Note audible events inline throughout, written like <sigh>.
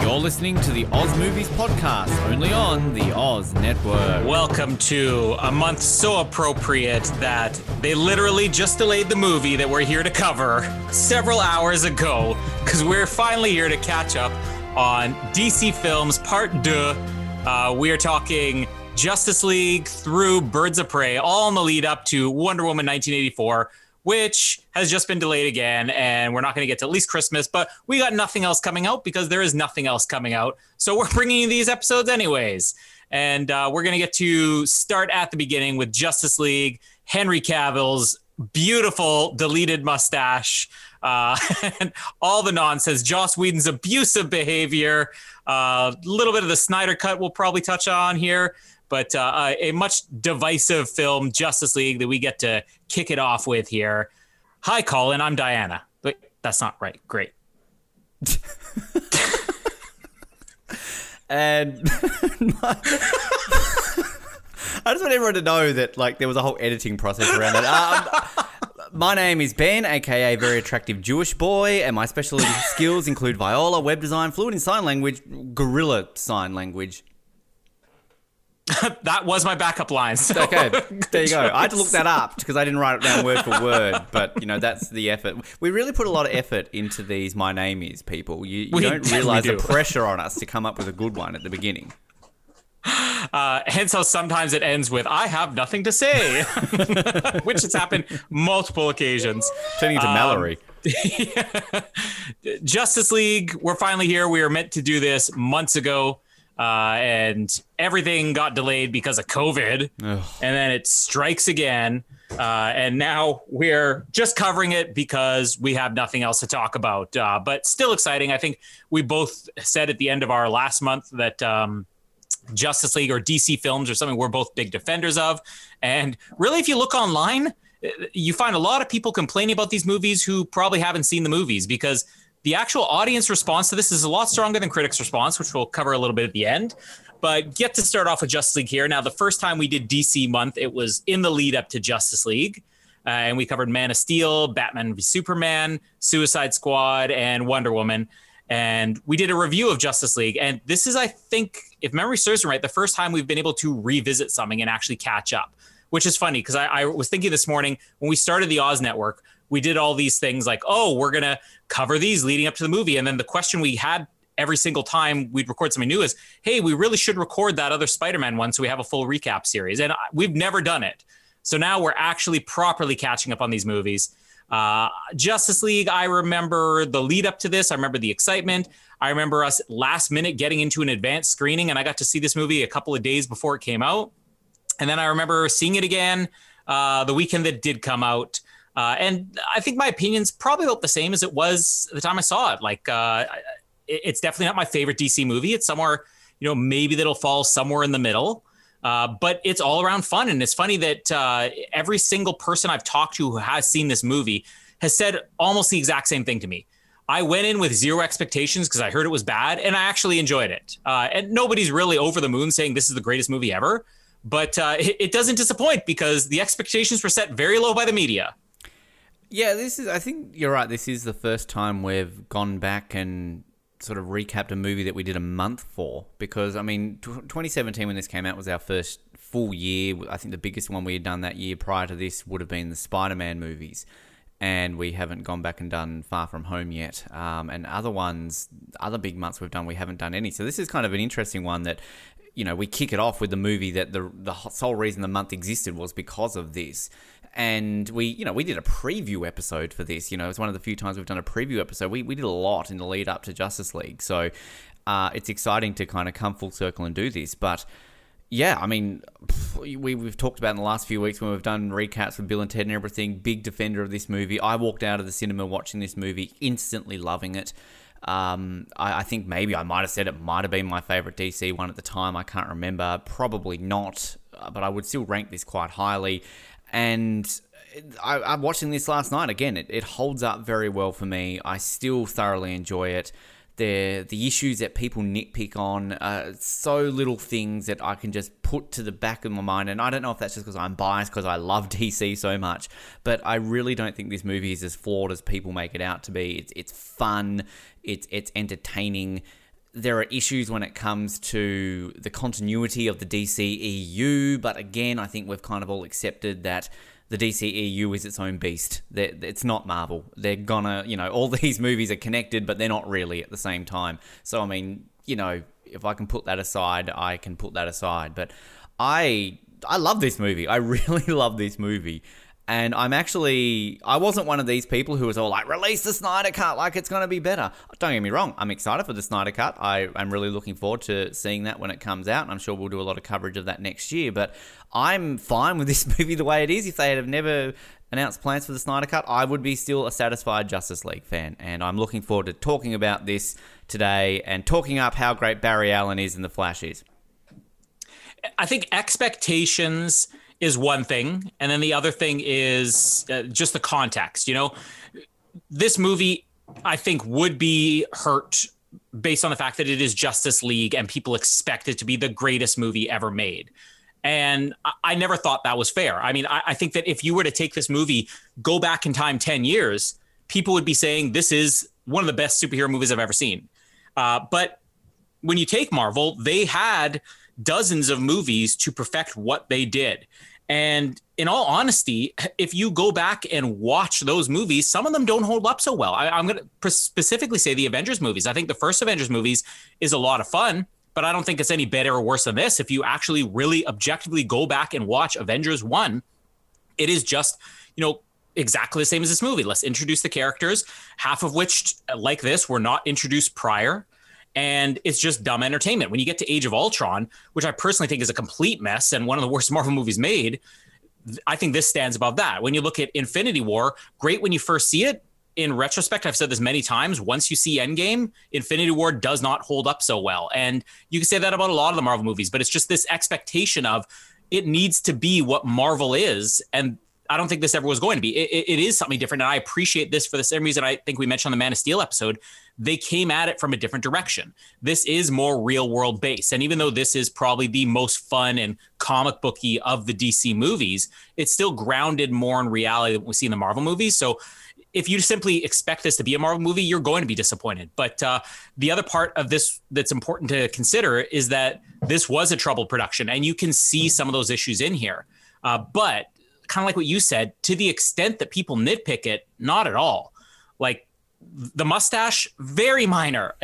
You're listening to the Oz Movies Podcast, only on the Oz Network. Welcome to a month so appropriate that they literally just delayed the movie that we're here to cover several hours ago because we're finally here to catch up on DC Films Part 2. Uh, we are talking Justice League through Birds of Prey, all in the lead up to Wonder Woman 1984 which has just been delayed again, and we're not going to get to at least Christmas. But we got nothing else coming out because there is nothing else coming out. So we're <laughs> bringing you these episodes anyways, and uh, we're going to get to start at the beginning with Justice League, Henry Cavill's beautiful deleted mustache. Uh, <laughs> and all the nonsense, Joss Whedon's abusive behavior, a uh, little bit of the Snyder cut we'll probably touch on here, but uh, a much divisive film, Justice League, that we get to kick it off with here. Hi, Colin. I'm Diana. But that's not right. Great. and <laughs> I just want everyone to know that like there was a whole editing process around it. Um, my name is Ben, aka very attractive Jewish boy, and my specialty skills include viola, web design, fluent in sign language, gorilla sign language, <laughs> that was my backup line. So. Okay, there you <laughs> go. I had to look that up because I didn't write it down word for <laughs> word, but you know that's the effort. We really put a lot of effort into these. My name is people. You, you don't realize do. the pressure on us to come up with a good one at the beginning. Uh, hence how sometimes it ends with "I have nothing to say," which has happened multiple occasions. Turning to um, Mallory. Yeah. Justice League. We're finally here. We were meant to do this months ago uh, and everything got delayed because of COVID, Ugh. and then it strikes again. Uh, and now we're just covering it because we have nothing else to talk about. Uh, but still exciting. I think we both said at the end of our last month that um, Justice League or DC films or something we're both big defenders of. And really, if you look online, you find a lot of people complaining about these movies who probably haven't seen the movies because the actual audience response to this is a lot stronger than critics' response, which we'll cover a little bit at the end. But get to start off with Justice League here. Now, the first time we did DC month, it was in the lead up to Justice League. Uh, and we covered Man of Steel, Batman v Superman, Suicide Squad, and Wonder Woman. And we did a review of Justice League. And this is, I think, if memory serves me right, the first time we've been able to revisit something and actually catch up, which is funny because I, I was thinking this morning when we started the Oz Network, we did all these things like, oh, we're going to cover these leading up to the movie. And then the question we had every single time we'd record something new is, hey, we really should record that other Spider Man one so we have a full recap series. And we've never done it. So now we're actually properly catching up on these movies. Uh, Justice League, I remember the lead up to this. I remember the excitement. I remember us last minute getting into an advanced screening, and I got to see this movie a couple of days before it came out. And then I remember seeing it again uh, the weekend that did come out. Uh, and I think my opinion's probably about the same as it was the time I saw it. Like, uh, it's definitely not my favorite DC movie. It's somewhere, you know, maybe that'll fall somewhere in the middle. Uh, but it's all around fun. And it's funny that uh, every single person I've talked to who has seen this movie has said almost the exact same thing to me. I went in with zero expectations because I heard it was bad and I actually enjoyed it. Uh, and nobody's really over the moon saying this is the greatest movie ever. But uh, it, it doesn't disappoint because the expectations were set very low by the media. Yeah, this is. I think you're right. This is the first time we've gone back and sort of recapped a movie that we did a month for. Because I mean, 2017 when this came out was our first full year. I think the biggest one we had done that year prior to this would have been the Spider-Man movies, and we haven't gone back and done Far From Home yet. Um, and other ones, other big months we've done, we haven't done any. So this is kind of an interesting one that you know, we kick it off with the movie that the the sole reason the month existed was because of this and we you know we did a preview episode for this you know it's one of the few times we've done a preview episode. We, we did a lot in the lead up to justice league. So uh, it's exciting to kind of come full circle and do this but yeah i mean we, we've talked about in the last few weeks when we've done recaps with bill and ted and everything big defender of this movie. I walked out of the cinema watching this movie instantly loving it. Um, I, I, think maybe I might have said it might have been my favorite DC one at the time. I can't remember. Probably not, uh, but I would still rank this quite highly and I, am watching this last night again. It, it holds up very well for me. I still thoroughly enjoy it. they're the issues that people nitpick on are so little things that I can just put to the back of my mind. And I don't know if that's just because I'm biased because I love <laughs> DC so much, but I really don't think this movie is as flawed as people make it out to be. It's it's fun, it's it's entertaining. There are issues when it comes to the continuity of the DCEU, but again, I think we've kind of all accepted that the DCEU is its own beast. It's not Marvel. They're gonna, you know, all <laughs> these movies are connected, but they're not really at the same time. So, I mean, you know, if I can put that aside, I can put that aside. But I, I love this movie. I <laughs> really love this movie. And I'm actually, I wasn't one of these people who was all like, release the Snyder Cut like it's going to be better. Don't get me wrong, I'm excited for the Snyder Cut. I, I'm really looking forward to seeing that when it comes out. And I'm sure we'll do a lot of coverage of that next year. But I'm fine with this <laughs> movie the way it is. If they had never announced plans for the Snyder Cut, I would be still a satisfied Justice League fan. And I'm looking forward to talking about this today and talking up how great Barry Allen is in The Flash is. I think expectations is one thing, and then the other thing is uh, just the context. You know, this movie I think would be hurt based on the fact that it is Justice League and people expect it to be the greatest movie ever made. And I, I never thought that was fair. I mean, I, I think that if you were to take this movie, go back in time 10 years, people would be saying this is one of the best superhero movies I've ever seen. Uh, but when you take Marvel, they had dozens of movies to perfect what they did. And in all honesty, if you go back and watch those movies, some of them don't hold up so well. I, am going to specifically say the Avengers movies. I think the first Avengers movies is a lot of fun, but I don't think it's any better or worse than this. If you actually really objectively go back and watch Avengers 1, it is just, you know, exactly the same as this movie. Let's introduce the characters, half of which, like this, were not introduced prior and it's just dumb entertainment. When you get to Age of Ultron, which I personally think is a complete mess and one of the worst <laughs> Marvel movies made, I think this stands above that. When you look at Infinity War, great when you first see it. In retrospect, I've said this many times. Once you see Endgame, Infinity War does not hold up so well. And you can say that about a lot of the Marvel movies, but it's just this expectation of it needs to be what Marvel is. And I don't think this ever was going to be. It, it is something different, and I appreciate this for the same reason I think we mentioned on the Man of Steel episode. They came at it from a different direction. This is more real world based, and even though this is probably the most fun and comic booky of the DC movies, it's still grounded more in reality than we see in the Marvel movies. So if you simply expect this to be a Marvel movie, you're going to be disappointed. But uh, the other part of this that's important to consider is that this was a troubled production, and you can see some of those issues in here. Uh, but kind of like what you said, to the extent that people nitpick it, not at all. Like the mustache, very minor.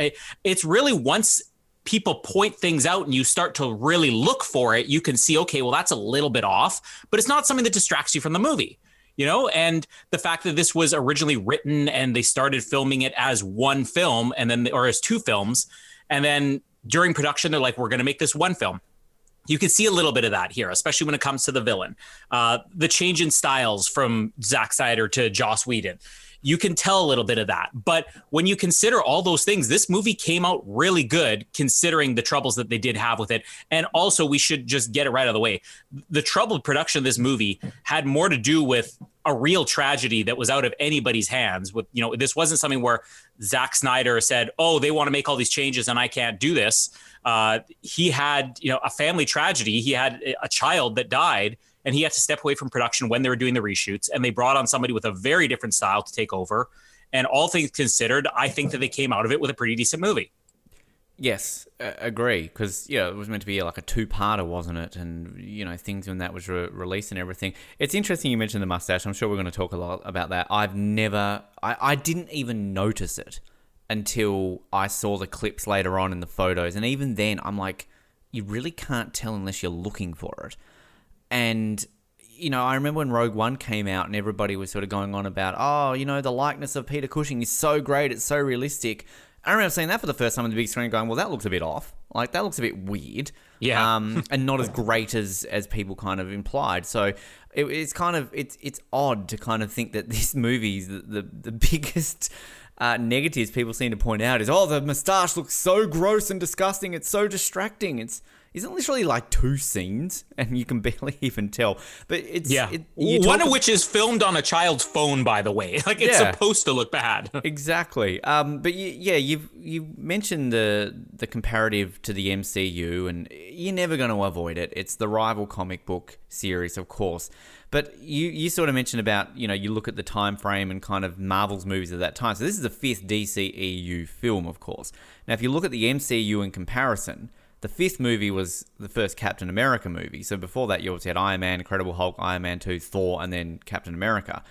It's really once people point things out and you start to really look for it, you can see, okay, well, that's a little bit off, but it's not something that distracts you from the movie. You know, and the fact that this was originally written and they started filming it as one film and then, or as two films, and then during production, they're like, we're going to make this one film you can see a little bit of that here, especially when it comes to the villain. Uh, the change in styles from Zack Snyder to Joss Whedon. You can tell a little bit of that. But when you consider all those things, this movie came out really good considering the troubles that they did have with it. And also, we should just get it right out of the way. The troubled production of this movie had more to do with a real tragedy that was out of anybody's hands. With you know, this wasn't something where Zack Snyder said, "Oh, they want to make all these changes and I can't do this." Uh, he had you know a family tragedy. He had a child that died, and he had to step away from production when they were doing the reshoots. And they brought on somebody with a very different style to take over. And all things considered, I think that they came out of it with a pretty decent movie. Yes, uh, agree. Because yeah, it was meant to be like a two-parter, wasn't it? And you know things when that was re- released and everything. It's interesting you mentioned the mustache. I'm sure we're going to talk a lot about that. I've never, I, I didn't even notice it until I saw the clips later on in the photos, and even then, I'm like, you really can't tell unless you're looking for it. And you know, I remember when Rogue One came out and everybody was sort of going on about, oh, you know, the likeness of Peter Cushing is so great, it's so realistic. I remember seeing that for the first time on the big screen, going, "Well, that looks a bit off. Like that looks a bit weird, yeah, um, <laughs> and not as great as as people kind of implied." So it, it's kind of it's it's odd to kind of think that this <laughs> movie is the the, the biggest. Uh, negatives people seem to point out is oh the moustache looks so gross and disgusting. It's so distracting. It's is literally like two scenes, <laughs> and you can barely <laughs> even tell. But it's yeah, it, one of which is filmed on a child's phone, by the way. <laughs> Like it's yeah, supposed to look bad. exactly. Um, but you, yeah, you've you mentioned the the comparative to the MCU, and you're never going to avoid it. It's the rival comic book series, of course. But you, you sort of mentioned about, you know, you look at the time frame and kind of Marvel's movies at that time. So this is the fifth DCEU film, of course. Now, if you look at the MCU in comparison, the fifth movie was the first Captain America movie. So before that, you obviously had Iron Man, Incredible Hulk, Iron Man 2, Thor, and then Captain America.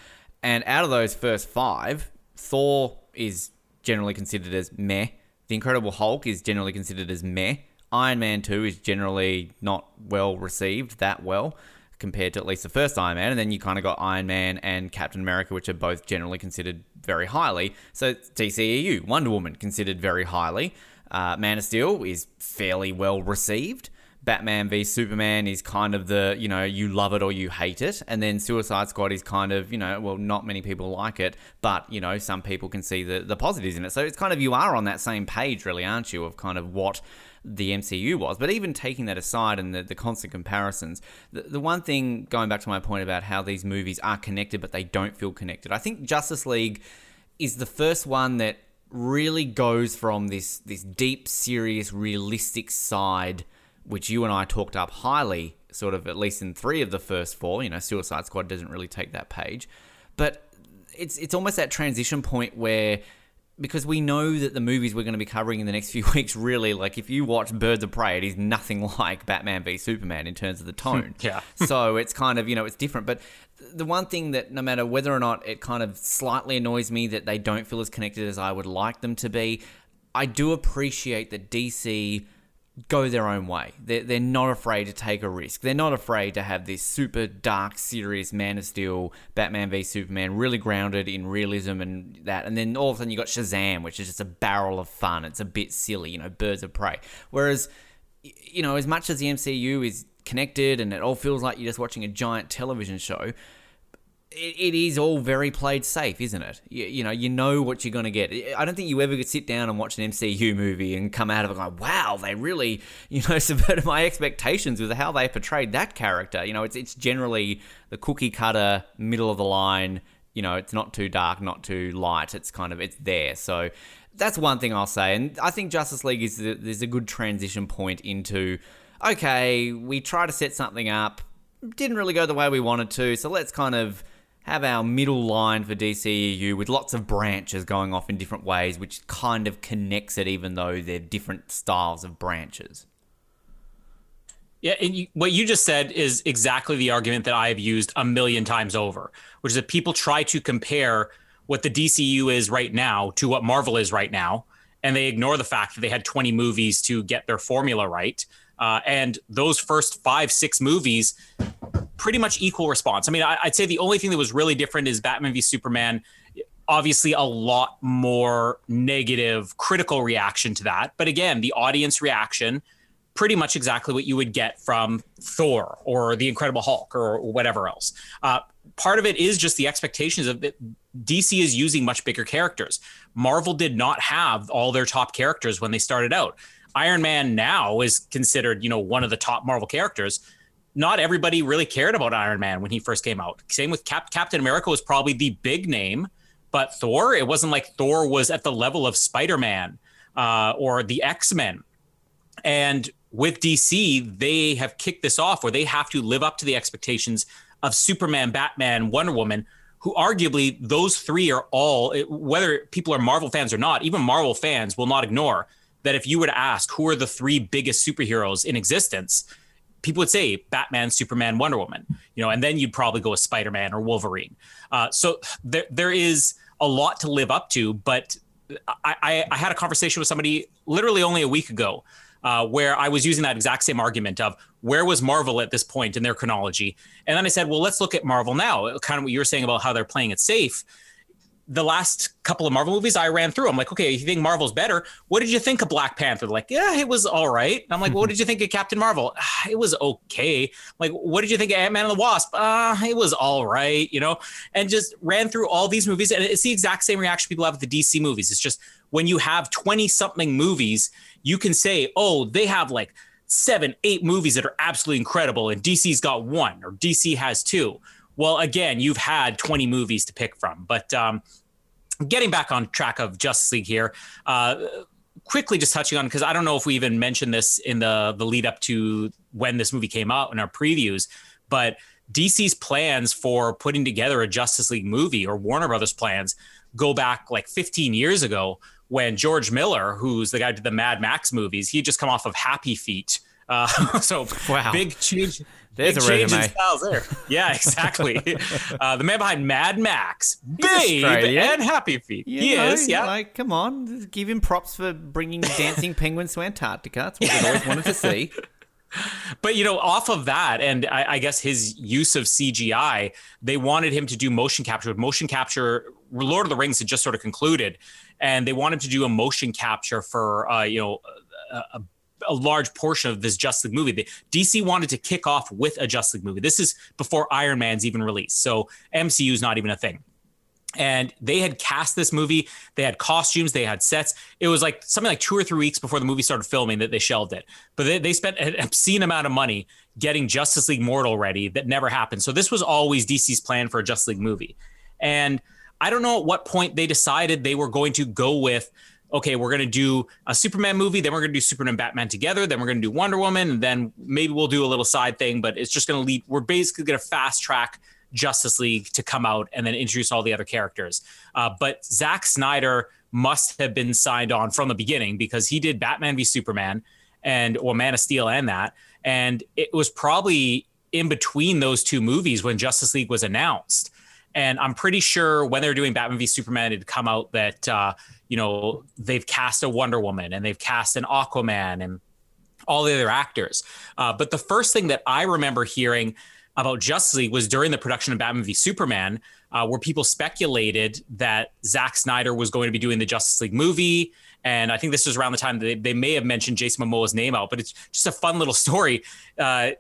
And out of those first five, Thor is generally considered as meh. The Incredible Hulk is generally considered as meh. Iron Man 2 is generally not well received that well compared to at least the first Iron Man, and then you kind of got Iron Man and Captain America, which are both generally considered very highly. So DCEU, Wonder Woman considered very highly. Uh, Man of Steel is fairly well received. Batman v Superman is kind of the, you know, you love it or you hate it. And then Suicide Squad is kind of, you know, well, not many people like it, but, you know, some people can see the, the positives in it. So it's kind of, you are on that same page, really, aren't you, of kind of what the MCU was. But even taking that aside and the, the constant comparisons, the, the one thing, going back to my point about how these movies are connected, but they don't feel connected, I think Justice League is the first one that really goes from this this deep, serious, realistic side, which you and I talked up highly, sort of at least in three of the first four. You know, Suicide Squad doesn't really take that page, but it's it's almost that transition point where because we know that the movies we're going to be covering in the next <laughs> few weeks really like if you watch birds of prey it is nothing <laughs> like batman v superman in terms of the tone. <laughs> Yeah. So it's kind of you know it's different. But the one thing that no matter whether or not it kind of slightly annoys me that they don't feel as connected as i would like them to be i do appreciate that dc go their own way. They're, they're not afraid to take a risk. They're not afraid to have this super dark, serious Man of Steel, Batman v Superman, really grounded in realism and that. And then all of a sudden you got Shazam, which is just a barrel of fun. It's a bit silly, you know, birds of prey. Whereas, you know, as much as the MCU is connected and it all feels like you're just watching a giant television show, it, is all very played safe, isn't it? You, you know, you know what you're going to get. I don't think you ever could sit down and watch an MCU movie and come out of it going, wow, they really, <laughs> you know, <laughs> subverted my expectations with how they portrayed that character. You know, it's, it's generally the cookie cutter, middle of the line. You know, it's not too dark, not too light. It's kind of, it's there. So that's one thing I'll say. And I think Justice League is, there's a good transition point into, okay, we try to set something up, didn't really go the way we wanted to. So let's kind of have our middle line for DCEU with lots of branches going off in different ways, which kind of connects it, even though they're different styles of branches. Yeah, and you, what you just said is exactly the argument that I have used a million times over, which is that people try to compare what the DCU is right now to what Marvel is right now, and they ignore the fact that they had 20 movies to get their formula right. Uh, and those first five, six movies, pretty much equal response. I mean, I, would say the only thing that was really different is Batman v Superman. Obviously, a lot more negative, critical reaction to that. But again, the audience reaction, pretty much exactly what you would get from Thor or the Incredible Hulk or whatever else. Uh, part of it is just the expectations of it. DC is using much bigger characters. Marvel did not have all their top characters when they started out. Iron Man now is considered, you know, one of the top Marvel characters. Not everybody really cared about Iron Man when he first came out. Same with Cap- Captain America was probably the big name, but Thor, it wasn't like Thor was at the level of Spider Man uh, or the X Men. And with DC, they have kicked this off where they have to live up to the expectations of Superman, Batman, Wonder Woman, who arguably those three are all, whether people are Marvel fans or not, even Marvel fans will not ignore that if you were to ask who are the three biggest superheroes in existence, people would say Batman, Superman, Wonder Woman, you know, and then you'd probably go with Spider Man or Wolverine. Uh, so there there is a lot to live up to, but I, I, I had a conversation with somebody literally only a week ago. Uh, where I was using that exact same argument of where was Marvel at this point in their chronology, and then I said, well, let's look at Marvel now. Kind of what you were saying about how they're playing it safe the last couple of Marvel movies I ran through. I'm like, okay, you think Marvel's better? What did you think of Black Panther? They're like, yeah, it was all right. I'm like, well, what <laughs> did you think of Captain Marvel? Ah, it was okay. Like, what did you think of Ant Man and the Wasp? Uh, it was all right, you know, and just ran through all these movies. And it's the exact same reaction people have with the DC movies. It's just when you have 20 something movies, you can say, oh, they have like seven, eight movies that are absolutely incredible, and DC's got one or DC has two. Well, again, you've had 20 movies to pick from. But um, getting back on track of Justice League here, uh, quickly just touching on because I don't know if we even mentioned this in the the lead up to when this movie came out in our previews, but DC's plans for putting together a Justice League movie or Warner Brothers plans go back like 15 years ago when George Miller, who's the guy who did the Mad Max movies, he just come off of Happy Feet. Uh, <laughs> so wow. big change. There's big a change resume. in styles there. Yeah, exactly. <laughs> uh, the man behind Mad Max, Babe, and Happy Feet. You he know, is, yeah. Like, come on, give him props for bringing dancing <laughs> penguins to Antarctica. That's what we always wanted to see. <laughs> But you know, off of that, and I, I guess his use of CGI, they wanted him to do motion capture. Motion capture, Lord of the Rings had just sort of concluded, and they wanted to do a motion capture for uh, you know a, a, a large portion of this Justice League movie. The, DC wanted to kick off with a Justice League movie. This is before Iron Man's even released, so MCU is not even a thing. And they had cast this movie. They had costumes. They had sets. It was like something like two or three weeks before the movie started filming that they shelved it. But they, they spent an obscene amount of money getting justice league mortal ready that never happened. So this was always dc's plan for a justice league movie. And i don't know at what point they decided they were going to go with okay we're going to do a superman movie then we're going to do superman and batman together then we're going to do wonder woman and then maybe we'll do a little side thing but it's just going to lead we're basically going to fast track Justice League to come out and then introduce all the other characters. Uh, but Zack Snyder must have been signed on from the beginning because he did Batman v Superman and or Man of Steel and that, and it was probably in between those two movies when Justice League was announced. And I'm pretty sure when they were doing Batman v Superman, it'd come out that uh, you know they've cast a Wonder Woman and they've cast an Aquaman and all the other actors. Uh, but the first thing that I remember hearing about Justice League was during the production of Batman v Superman, uh, where people speculated that Zack Snyder was going to be doing the Justice League movie. And I think this was around the time that they, they may have mentioned Jason Momoa's name out, but it's just a fun little <laughs> story. Uh,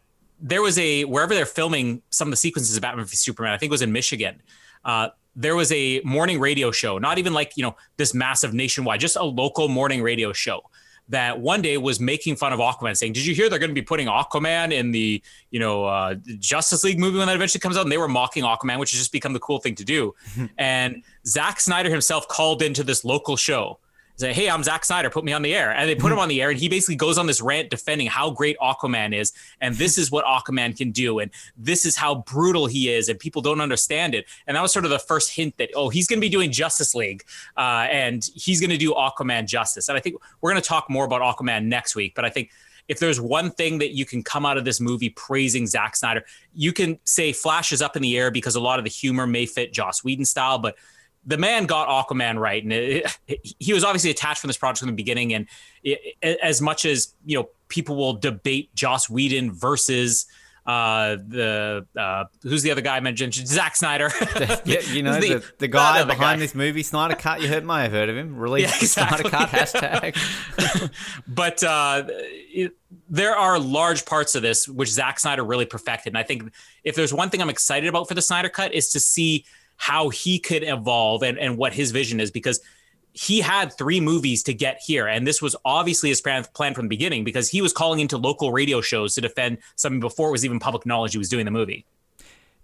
there was a wherever they're filming some of the sequences of Batman v Superman, I think it was in Michigan. Uh, there was a morning radio show, not even like you know this massive nationwide, just a local morning radio show that one day was making fun of Aquaman, saying, "Did you hear they're going to be putting Aquaman in the you know uh, Justice League movie when that eventually comes out?" And they were mocking Aquaman, which has just become the cool thing to do. <laughs> and Zack Snyder himself called into this local show. Say, hey, I'm Zack Snyder. Put me on the air, and they put him <laughs> on the air, and he basically goes on this rant defending how great Aquaman is, and this is what Aquaman can do, and this is how brutal he is, and people don't understand it. And that was sort of the first hint that oh, he's going to be doing Justice League, uh, and he's going to do Aquaman justice. And I think we're going to talk more about Aquaman next week, but I think if there's one thing that you can come out of this movie praising Zack Snyder, you can say Flash is up in the air because a lot of the humor may fit Joss Whedon style, but the man got Aquaman right, and it, it, he was obviously attached from this project from the beginning. And it, as much as you know, people will debate Joss Whedon versus uh, the uh, who's the other guy I mentioned, Zack Snyder. <laughs> yeah, <laughs> you know the, the, guy behind guy. this movie, Snyder Cut. You heard, may have heard of him. Release yeah, exactly. Snyder Cut <laughs> hashtag. but uh, there are large parts of this which Zack Snyder really perfected, and I think if there's one thing I'm excited about for the Snyder Cut is to see how he could evolve and, and what his vision is because he had three movies to get here. And this was obviously his plan, plan from the beginning because he was calling into local radio shows to defend something before it was even public knowledge he was doing the movie.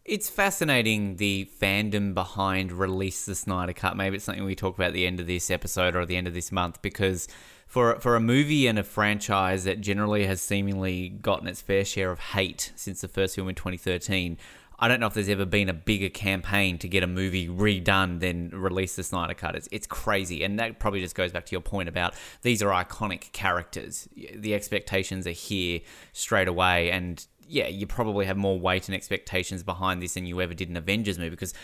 It's fascinating the fandom behind Release the Snyder Cut. Maybe it's something we talk about at the end of this episode or at the end of this month because for for a movie and a franchise that generally has seemingly gotten its fair share of hate since the first film in 2013, I don't know if there's ever been a bigger campaign to get a movie redone than release the Snyder Cut. It's, it's crazy. And that probably just goes back to your point about these are iconic characters. The expectations are here straight away. And yeah, you probably have more weight and expectations behind this than you ever did in Avengers movie because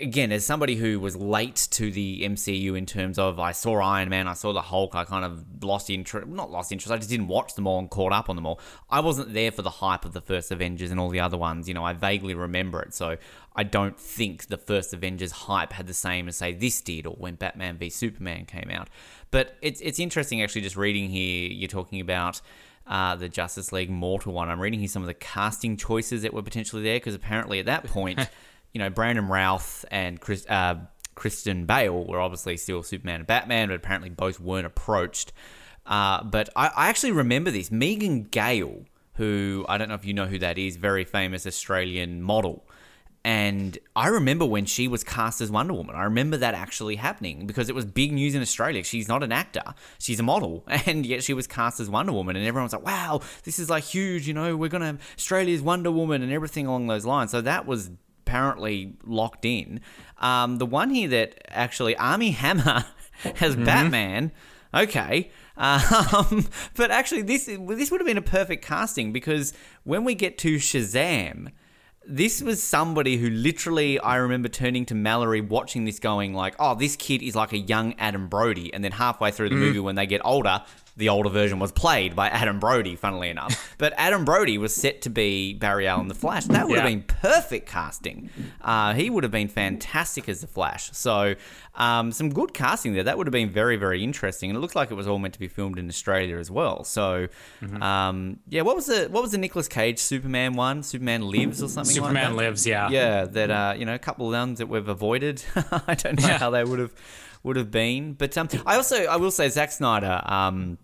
again, as somebody who was late to the MCU in terms of I saw Iron Man, I saw the Hulk, I kind of lost interest, not lost interest, I just didn't watch them all and caught up on them all. I wasn't there for the hype of the first Avengers and all the other ones. You know, I vaguely remember it, so I don't think the first Avengers hype had the same as say this did or when Batman v Superman came out. But it's it's interesting actually just reading here. You're talking about. Uh, the Justice League Mortal one. I'm reading here some of the casting choices that were potentially there because apparently at that point <laughs> you know, Brandon Routh and Chris, uh, Christian Bale were obviously still Superman and Batman, but apparently both weren't approached. Uh, but I, I actually remember this. Megan Gale, who I don't know if you know who that is, very famous Australian model. And I remember when she was cast as Wonder Woman. I remember that actually happening because it was big news in Australia. She's not an actor, she's a model, <laughs> and yet she was cast as Wonder Woman. And everyone was like, wow, this is like huge. You know, we're going to have Australia's Wonder Woman and everything along those lines. So that was apparently locked in. Um, the one here that actually Armie Hammer <laughs> has mm-hmm. Batman. Okay. Um, <laughs> but actually, this this would have been a perfect casting because when we get to Shazam, this was somebody who literally I remember turning to Mallory watching this going like, "Oh, this kid is like a young Adam Brody." And then halfway through the mm. movie when they get older, the older version was played by Adam Brody, funnily enough. <laughs> but Adam Brody was set to be Barry Allen the Flash. That would yeah. have been perfect casting. Uh, he would have been fantastic as the Flash. So, um, some good casting there. That would have been very, very interesting. And it looked like it was all meant to be filmed in Australia as well. So, mm-hmm. um, yeah, what was the what was the Nicolas Cage Superman one? Superman Lives or something Superman like Lives, yeah. Yeah, that uh, you know, a couple of ones that we've avoided. <laughs> I don't know yeah. how they would have would have been. But um, I also I will say Zack Snyder. Um,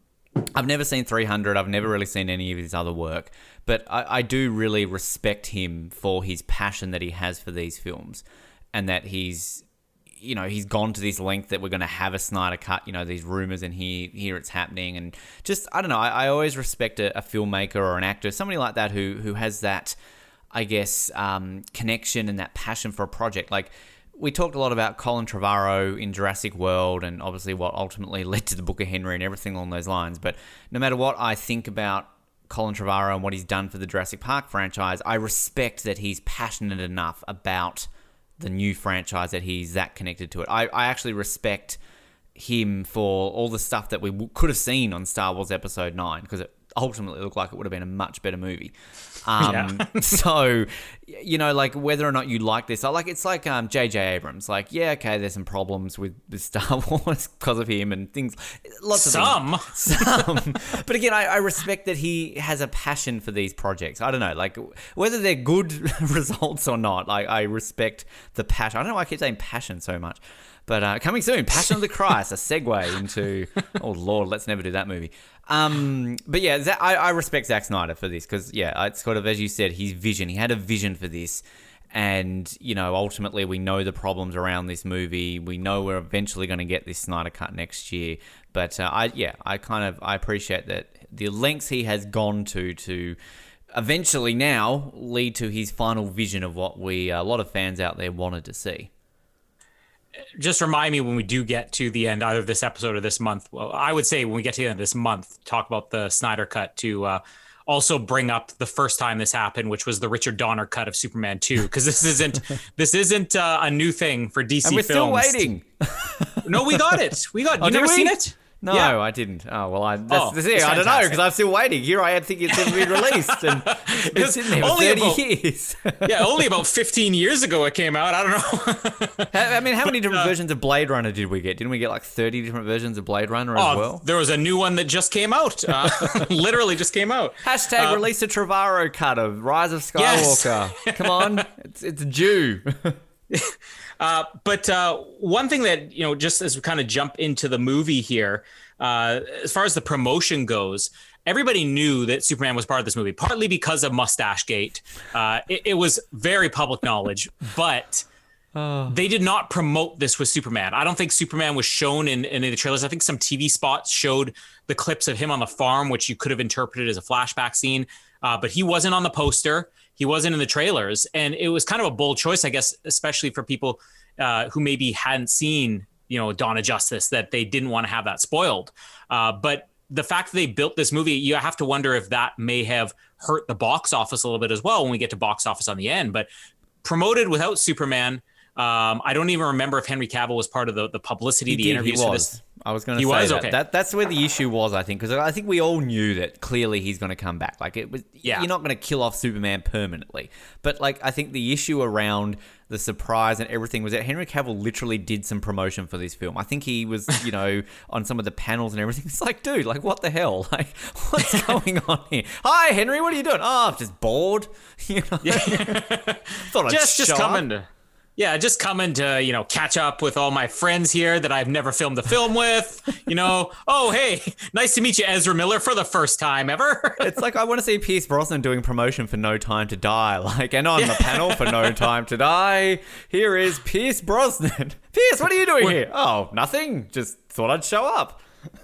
I've never seen 300. I've never really seen any of his other work, but I, I, do really respect him for his passion that he has for these films, and that he's, you know, he's gone to this length that we're going to have a Snyder cut. You know, these rumors and here, here it's happening, and just I don't know. I, I always respect a, a, filmmaker or an actor, somebody like that who who has that, I guess, um, connection and that passion for a project. Like we talked a lot about Colin Trevorrow in Jurassic World and obviously what ultimately <laughs> led to the Book of Henry and everything along those lines. But no matter what I think about Colin Trevorrow and what he's done for the Jurassic Park franchise, I respect that he's passionate enough about the new franchise that he's that connected to it. I, I actually respect him for all the stuff that we w- could have seen on Star Wars Episode 9 because it ultimately looked like it would have been a much better movie. Um, yeah. <laughs> so, you know, like whether or not you like this, I like it's like um, J.J. Abrams. Like, yeah, okay, there's some problems with, with Star <laughs> Wars because of him and things. Lots of some, some. <laughs> but again, I, I, respect that he has a passion for these projects. I don't know, like whether they're good results or not. Like, I respect the passion. I don't know why I keep saying passion so much. But uh, coming soon, Passion of the Christ, a segue into <laughs> oh lord, let's never do that movie. Um, but yeah, I, I respect Zack Snyder for this because yeah, it's sort of as you said, his vision. He had a vision for this, and you know, ultimately, we know the problems around this movie. We know we're eventually going to get this Snyder cut next year. But uh, I yeah, I kind of I appreciate that the lengths he has gone to to eventually now lead to his final vision of what we a lot of fans out there wanted to see just remind me when we do get to the end, either this episode or this month. Well, I would say when we get to the end of this month, talk about the Snyder cut to uh, also bring up the first time this happened, which was the Richard Donner cut of Superman 2, because this isn't <laughs> this isn't uh, a new thing for DC. And we're films. still waiting. no, we got it. We got. <laughs> Oh, you never we? seen it? No, yeah. I didn't. Oh well, I that's, oh. I don't know because I'm still waiting. Here I am thinking it's been released, and <laughs> it's been there for thirty about, years. <laughs> yeah, only about fifteen years ago it came out. I don't know. <laughs> I mean, how many different uh, versions of Blade Runner did we get? Didn't we get like thirty different versions of Blade Runner as oh, well? There was a new one that just came out. Uh, literally just came out. Hashtag uh, release a Trevorrow cut of Rise of Skywalker. Yes. Come on, it's it's due. Uh, but uh, one thing that you know, just as we kind of jump into the movie here, uh, as far as the promotion goes, everybody knew that Superman was part of this movie, partly because of Mustache Gate. Uh, it, it, was very public knowledge, but. Oh. They did not promote this with Superman. I don't think Superman was shown in, in any of the trailers. I think some TV spots showed the clips of him on the farm, which you could have interpreted as a flashback scene. Uh, but he wasn't on the poster. He wasn't in the trailers, and it was kind of a bold choice, I guess, especially for people uh, who maybe hadn't seen, you know, Dawn of Justice, that they didn't want to have that spoiled. Uh, but the fact that they built this movie, you have to wonder if that may have hurt the box office a little bit as well when we get to box office on the end. But promoted without Superman, um, I don't even remember if Henry Cavill was part of the, the publicity, he the did, interviews for this. I was going to say was? that. Okay. that. That's where the issue was, I think, because I think we all knew that clearly he's going to come back. Like it was, yeah. You're not going to kill off Superman permanently, but like I think the issue around the surprise and everything was that Henry Cavill literally did some promotion for this film. I think he was, <laughs> you know, on some of the panels and everything. It's like, dude, like what the hell? <laughs> Like what's <laughs> going on here? Hi, Henry, what are you doing? Oh, I'm just bored. You know, yeah. thought I'd just just coming to yeah, just coming to, you know, catch up with all my friends here that I've never filmed a film with. You know, oh, hey, nice to meet you, Ezra Miller, for the first time ever. <laughs> it's like I want to see Pierce Brosnan doing promotion for No Time to Die. <laughs> Like, and on the panel for No Time to Die, here is Pierce Brosnan. <laughs> Pierce, what are you doing here? Oh, nothing. Just thought I'd show up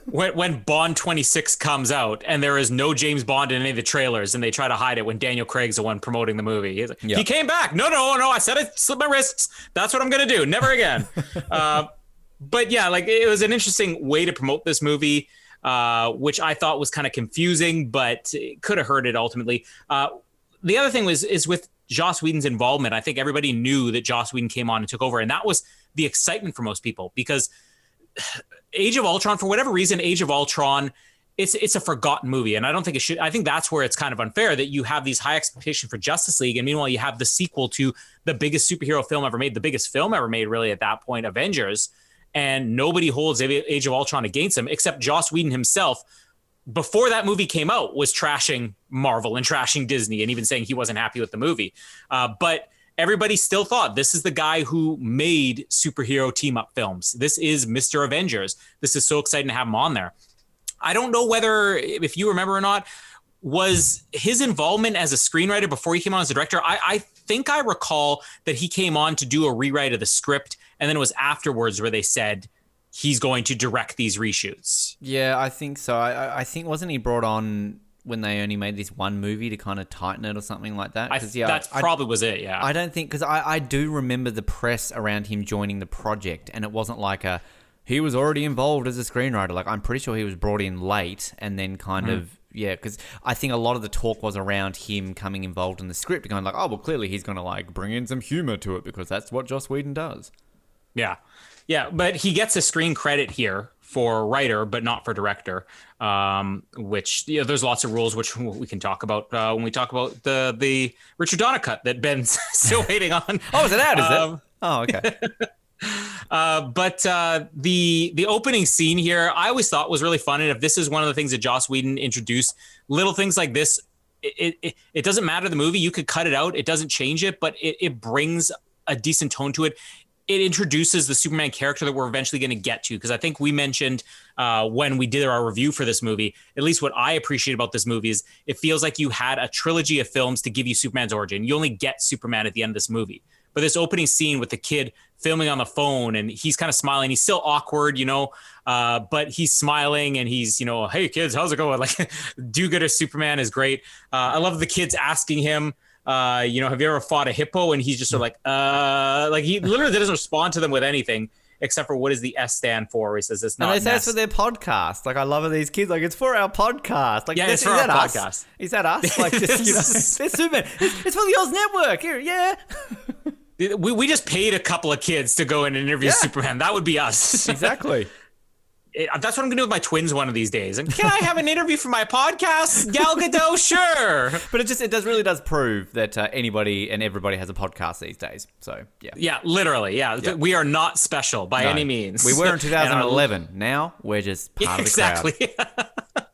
when when Bond 26 comes out and there is no James Bond in any of the trailers and they try to hide it when Daniel Craig's the one promoting the movie. Like, He came back. No, no, no. I said I slipped my wrists. That's what I'm gonna do. Never again. <laughs> uh, but yeah, like it was an interesting way to promote this movie, uh, which I thought was kind of confusing, but it could have hurt it ultimately. Uh, the other thing was is with Joss Whedon's involvement. I think everybody knew that Joss Whedon came on and took over, and that was the excitement for most people because Age of Ultron, for whatever reason, Age of Ultron, it's it's a forgotten movie, and I don't think it should. I think that's where it's kind of unfair that you have these high expectations for Justice League, and meanwhile you have the sequel to the biggest superhero film ever made, the biggest film ever made, really at that point, Avengers, and nobody holds Age of Ultron against him except Joss Whedon himself. Before that movie came out, was trashing Marvel and trashing Disney, and even saying he wasn't happy with the movie. Uh, but everybody still thought this is the guy who made superhero team up films. This is Mr. Avengers. This is so exciting to have him on there. I don't know whether, if you remember or not, was his involvement as a screenwriter before he came on as a director. I, I think I recall that he came on to do a rewrite of the script, and then it was afterwards where they said he's going to direct these reshoots. Yeah, I think so. I, I think wasn't he brought on when they only made this one movie to kind of tighten it or something like that. I, yeah, that probably was it. Yeah, I don't think because I, I do remember the press around him joining the project, and it wasn't like a he was already involved as a screenwriter. Like I'm pretty sure he was brought in late and then kind mm. of yeah, because I think a lot of the talk was around him coming involved in the script, and going like, oh well, clearly he's going to like bring in some humor to it because that's what Joss Whedon does. Yeah, yeah, but he gets a screen credit here for writer, but not for director. Um, which you know, there's lots of rules which we can talk about uh, when we talk about the the Richard Donner cut that Ben's <laughs> still waiting on. oh, is it out? Is um, it? Oh, okay. <laughs> uh, but uh, the the opening scene here, I always thought was really fun, and if this is one of the things that Joss Whedon introduced, little things like this. It, it, it doesn't matter the movie. You could cut it out. It doesn't change it, but it, it brings a decent tone to it it introduces the Superman character that we're eventually going to get to. Because I think we mentioned uh, when we did our review for this movie, at least what I appreciate about this movie is it feels like you had a trilogy of films to give you Superman's origin. You only get Superman at the end of this movie. But this opening scene with the kid filming on the phone and he's kind of smiling, he's still awkward, you know, uh, but he's smiling and he's, you know, hey kids, how's it going? <laughs> Like, do good as Superman is great. Uh, I love the kids asking him, uh, you know, have you ever fought a hippo? And he's just sort of like, uh, like he <laughs> literally doesn't respond to them with anything except for what does the S stand for? He says it's not. And say it's for their podcast. Like I love. These kids, like it's for our podcast. Like yeah, it's for our podcast. Us? Is that us? Like <laughs> this, you know, it's Superman. It's, it's for the Oz Network. Here, yeah. <laughs> we we just paid a couple of kids to go and interview yeah. Superman. That would be us. exactly it, that's what I'm gonna do with my twins one of these days. And can I have an interview for my podcast, Gal Gadot? sure. <laughs> But it just it does really does prove that uh, anybody and everybody has a podcast these days. So yeah. Yeah, literally. Yeah, yeah. we are not special by no. any means. We were in <laughs> 2011. now we're just part exactly. of the crowd. <laughs>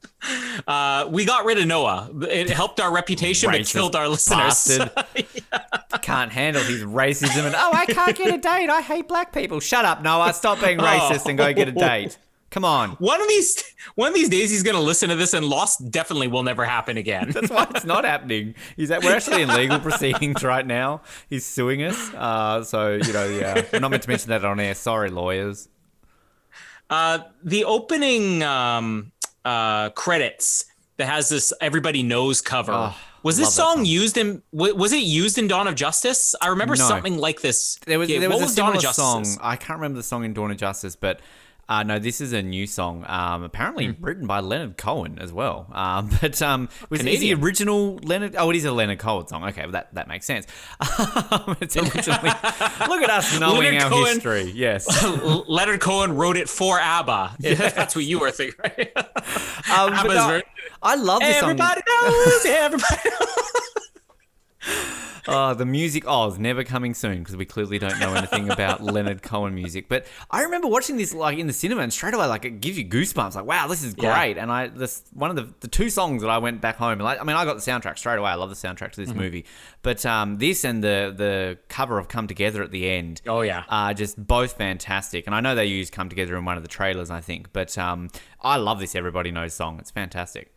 Uh, we got rid of Noah. It helped our reputation, but killed our listeners. yeah. Can't handle his racism and oh, I can't get a date. I hate black people. Shut up, Noah. Stop being racist oh. and go get a date. Come on. One of these one of these days he's going to listen to this and lost definitely will never happen again. That's why it's not happening. He's at, we're actually in <laughs> legal proceedings right now. He's suing us. Uh, so, you know, yeah. We're not meant to mention that on air. Sorry, lawyers. Uh, the opening um, uh, credits that has this everybody knows cover. Oh, was this song, song, used in was it used in Dawn of Justice? I remember no. something like this. There was, there was what a was similar song. I can't remember the song in Dawn of Justice, but uh, no, this is a new song. Um, apparently mm. written by Leonard Cohen as well. Um, <laughs> but um, was Canadian. the original Leonard? Oh, it is a Leonard Cohen song. Okay, well, that that makes sense. <laughs> Um, it's originally. <laughs> look at us knowing Leonard our Cohen, history. Yes, Leonard Cohen wrote it for ABBA. Yes. That's what you were thinking, right? Um, no, very- I love this everybody song. Knows, everybody knows. <laughs> oh, the music. Oh, it's never coming soon because we clearly don't know anything about <laughs> Leonard Cohen music. But I remember watching this like in the cinema, and straight away, like it gives you goosebumps. Like, wow, this is Yeah. great. And I this one of the the two songs that I went back home. Like, I mean, I got the soundtrack straight away. I love the soundtrack to this movie. But um, this and the the cover of Come Together at the end. Oh, yeah. are just both fantastic. And I know they used Come Together in one of the trailers, I think. But um, I love this Everybody Knows song. It's fantastic.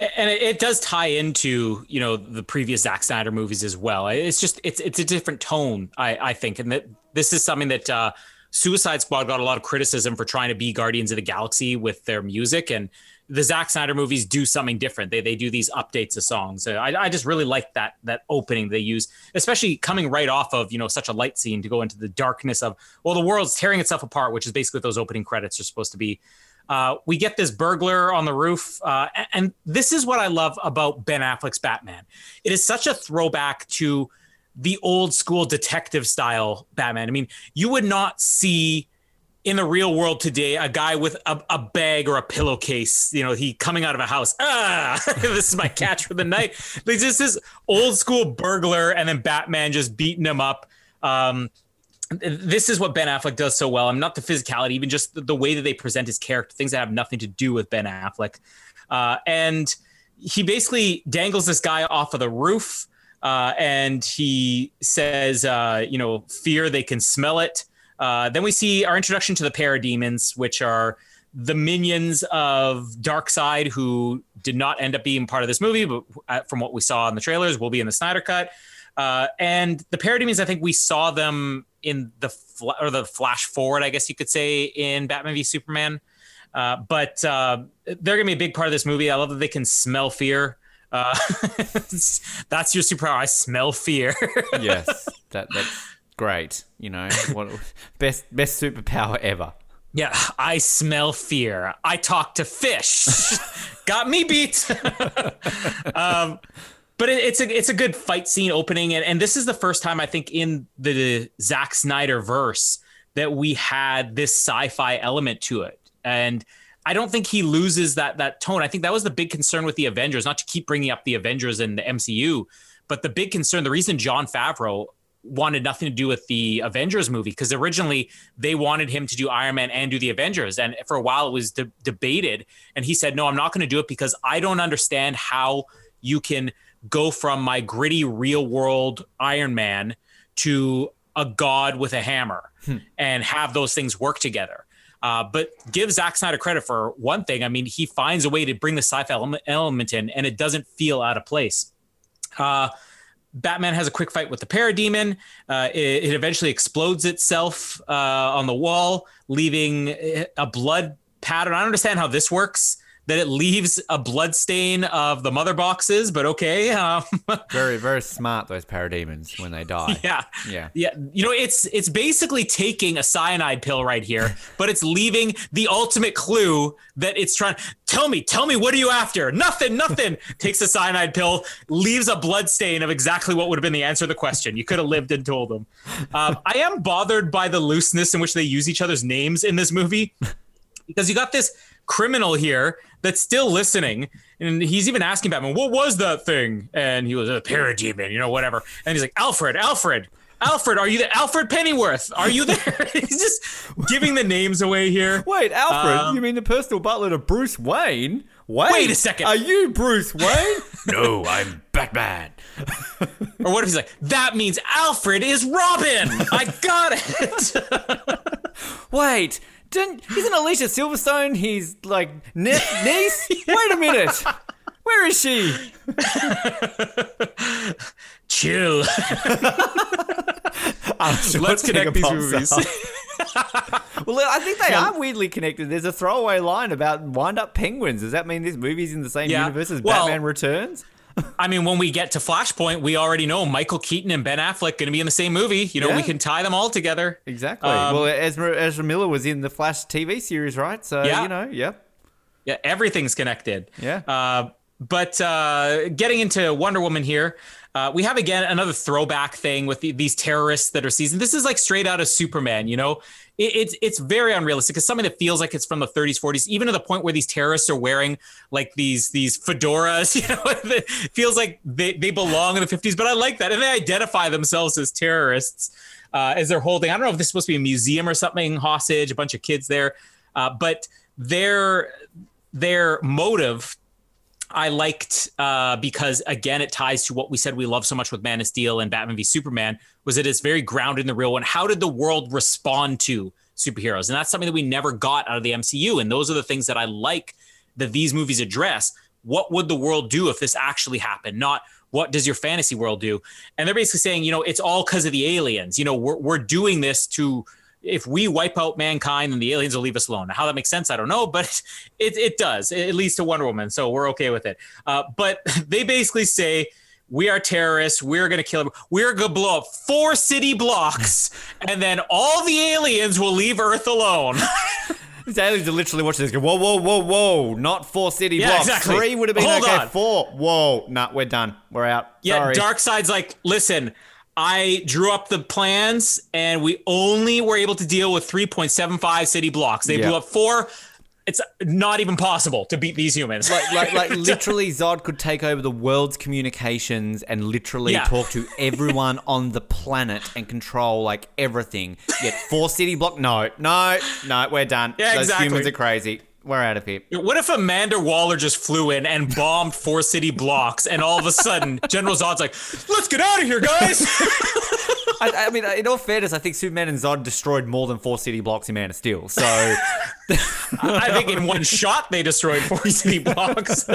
And it, does tie into you know the previous Zack Snyder movies as well. It's just it's it's a different tone, I I think, and that this is something that uh, Suicide Squad got a lot of criticism for trying to be Guardians of the Galaxy with their music, and the Zack Snyder movies do something different. They they do these updates of songs. I I just really like that that opening they use, especially coming right off of you know such a light scene to go into the darkness of well the world's tearing itself apart, which is basically what those opening credits are supposed to be. Uh, we get this burglar on the roof, uh, and this is what I love about Ben Affleck's Batman. It is such a throwback to the old school detective style Batman. I mean, you would not see in the real world today a guy with a, a bag or a pillowcase, you know, he coming out of a house. <laughs> Ah, <laughs> this is my catch for the night. Like just this old school burglar, and then Batman just beating him up. Um, this is what Ben Affleck does so well. I'm not the physicality, even just the, way that they present his character, things that have nothing to do with Ben Affleck. Uh, and he basically dangles this guy off of the roof, uh, and he says, uh, you know, fear they can smell it. Uh, then we see our introduction to the parademons, which are the minions of Darkseid, who did not end up being part of this movie, but uh, from what we saw in the trailers, will be in the Snyder Cut. Uh, and the parademons, I think we saw them in the fl- or the flash forward, I guess you could say, in Batman v Superman. Uh, but uh, they're gonna be a big part of this movie. I love that they can smell fear. Uh, <laughs> that's your superpower. I smell fear. <laughs> Yes, that that's great. You know, what best best superpower ever. yeah, I smell fear. I talk to fish. <laughs> Got me beat. um, but it, it's a it's a good fight scene opening, and, and this is the first time I think in the Zack Snyder verse that we had this sci-fi element to it, and I don't think he loses that that tone. I think that was the big concern with the Avengers, not to keep bringing up the Avengers in the MCU, but the big concern, the reason Jon Favreau wanted nothing to do with the Avengers movie because originally they wanted him to do Iron Man and do the Avengers, and for a while it was de- debated, and he said, "No, I'm not going to do it because I don't understand how you can go from my gritty real world Iron Man to a god with a hammer and have those things work together." Uh, but give Zack Snyder credit for one thing. I mean, he finds a way to bring the sci-fi element, element in, and it doesn't feel out of place. Uh, Batman has a quick fight with the parademon. Uh, it, it eventually explodes itself uh, on the wall, leaving a blood pattern. I don't understand how this works. That it leaves a blood stain of the mother boxes, but okay. Um, <laughs> Very very smart those parademons when they die. <laughs> yeah, Yeah. yeah. You know, it's it's basically taking a cyanide pill right here, <laughs> but it's leaving the ultimate clue that it's trying. Tell me, tell me, what are you after? Nothing, nothing. Takes a cyanide pill, leaves a blood stain of exactly what would have been the answer to the question. You could have lived and told them. Um, I am bothered by the looseness in which they use each other's names in this movie because you got this criminal here that's still listening and he's even asking batman what was that thing and he was a parademon you know whatever and he's like alfred alfred alfred are you there alfred pennyworth are you there <laughs> he's just giving the names away here Wait, Alfred, Um, you mean the personal butler to Bruce Wayne? Wait, Wait a second. Are you Bruce Wayne? <laughs> no, I'm Batman. or what if he's like that means alfred is robin i got it <laughs> Wait, didn't isn't Alicia Silverstone his like ne- niece? <laughs> Wait a minute. Where is she? chill <laughs> Let's connect these movies <laughs> well, I think they are weirdly connected. There's a throwaway line about wind up penguins. Does that mean this movie's in the same Yeah. universe as Well- Batman Returns? I mean, when we get to Flashpoint, we already know Michael Keaton and Ben Affleck going to be in the same movie. You know, Yeah. we can tie them all together. Exactly. Um, well, Ezra, Ezra Miller was in the Flash TV series, right? So Yeah. you know, yep. Yeah, everything's connected. Yeah. Uh, but uh, getting into Wonder Woman here, uh, we have again another throwback thing with the, these terrorists that are seasoned. This is like straight out of Superman, you know. It, it's it's very unrealistic. It's something that feels like it's from the 30s, 40s, even to the point where these terrorists are wearing like these these fedoras. <laughs> You know, it feels like they they belong in the 50s. But I like that, and they identify themselves as terrorists uh, as they're holding. I don't know if this is supposed to be a museum or something hostage, a bunch of kids there, uh, but their their motive I liked uh, because again, it ties to what we said we love so much with Man of Steel and Batman v Superman. Was it is very grounded in the real one. How did the world respond to superheroes? And that's something that we never got out of the MCU. And those are the things that I like that these movies address. What would the world do if this actually happened? Not what does your fantasy world do? And they're basically saying, you know, it's all because of the aliens. You know, we're we're doing this to if we wipe out mankind, then the aliens will leave us alone. Now, how that makes sense, I don't know, but <laughs> it, it does. It leads to Wonder Woman, so we're okay with it. Uh, but <laughs> they basically say, we are terrorists. We're going to kill them. We're going to blow up four city blocks, <laughs> and then all the aliens will leave Earth alone. These aliens are literally watching this go, whoa, whoa, whoa, whoa, not four city yeah, blocks. Exactly. Three would have been Hold okay. On. Four. Whoa, nah, we're done. We're out. Yeah, Sorry. Darkseid's like, listen, I drew up the plans and we only were able to deal with 3.75 city blocks. They blew up four. It's not even possible to beat these humans. Like, like, like <laughs> literally, Zod could take over the world's communications and literally yeah. talk to everyone <laughs> on the planet and control like everything. Yet four city block? No, no, no, we're done. Yeah, Those exactly. humans are crazy. We're out of here. What if Amanda Waller just flew in and bombed four city blocks, and all of a sudden General Zod's like, "Let's get out of here, guys." <laughs> I, I, mean, in all fairness, I think Superman and Zod destroyed more than four city blocks in Man of Steel. So, <laughs> I think in one shot they destroyed four city blocks. <laughs>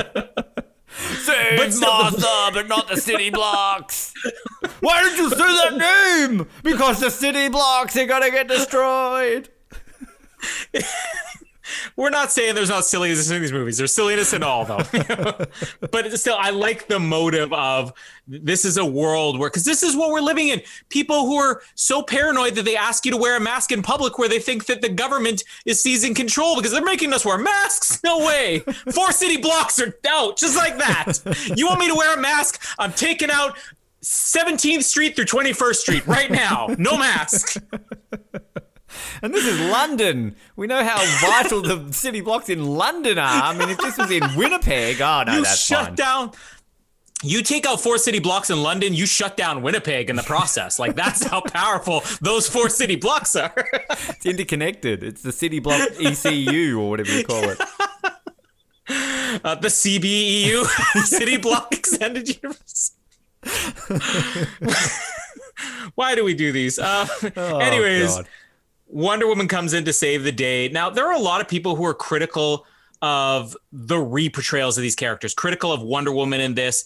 Save but Martha, but not the city blocks. Why did you say that name? Because the city blocks are gonna get destroyed we're not saying there's not silliness in these movies. There's silliness in all, though. <laughs> but still, I like the motive of this is a world where, because this is what we're living in. People who are so paranoid that they ask you to wear a mask in public, where they think that the government is seizing control because they're making us wear masks. No way. Four city blocks are out, just like that. You want me to wear a mask? I'm taking out 17th Street through 21st Street right now. No mask. <laughs> And this is London. We know how vital the city blocks in London are. I mean, if this was in Winnipeg, oh no, you that's shut fine. down. You take out four city blocks in London, you shut down Winnipeg in the process. Like that's how powerful those four city blocks are. it's interconnected. It's the city block ECU or whatever you call it. Uh, the CBEU, <laughs> City Block Extended Universe. <laughs> Why do we do these? Uh, oh, anyways, God. Wonder Woman comes in to save the day. Now, there are a lot of people who are critical of the reportrayals of these characters, critical of Wonder Woman in this.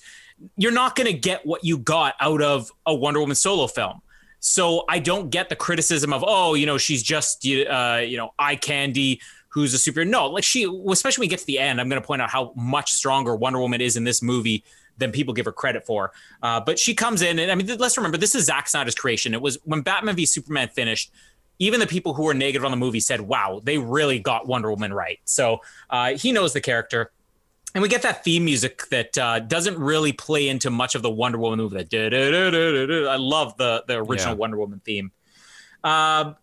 You're not going to get what you got out of a Wonder Woman solo film. So I don't get the criticism of, oh, you know, she's just, uh, you know, eye candy who's a super. No, like she, especially when we get to the end, I'm going to point out how much stronger Wonder Woman is in this movie than people give her credit for. Uh, but she comes in, and I mean, let's remember, this is Zack Snyder's creation. It was when Batman v Superman finished even the people who were negative on the movie said, wow, they really got Wonder Woman right. So uh, he knows the character. And we get that theme music that uh, doesn't really play into much of the Wonder Woman movie. That I love the the original yeah. Wonder Woman theme. Uh,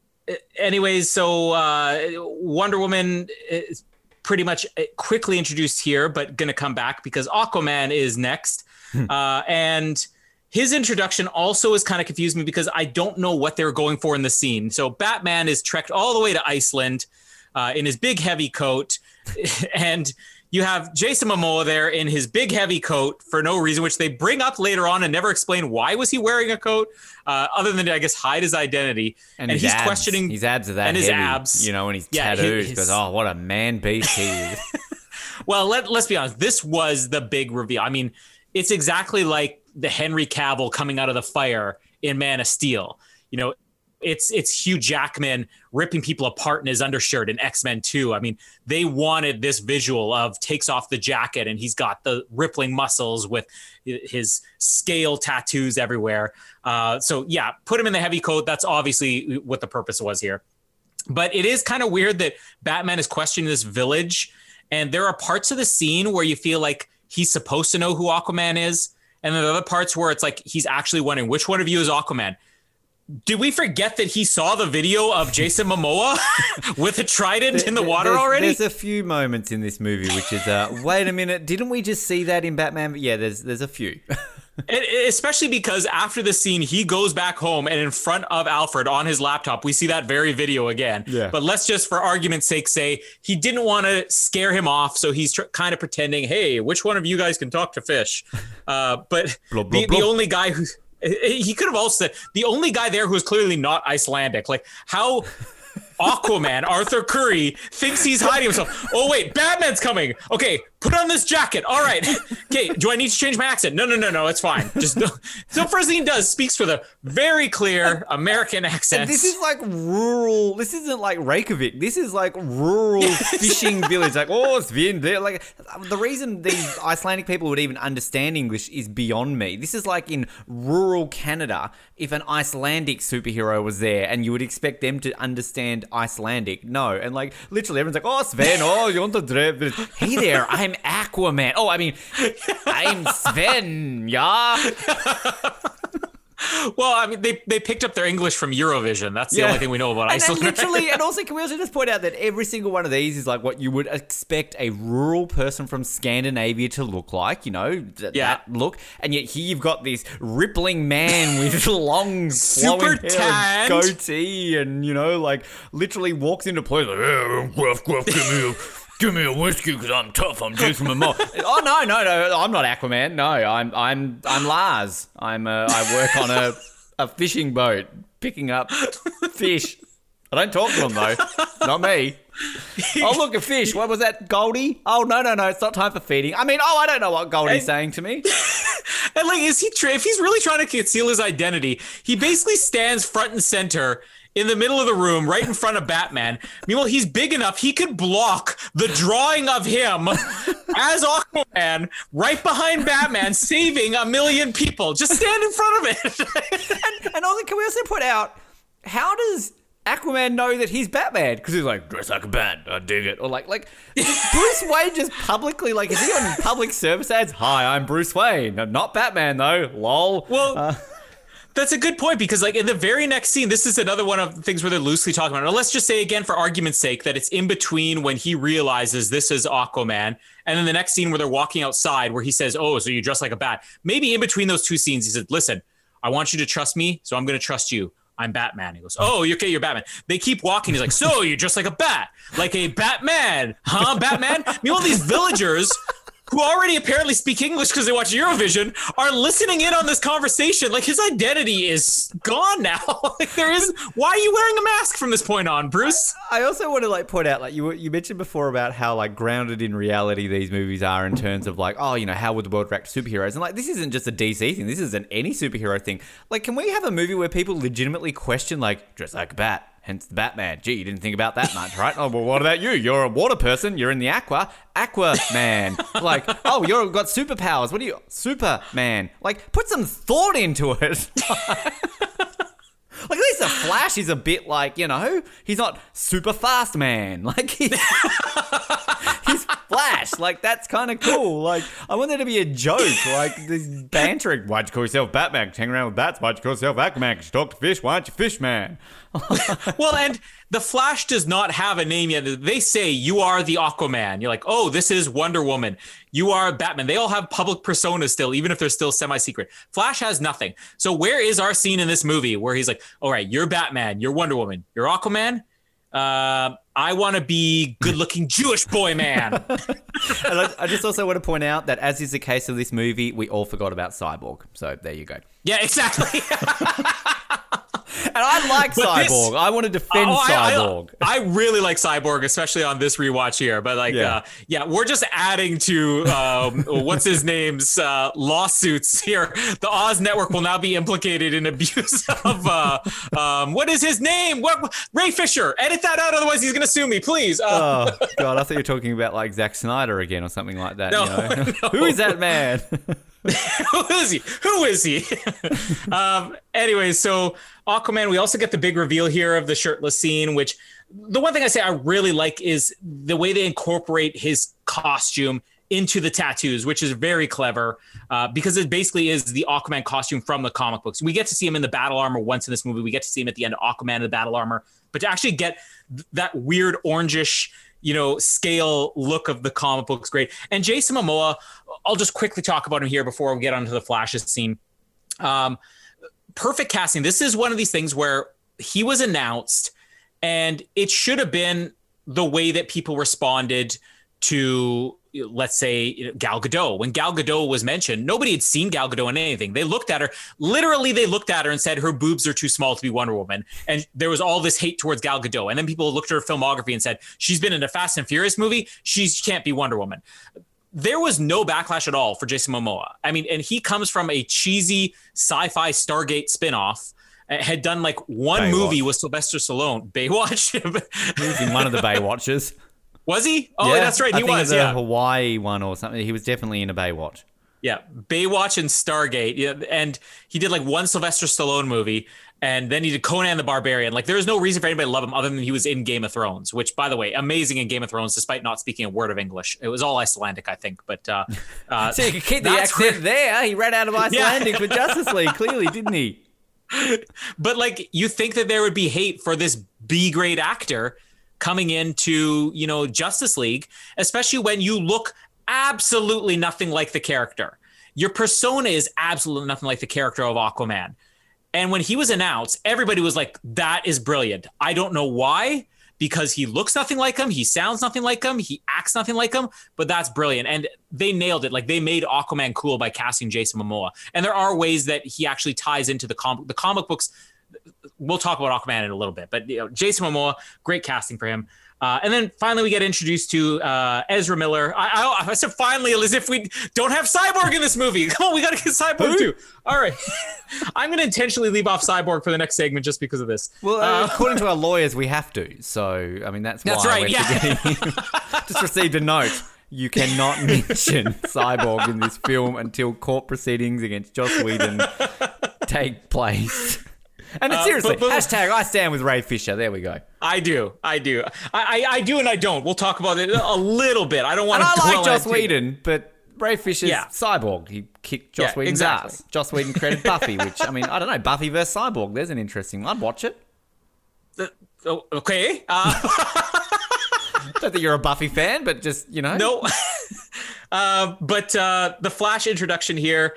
anyways, so uh, Wonder Woman is pretty much uh, quickly introduced here, but going to come back because Aquaman is next, hmm. uh, and his introduction also has kind of confused me because I don't know what they're going for in the scene. So Batman is trekked all the way to Iceland uh, in his big heavy coat, <laughs> and you have Jason Momoa there in his big heavy coat for no reason, which they bring up later on and never explain why was he wearing a coat, uh, other than I guess hide his identity. And, and he's abs. questioning his abs are that and his heavy, abs, you know, and he's yeah, tattooed. His, goes, oh, what a man beast he is. <laughs> well, let, let's be honest. This was the big reveal. I mean, it's exactly like the Henry Cavill coming out of the fire in Man of Steel. You know, it's it's Hugh Jackman ripping people apart in his undershirt in X Men 2. I mean, they wanted this visual of takes off the jacket and he's got the rippling muscles with his scale tattoos everywhere. Uh, so yeah, put him in the heavy coat. That's obviously what the purpose was here. But it is kind of weird that Batman is questioning this village, and there are parts of the scene where you feel like he's supposed to know who Aquaman is, and then the other parts where it's like he's actually wondering which one of you is Aquaman. Did we forget that he saw the video of Jason Momoa <laughs> with a trident in the water there's, already? There's a few moments in this movie which is, uh, wait a minute, didn't we just see that in Batman? Yeah, there's there's a few. <laughs> <laughs> And especially because after the scene, he goes back home and in front of Alfred on his laptop, we see that very video again. Yeah. But let's just, for argument's sake, say he didn't want to scare him off. So he's tr- kind of pretending, hey, which one of you guys can talk to fish? <laughs> Uh, but the, the only guy who. He could have also said the only guy there who is clearly not Icelandic. Like how Aquaman, Arthur Curry, thinks he's hiding himself. Oh wait, Batman's coming. Okay, put on this jacket. All right. <laughs> Okay, do I need to change my accent? No, no, no, no. It's fine. Just so first thing he does speaks with a very clear American accent. This is like rural. This isn't like Reykjavik. This is like rural <laughs> fishing village. Like, oh, it's been there. Like, the reason these Icelandic people would even understand English is beyond me. This is like in rural Canada. If an Icelandic superhero was there, and you would expect them to understand Icelandic, no. And like, literally, everyone's like, oh, Sven, oh, you want to drive? Hey there, I'm Aquaman. Oh, I mean, I'm Sven. Yeah. <laughs> <laughs> well, I mean, they, they picked up their English from Eurovision. That's the Yeah. only thing we know about And, and literally, <laughs> and also, can we also just point out that every single one of these is like what you would expect a rural person from Scandinavia to look like, you know, th- Yeah. that look. And yet here you've got this rippling man with <laughs> long, Super hair goatee, and you know, like literally walks into place like, "Yeah, gruff, gruff, give me a. Give me a whiskey because I'm tough. I'm Jason Momoa. <laughs> oh no, no, no! I'm not Aquaman. No, I'm I'm I'm Lars. I'm uh, I work on a a fishing boat picking up fish. I don't talk to them though. Not me. Oh look, a fish. What was that, Goldie? Oh no, no, no! It's not time for feeding. I mean, oh, I don't know what Goldie's saying to me. <laughs> And like, is he tra- if he's really trying to conceal his identity, he basically stands front and center in the middle of the room, right in front of Batman. Meanwhile, he's big enough he could block the drawing of him <laughs> as Aquaman right behind Batman, saving a million people. Just stand in front of it. <laughs> And, and also, can we also put out how does Aquaman know that he's Batman? Because he's like dress like a bat. I dig it. Or like like <laughs> Bruce Wayne just publicly like is he on public service ads? Hi, I'm Bruce Wayne. Not Batman though. Lol. Well, uh, that's a good point because, like, in the very next scene, this is another one of the things where they're loosely talking about. it. let's just say again, for argument's sake, that it's in between when he realizes this is Aquaman, and then the next scene where they're walking outside, where he says, "Oh, so you dress like a bat." Maybe in between those two scenes, he said, "Listen, I want you to trust me, so I'm going to trust you." I'm Batman. He goes, Oh, you're okay, you're Batman. They keep walking. He's like, So you're just like a bat, like a Batman, huh, Batman? Meanwhile, these villagers who already apparently speak English because they watch Eurovision are listening in on this conversation. Like his identity is gone now. <laughs> like there is. Why are you wearing a mask from this point on, Bruce? I also want to like point out, like you you mentioned before about how like grounded in reality these movies are in terms of like, oh, you know, how would the world react to superheroes? And like, this isn't just a DC thing. This isn't any superhero thing. Like, can we have a movie where people legitimately question like, dress like a bat? Hence the Batman. Gee, you didn't think about that much, right? Oh, well, what about you? You're a water person. You're in the aqua. Aquaman. <laughs> like, oh, you've got superpowers. What are you? Superman. Like, put some thought into it. <laughs> Like at least the Flash is a bit like you know he's not super fast man like he's, he's <laughs> Flash like that's kind of cool like I want there to be a joke like this bantering why'd you call yourself Batman hang around with bats why'd you call yourself Aquaman you talk to fish why aren't you fish man <laughs> well, and the Flash does not have a name yet. They say you are the Aquaman. You're like, oh, this is Wonder Woman. You are Batman. They all have public personas still, even if they're still semi-secret. Flash has nothing. So where is our scene in this movie where he's like, all right, you're Batman, you're Wonder Woman, you're Aquaman. Uh, I want to be good-looking Jewish boy man. <laughs> I, I just also want to point out that as is the case of this movie we all forgot about Cyborg so there you go yeah, exactly. <laughs> and I <laughs> like But this- Cyborg I want to defend Oh, I- I- Cyborg I, really like Cyborg, especially on this rewatch here. But like, Yeah. uh, yeah we're just adding to um, <laughs> what's his name's uh, lawsuits here. The Oz Network will now be implicated in abuse <laughs> of uh, um, what is his name? What Ray Fisher? Edit that out, otherwise he's gonna sue me, please. Uh, Oh god, I thought you were talking about like Zack Snyder again or something like that. No, you know? no. Who is that man? who is he? Who is he? um, anyway, so Aquaman, we also get the big reveal here of the shirtless scene, which the one thing I say I really like is the way they incorporate his costume into the tattoos, which is very clever uh, because it basically is the Aquaman costume from the comic books. We get to see him in the battle armor once in this movie. We get to see him at the end of Aquaman in the battle armor, but to actually get th- that weird orangish, you know, scale look of the comic books, great. And Jason Momoa, I'll just quickly talk about him here before we get onto the Flash's scene. Um, perfect casting. This is one of these things where he was announced, and it should have been the way that people responded to let's say Gal Gadot. When Gal Gadot was mentioned, nobody had seen Gal Gadot in anything. They looked at her, literally, they looked at her and said her boobs are too small to be Wonder Woman. And there was all this hate towards Gal Gadot. And then people looked at her filmography and said, she's been in a Fast and Furious movie. She can't be Wonder Woman. There was no backlash at all for Jason Momoa. I mean, and he comes from a cheesy sci fi Stargate spinoff uh, had done like one Baywatch. movie with Sylvester Stallone, <laughs> Baywatch. he was in one of the Baywatches. Was he? Oh, yeah, that's right. He was. Yeah, Hawaii one or something. He was definitely in a Baywatch. Yeah, Baywatch and Stargate. Yeah, and he did like one Sylvester Stallone movie, and then he did Conan the Barbarian. Like, there is no reason for anybody to love him other than he was in Game of Thrones, which, by the way, amazing in Game of Thrones, despite not speaking a word of English. It was all Icelandic, I think. But uh, <laughs> uh so you could keep the accent there. He ran out of <laughs> Icelandic yeah. for Justice League, clearly, didn't he? <laughs> but like, you think that there would be hate for this B grade actor coming into, you know, Justice League, especially when you look absolutely nothing like the character. Your persona is absolutely nothing like the character of Aquaman. And when he was announced, everybody was like, that is brilliant. I don't know why, because he looks nothing like him, he sounds nothing like him, he acts nothing like him, but that's brilliant. And they nailed it. Like they made Aquaman cool by casting Jason Momoa. And there are ways that he actually ties into the comic the comic books we'll talk about Aquaman in a little bit, but you know, Jason Momoa, great casting for him. Uh, and then finally, we get introduced to uh, Ezra Miller. I, I, I, said finally, as if we don't have Cyborg in this movie. <laughs> Come on, we got to get Cyborg too. All right, <laughs> I'm going to intentionally leave off Cyborg for the next segment just because of this. Well, uh, according to our <laughs> lawyers, we have to. So, I mean, that's that's right. Yeah. just received a note. You cannot mention Cyborg in this film until court proceedings against Joss Whedon take place. And uh, seriously, but, but, hashtag I stand with Ray Fisher. There we go. I do, I do, I, I, I do, and I don't. We'll talk about it a little bit. I don't want to. I like Joss Whedon, but Ray Fisher's yeah. Cyborg. He kicked Joss yeah, Whedon's exactly. ass. Joss Whedon created Buffy, which I mean, I don't know. Buffy versus Cyborg. There's an interesting. I'd watch it. Uh, okay. Uh- <laughs> don't that you're a Buffy fan, but just you know. No. <laughs> uh, but uh, the Flash introduction here.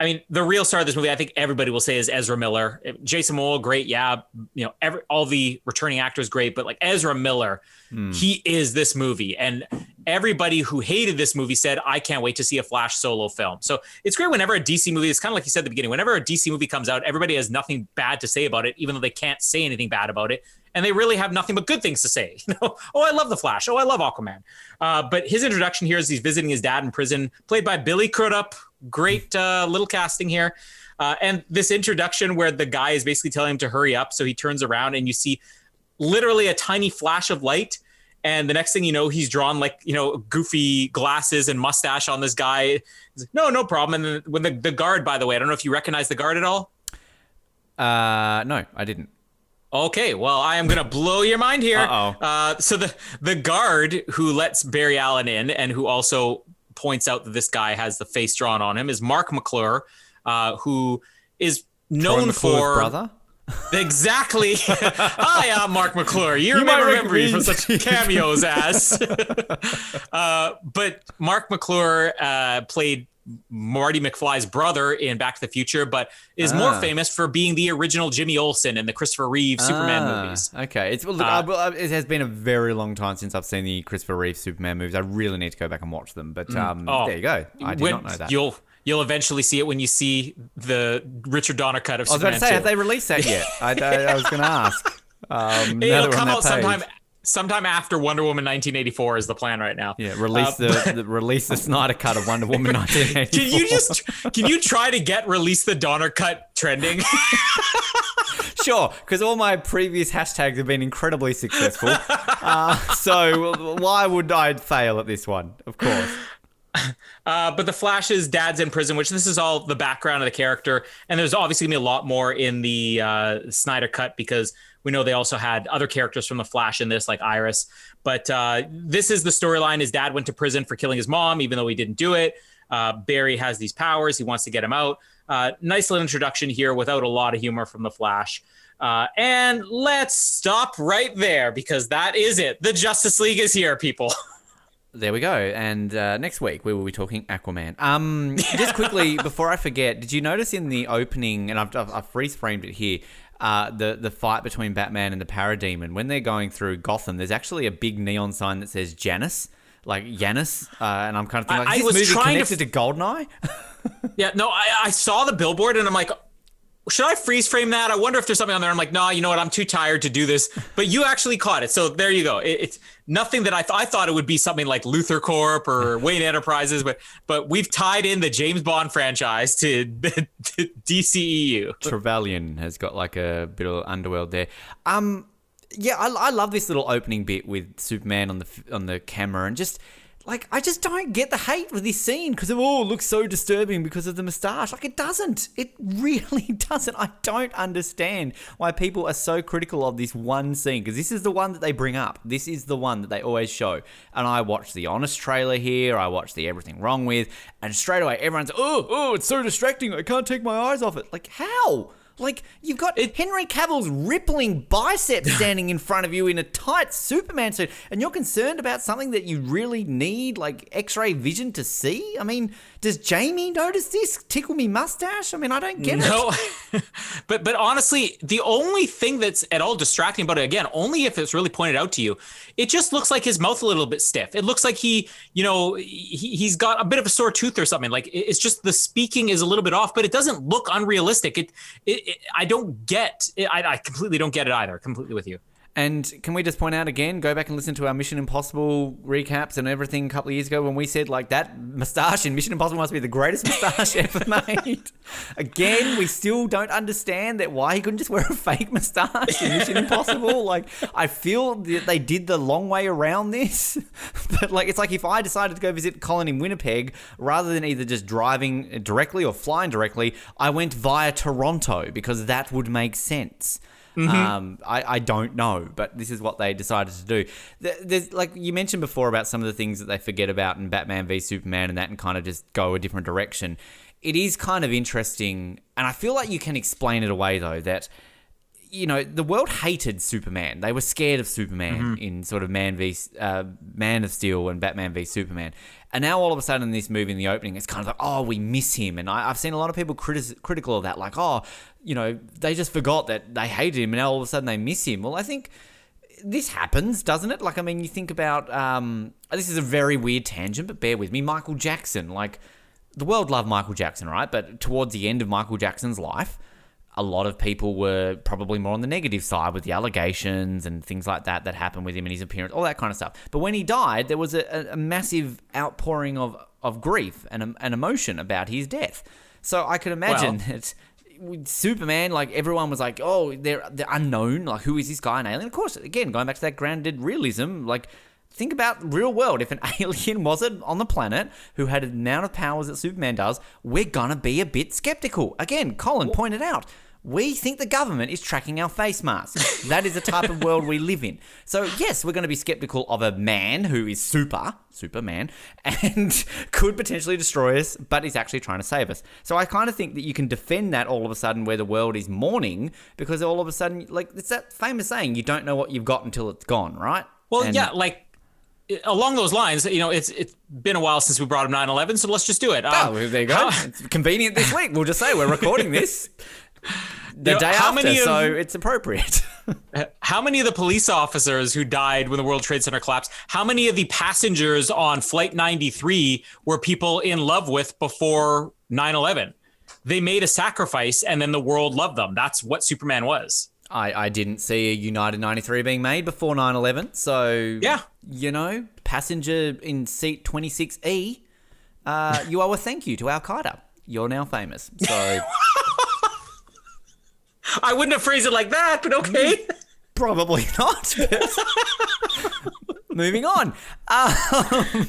I mean, the real star of this movie, I think everybody will say is Ezra Miller. Jason Momoa, great, yeah. You know, every all the returning actors, great, but like Ezra Miller, mm. he is this movie, and everybody who hated this movie said, "I can't wait to see a Flash solo film." So it's great whenever a DC movie. It's kind of like you said at the beginning. Whenever a DC movie comes out, everybody has nothing bad to say about it, even though they can't say anything bad about it and they really have nothing but good things to say. <laughs> You know, oh, I love the Flash. Oh, I love Aquaman. Uh, but his introduction here is he's visiting his dad in prison, played by Billy Crudup. Great uh, little casting here. Uh, and this introduction where the guy is basically telling him to hurry up, so he turns around and you see literally a tiny flash of light. And the next thing you know, he's drawn like you know goofy glasses and mustache on this guy. Like, no, no problem. And then when the, the guard, by the way, I don't know if you recognize the guard at all. Uh, no, I didn't. Okay, well, I am gonna blow your mind here. Uh-oh. Uh, so the the guard who lets Barry Allen in and who also points out that this guy has the face drawn on him is Marc McClure, uh, who is known for brother. Exactly. <laughs> Hi, I'm Marc McClure. You, you might remember me from such <laughs> cameos as. <laughs> uh, but Marc McClure uh, played Marty McFly's brother in Back to the Future, but is ah. more famous for being the original Jimmy Olsen in the Christopher Reeve Superman ah, movies. Okay, it's look, uh, it has been a very long time since I've seen the Christopher Reeve Superman movies. I really need to go back and watch them. But mm. um, oh, there you go. I did when, not know that. You'll you'll eventually see it when you see the Richard Donner cut of. I was Superman about to say, 2. have they released that yet? I, I, I was going to ask. <laughs> Um, It'll come out page. sometime sometime after Wonder Woman 1984 is the plan right now. Yeah, release uh, the, the, release the Snyder cut of Wonder Woman 1984. <laughs> Can you just can you try to get release the Donner cut trending? <laughs> sure, because all my previous hashtags have been incredibly successful. Uh, so why would I fail at this one? Of course. Uh, but the Flash's dad's in prison, which this is all the background of the character, and there's obviously gonna be a lot more in the uh, Snyder cut because We know they also had other characters from the Flash in this, like Iris. But uh, this is the storyline. His dad went to prison for killing his mom, even though he didn't do it. Uh, Barry has these powers. He wants to get him out. Uh, nice little introduction here without a lot of humor from the Flash. Uh, and let's stop right there because that is it. The Justice League is here, people. <laughs> There we go. And uh, next week we will be talking Aquaman. Um, just quickly <laughs> before I forget, did you notice in the opening, and I've, I've, I've freeze framed it here, uh, the the fight between Batman and the Parademon when they're going through Gotham? There's actually a big neon sign that says Janus, like Janus, uh, and I'm kind of thinking, like, I- is I was this movie trying to connected to, Goldeneye? <laughs> Yeah, no, I, I saw the billboard and I'm like, should I freeze frame that? I wonder if there's something on there. I'm like, nah, you know what? I'm too tired to do this. But you actually caught it. So there you go. It, it's nothing that I, th- I thought it would be something like Luthor Corp or <laughs> Wayne Enterprises, but but we've tied in the James Bond franchise to, <laughs> to DCEU. Trevelyan has got like a bit of underworld there. Um, yeah, I, I love this little opening bit with Superman on the on the camera and just like I just don't get the hate with this scene because it all looks so disturbing because of the moustache. Like it doesn't. It <laughs> really doesn't. I don't understand why people are so critical of this one scene because this is the one that they bring up. This is the one that they always show. And I watched the Honest trailer here. I watched the Everything Wrong with, and straight away everyone's oh oh it's so distracting. I can't take my eyes off it. Like how? Like you've got Henry Cavill's rippling biceps <laughs> standing in front of you in a tight Superman suit, and you're concerned about something that you really need, like X-ray vision to see. I mean, does Jamie notice this? Tickle me mustache? I mean, I don't get it. No, <laughs> but but honestly, the only thing that's at all distracting about it, again, only if it's really pointed out to you, it just looks like his mouth a little bit stiff. It looks like he, you know, he, he's got a bit of a sore tooth or something. Like it's just the speaking is a little bit off, but it doesn't look unrealistic. It, it, it I don't get. It, I, I completely don't get it either. Completely with you. And can we just point out again, go back and listen to our Mission Impossible recaps and everything a couple of years ago when we said like that moustache in Mission Impossible must be the greatest moustache <laughs> ever made. Again, we still don't understand that why he couldn't just wear a fake moustache in Mission Impossible. Like I feel that they did the long way around this, <laughs> but like it's like if I decided to go visit Colin in Winnipeg rather than either just driving directly or flying directly, I went via Toronto because that would make sense. Um, I, I don't know, but this is what they decided to do. There's like you mentioned before about some of the things that they forget about in Batman v Superman and that, and kind of just go a different direction. It is kind of interesting, and I feel like you can explain it away though that you know, the world hated Superman. They were scared of Superman in sort of Man v uh, Man of Steel and Batman v Superman. And now all of a sudden in this movie in the opening, it's kind of like, oh, we miss him. And I, I've seen a lot of people critis- critical of that, like, oh, you know, they just forgot that they hated him, and now all of a sudden they miss him. Well, I think this happens, doesn't it? Like, I mean, you think about um, this is a very weird tangent, but bear with me. Michael Jackson, like, the world loved Michael Jackson, right? But towards the end of Michael Jackson's life, a lot of people were probably more on the negative side with the allegations and things like that that happened with him and his appearance, all that kind of stuff. But when he died, there was a, a- massive outpouring of, of grief and, and emotion about his death. So I could imagine Well- that Superman, like everyone was like, oh, they're, they're unknown. Like, who is this guy, an alien? Of course, again, going back to that grounded realism, like, think about real world. If an <laughs> alien was it on the planet who had the amount of powers that Superman does, we're gonna be a bit skeptical. Again, Colin pointed out. We think the government is tracking our face masks. That is the type of world we live in. So, yes, we're going to be skeptical of a man who is super, Superman, and <laughs> could potentially destroy us, but is actually trying to save us. So, I kind of think that you can defend that all of a sudden where the world is mourning because all of a sudden, like, it's that famous saying, you don't know what you've got until it's gone, right? Well, And- yeah, like along those lines, you know, it's it's been a while since we brought up 9/11, so let's just do it. Oh, Um, there you go. how- It's convenient this week. We'll just say we're recording this <laughs> the You know, day how after, of- so it's appropriate. <laughs> How many of the police officers who died when the World Trade Center collapsed, how many of the passengers on Flight 93 were people in love with before 9 11? They made a sacrifice and then the world loved them. That's what Superman was. I, I didn't see a United 93 being made before 9 11. So, Yeah. you know, passenger in seat 26E, uh, you owe a thank you to Al Qaeda. You're now famous. So, <laughs> I wouldn't have phrased it like that, but okay. <laughs> probably not. <laughs> Moving on. Um, <laughs>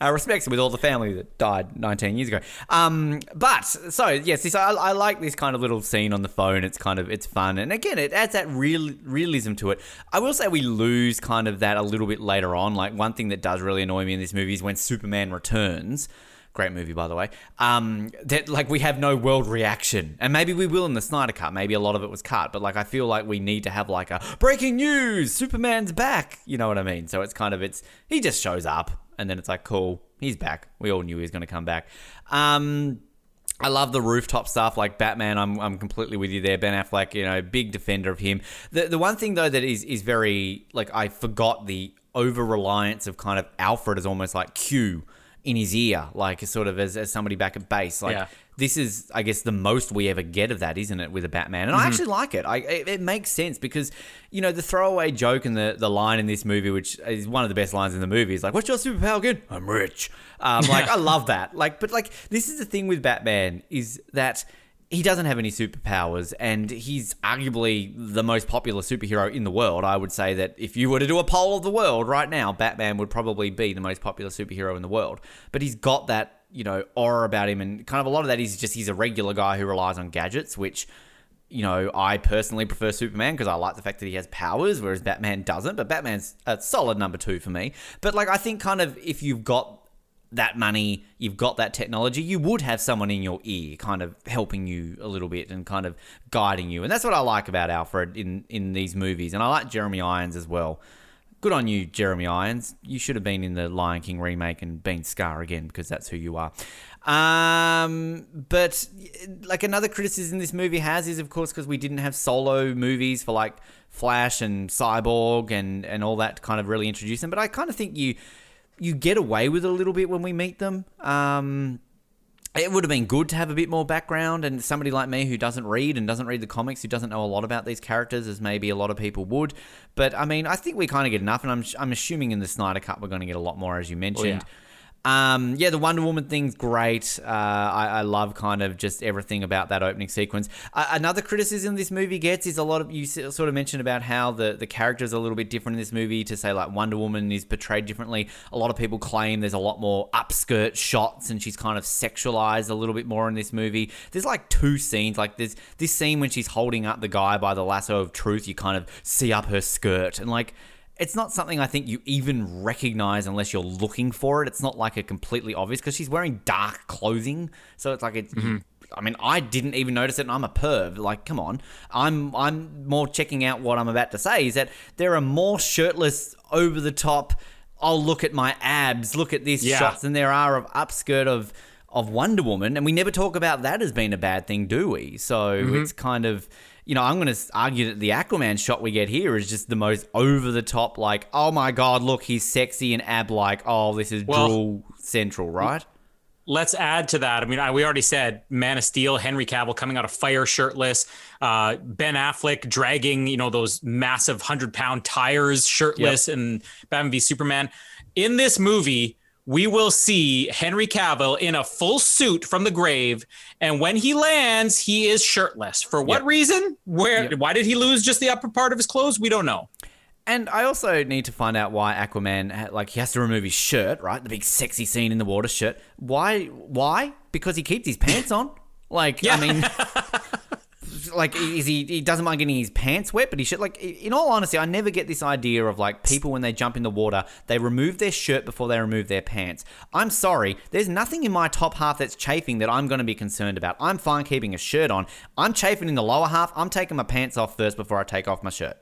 uh, respects with all the family that died 19 years ago. Um, but so yes, this, I, I, like this kind of little scene on the phone. It's kind of it's fun, and again, it adds that real realism to it. I will say we lose kind of that a little bit later on. Like one thing that does really annoy me in this movie is when Superman returns. Great movie, by the way. Um, that like we have no world reaction, and maybe we will in the Snyder Cut. Maybe a lot of it was cut, but like I feel like we need to have like a breaking news: Superman's back. You know what I mean? So it's kind of it's he just shows up, and then it's like cool, he's back. We all knew he was going to come back. Um, I love the rooftop stuff, like Batman. I'm, I'm completely with you there. Ben Affleck, you know, big defender of him. The the one thing though that is is very like I forgot the over reliance of kind of Alfred as almost like Q in his ear, like sort of as, as somebody back at base. Like Yeah. this is, I guess, the most we ever get of that, isn't it, with a Batman? And I actually like it. I it, it makes sense because you know the throwaway joke and the the line in this movie, which is one of the best lines in the movie, is like, "What's your superpower again? I'm rich." Um, like I love that. Like, but like this is the thing with Batman is that he doesn't have any superpowers and he's arguably the most popular superhero in the world. I would say that if you were to do a poll of the world right now, Batman would probably be the most popular superhero in the world. But he's got that, you know, aura about him and kind of a lot of that is just he's a regular guy who relies on gadgets, which you know, I personally prefer Superman because I like the fact that he has powers, whereas Batman doesn't. But Batman's a solid number two for me. But like, I think kind of if you've got that money, you've got that technology, you would have someone in your ear kind of helping you a little bit and kind of guiding you. And that's what I like about Alfred in, in these movies. And I like Jeremy Irons as well. Good on you, Jeremy Irons. You should have been in the Lion King remake and been Scar again because that's who you are. Um, but like another criticism this movie has is, of course, because we didn't have solo movies for like Flash and Cyborg and and all that to kind of really introduce them. But I kind of think you you get away with it a little bit when we meet them. Um, it would have been good to have a bit more background and somebody like me who doesn't read and doesn't read the comics who doesn't know a lot about these characters as maybe a lot of people would. But i mean i think we kind of get enough and i'm, I'm assuming in the snyder cut we're going to get a lot more as you mentioned um, yeah, the Wonder Woman thing's great. Uh, I, I love kind of just everything about that opening sequence. Uh, another criticism this movie gets is a lot of you sort of mentioned about how the the characters are a little bit different in this movie. To say like Wonder Woman is portrayed differently. A lot of people claim there's a lot more upskirt shots and she's kind of sexualized a little bit more in this movie. There's like two scenes. Like there's this scene when she's holding up the guy by the lasso of truth. You kind of see up her skirt and like it's not something I think you even recognize unless you're looking for it. It's not like a completely obvious because she's wearing dark clothing, so it's like it's. Mm-hmm. I mean, I didn't even notice it, and I'm a perv. Like, come on, I'm I'm more checking out what I'm about to say. Is that there are more shirtless, over the top. I'll look at my abs, look at this Yeah. shots and there are of upskirt of of Wonder Woman, and we never talk about that as being a bad thing, do we? So Mm-hmm. it's kind of, you know, I'm going to argue that the Aquaman shot we get here is just the most over the top, like, oh my god, look, he's sexy and ab like, oh, this is Well- drool central, right? let's add to that. I mean, I, we already said Man of Steel, Henry Cavill coming out of fire shirtless, uh, Ben Affleck dragging, you know, those massive hundred pound tires shirtless and Batman v Superman. In this movie, we will see Henry Cavill in a full suit from the grave. And when he lands, he is shirtless. For what Yep. reason? Where, Yep. why did he lose just the upper part of his clothes? We don't know. And I also need to find out why Aquaman, like, he has to remove his shirt, right? The big sexy scene in the water shirt. Why? Why? Because he keeps his pants on. Like, Yeah. I mean, <laughs> like, is he? He doesn't mind getting his pants wet, but he should. Like, in all honesty, I never get this idea of like people when they jump in the water, they remove their shirt before they remove their pants. I'm sorry, there's nothing in my top half that's chafing that I'm going to be concerned about. I'm fine keeping a shirt on. I'm chafing in the lower half. I'm taking my pants off first before I take off my shirt.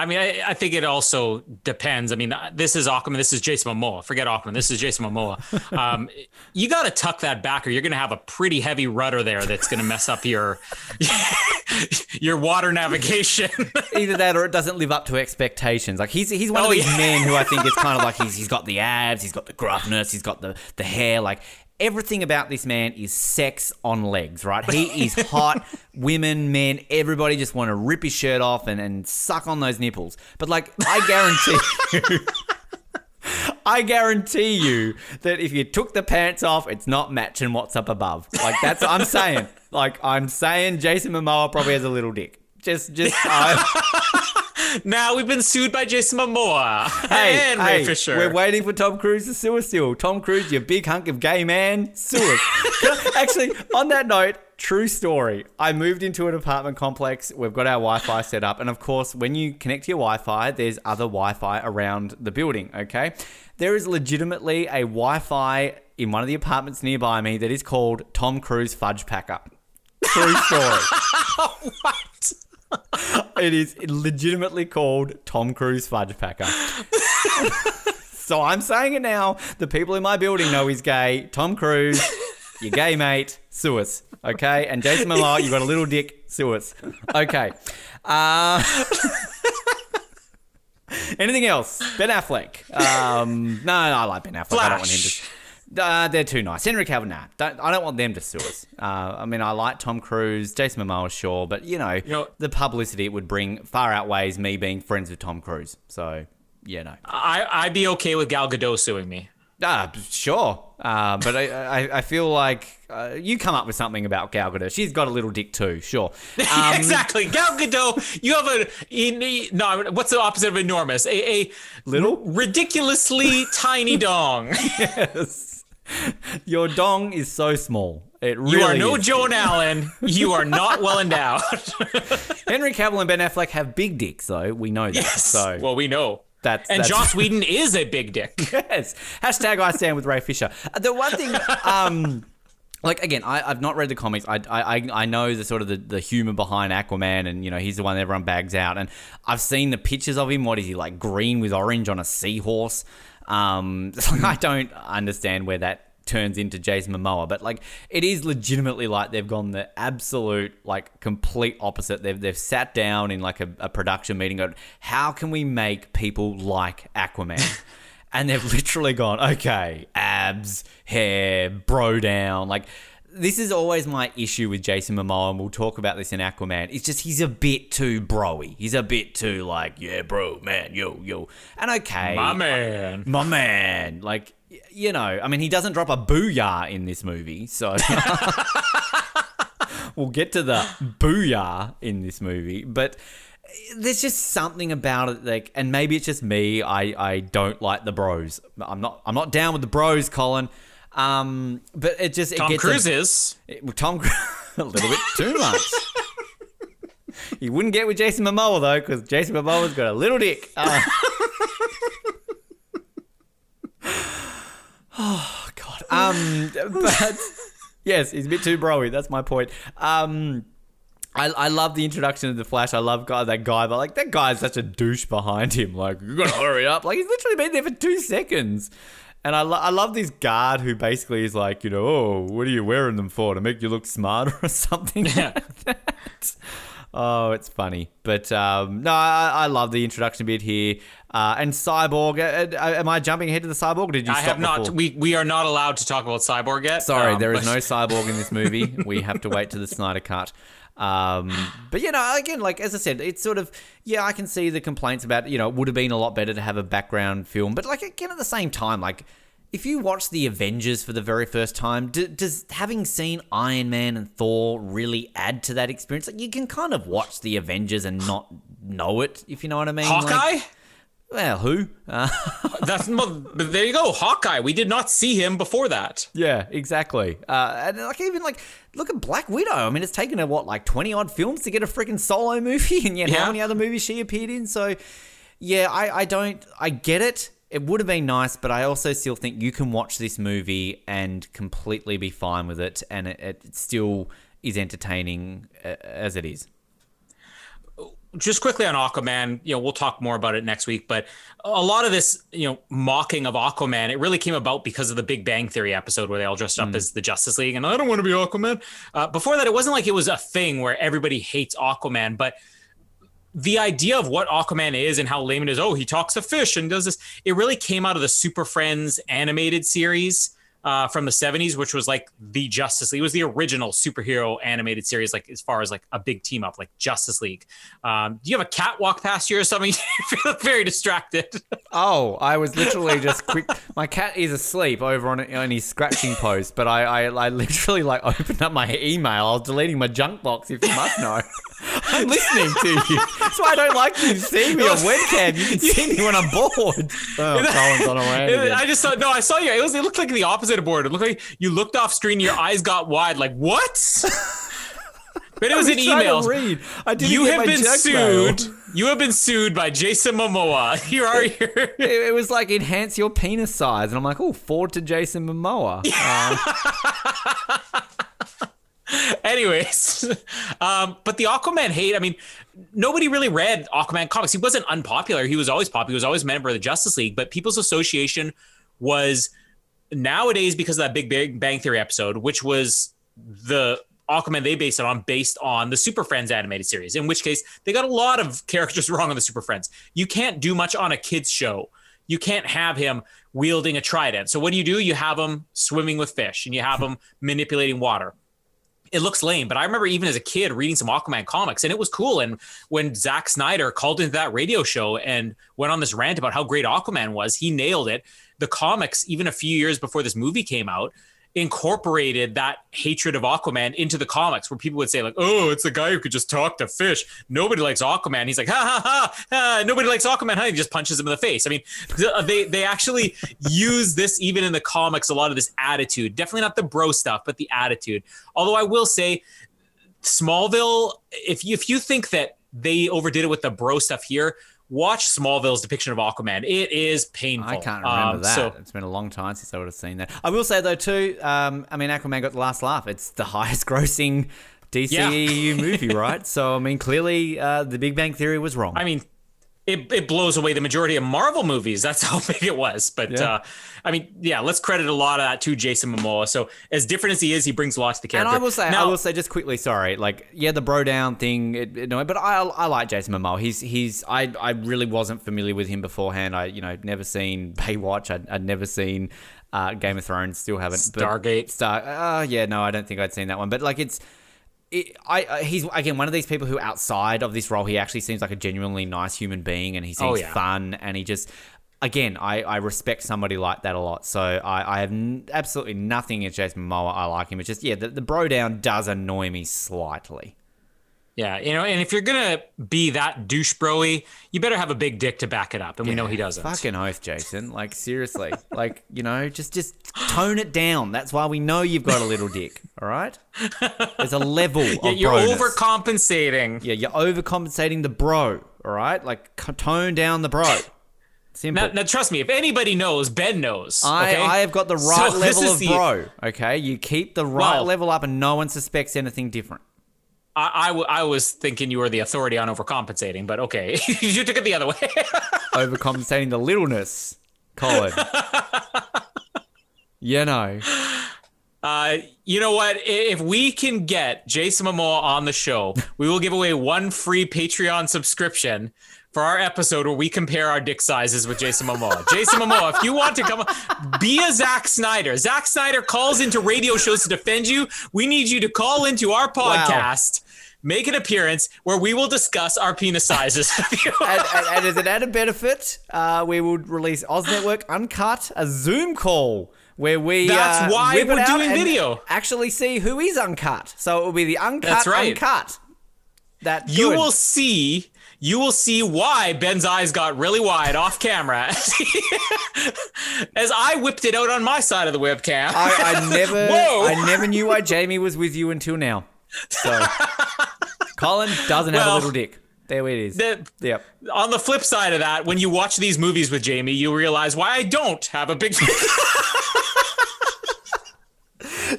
I mean, I, I think it also depends. I mean, uh, this is Aquaman. This is Jason Momoa. Forget Aquaman. This is Jason Momoa. <laughs> Um, you got to tuck that back, or you're going to have a pretty heavy rudder there that's going to mess up your <laughs> your water navigation. <laughs> Either that or it doesn't live up to expectations. Like he's he's one Oh, of these yeah. men who I think is kind of like he's he's got the abs, he's got the gruffness, he's got the the hair. Like everything about this man is sex on legs, right? He <laughs> is hot. Women, men, everybody just want to rip his shirt off and, and suck on those nipples. But like I guarantee you. <laughs> I guarantee you that if you took the pants off, it's not matching what's up above. Like that's I'm saying. Like I'm saying, Jason Momoa probably has a little dick. Just, just. <laughs> I, now we've been sued by Jason Momoa <laughs> Hey, and hey, Ray Fisher. we're waiting for Tom Cruise to sue us still. Tom Cruise, you big hunk of gay man, sue us. <laughs> Actually, on that note, true story. I moved into an apartment complex. We've got our Wi-Fi set up, and of course, when you connect to your Wi-Fi, there's other Wi-Fi around the building. Okay, there is legitimately a Wi-Fi in one of the apartments nearby me that is called Tom Cruise Fudge Packer. True story. <laughs> what? <laughs> It is legitimately called Tom Cruise Fudge Packer. <laughs> so I'm saying it now. The people in my building know he's gay. Tom Cruise, your gay mate, sue us. Okay? And Jason Momoa, you got a little dick, sue us. Okay. Uh, <laughs> anything else? Ben Affleck. Um, no, no, I like Ben Affleck. I don't want him to. Uh, they're too nice. Henry Cavill, nah. Don't, I don't want them to sue us. Uh, I mean, I like Tom Cruise, Jason Momoa, sure, but you know, know- the publicity it would bring far outweighs me being friends with Tom Cruise. So, yeah, no. I, I'd be okay with Gal Gadot suing me. Ah, sure. Uh, but I, I, I feel like uh, you come up with something about Gal Gadot. She's got a little dick too, sure. <laughs> Um, exactly. Gal Gadot, you have a, a- no, what's the opposite of enormous? A, a Little? ridiculously tiny dong. <laughs> yes. <laughs> Your dong is so small. It really You are no is. Joan Allen. You are not well endowed. <laughs> Henry Cavill and Ben Affleck have big dicks, though. We know that. yes. So well, we know. that's And that's, Joss <laughs> Whedon is a big dick. yes. Hashtag I stand with Ray Fisher. Uh, The one thing, um, like again, I, I've not read the comics. I, I, I know the sort of the, the humor behind Aquaman, and you know he's the one that everyone bags out. And I've seen the pictures of him. What is he like? Green with orange on a seahorse. Um, <laughs> I don't understand where that turns into Jason Momoa, but like it is legitimately like they've gone the absolute like complete opposite. They've they've sat down in like a, a production meeting. Going, how can we make people like Aquaman? <laughs> and they've literally gone, okay, abs, hair, bro down. Like, this is always my issue with Jason Momoa, and we'll talk about this in Aquaman. It's just he's a bit too broy. He's a bit too like, yeah, bro, man, yo, yo. And okay, My man. my man. Like, you know, I mean, he doesn't drop a booyah in this movie, so <laughs> we'll get to the booyah in this movie, but eh, there's just something about it like and maybe it's just me i i don't like the bros i'm not i'm not down with the bros colin um but it just it Tom gets Cruise a, is. it- tom <laughs> a little bit too much <laughs> you wouldn't get with jason momoa though because jason momoa's got a little dick Uh, <laughs> <sighs> oh god um but yes he's a bit too broy that's my point um I, I love the introduction of the Flash. I love guy, that guy, but like that guy's such a douche behind him. Like you gotta hurry up. Like he's literally been there for two seconds, and I, lo- I love this guard who basically is like, you know, oh, what are you wearing them for to make you look smarter <laughs> or something Yeah. like that. Oh, it's funny, but um, no, I, I love the introduction bit here. Uh, and Cyborg, uh, uh, am I jumping ahead to the Cyborg? Or did you? I have not. before? We we are not allowed to talk about Cyborg yet. Sorry, Um, there is no <laughs> cyborg in this movie. we have to wait to the Snyder cut. Um, <sighs> but you know, again, like as I said, it's sort of yeah, I can see the complaints about you know it would have been a lot better to have a background film, but like again at the same time, like if you watch the Avengers for the very first time, d- does having seen Iron Man and Thor really add to that experience? Like you can kind of watch the Avengers and not know it, if you know what I mean. Like- Hawkeye. Well, who? Uh, <laughs> That's well, there you go. Hawkeye. We did not see him before that. Yeah, exactly. Uh, and like even like look at Black Widow. I mean, it's taken her what like twenty odd films to get a freaking solo <laughs> movie, and yet Yeah. how many other movies she appeared in? So, yeah, I I don't I get it. It would have been nice, but I also still think you can watch this movie and completely be fine with it, and it, it still is entertaining uh, as it is. Just quickly on Aquaman, you know, we'll talk more about it next week, but a lot of this, you know, mocking of Aquaman, it really came about because of the Big Bang Theory episode where they all dressed up as the Justice League and I don't want to be Aquaman. Uh, before that, it wasn't like it was a thing where everybody hates Aquaman, but the idea of what Aquaman is and how lame it is, oh, he talks to fish and does this, it really came out of the Super Friends animated series uh, from the 70s, which was like the Justice League. It was the original superhero animated series, like as far as like a big team up, like Justice League. Um, do you have a cat walk past you or something? <laughs> you feel very distracted. Oh, I was literally just quick. <laughs> My cat is asleep over on, on his scratching post, but I, I, I literally like <laughs> opened up my email. I was deleting my junk box, if you must know. I'm listening to you. That's why I don't like you to see me on webcam. You can see me when I'm bored. Oh, Colin's on a rant. I just saw no, I saw you. It was it looked like the opposite of bored. It looked like you looked off screen, your eyes got wide, like what? <laughs> But it was, I an email. read. I didn't You have been junk mail. sued. You have been sued by Jason Momoa. <laughs> Here are your It, it was like enhance your penis size, and I'm like, oh, forward to Jason Momoa. Uh, <laughs> Anyways, um, but the Aquaman hate, I mean, nobody really read Aquaman comics. He wasn't unpopular. He was always popular. He was always a member of the Justice League, but People's Association was nowadays because of that Big Bang, Bang Theory episode, which was the Aquaman they based it on, based on the Super Friends animated series, in which case they got a lot of <laughs> characters wrong on the Super Friends. You can't do much on a kid's show. You can't have him wielding a trident. So what do you do? You have him swimming with fish and you have him <laughs> manipulating water it looks lame, but I remember even as a kid reading some Aquaman comics and it was cool. And when Zack Snyder called into that radio show and went on this rant about how great Aquaman was, he nailed it. The comics, even a few years before this movie came out, incorporated that hatred of Aquaman into the comics where people would say like, "Oh, it's the guy who could just talk to fish. Nobody likes Aquaman." He's like, "Ha ha ha! ha nobody likes Aquaman." Huh? He just punches him in the face. I mean, uh, they they actually <laughs> use this even in the comics. A lot of this attitude, definitely not the bro stuff, but the attitude. Although I will say, Smallville, if you, if you think that they overdid it with the bro stuff here. Watch Smallville's depiction of Aquaman. It is painful. I can't remember Um, that. So it's been a long time since I would have seen that. I will say though too. Um, I mean, Aquaman got the last laugh. It's the <laughs> highest grossing DCEU movie, right? So I mean, clearly uh, the Big Bang Theory was wrong. I mean, it, it blows away the majority of Marvel movies. That's <laughs> how big it was. But Yeah. uh, I mean, yeah, let's credit a lot of that to Jason Momoa. So as different as he is, he brings a lot to the and. I will say, I will say just quickly, sorry, like yeah, the bro down thing, it, it, no, but I, I like Jason Momoa. He's he's I, I really wasn't familiar with him beforehand. I you know never seen <laughs> Baywatch. I'd, I'd never seen uh, Game of Thrones. Still haven't. Stargate. Star. Uh, yeah, no, I don't think I'd seen that one. But like it's. It, I, I he's again one of these people who outside of this role he actually seems like a genuinely nice human being and he Oh, seems yeah. fun and he just again I, I respect somebody like that a lot. So I, I have n- absolutely nothing against Jason Momoa. I like him. It's just yeah the, the bro down does annoy me slightly yeah, you know, and if you're gonna be that douche broy, you better have a big dick to back it up, and we know he doesn't. fucking oath Jason like seriously like you know just just tone it down that's why we know you've got a little dick all right there's a level <laughs> Yeah, you're broness. overcompensating. Yeah, you're overcompensating the bro. All right, like c- tone down the bro. Simple. Now, now, trust me, if anybody knows, Ben knows. I, okay? I have got the right <laughs> So level of the- bro. Okay, you keep the right Well- level up, and no one suspects anything different. I, I, w- I was thinking you were the authority on overcompensating, but okay, <laughs> you took it the other way. <laughs> Overcompensating the littleness, Colin. <laughs> you know, Uh, you know what? If we can get Jason Momoa on the show, we will give away one free Patreon subscription for our episode where we compare our dick sizes with Jason Momoa. Jason Momoa, if you want to come, be a Zack Snyder. Zack Snyder calls into radio shows to defend you. We need you to call into our podcast. Make an appearance where we will discuss our penis sizes. <laughs> and, and, and as an added benefit, uh, we will release Oz Network Uncut, a Zoom call where we. That's uh, why we're doing video. Actually, see who is uncut. So it will be the uncut, That's right. uncut. That you good. will see you will see why Ben's eyes got really wide off camera as, <laughs> as I whipped it out on my side of the webcam. I, I <laughs> never, Whoa. I never knew why Jamie was with you until now. So, Colin doesn't have a little dick. There it is. The- yep. on the flip side of that, when you watch these movies with Jamie, you realize why I don't have a big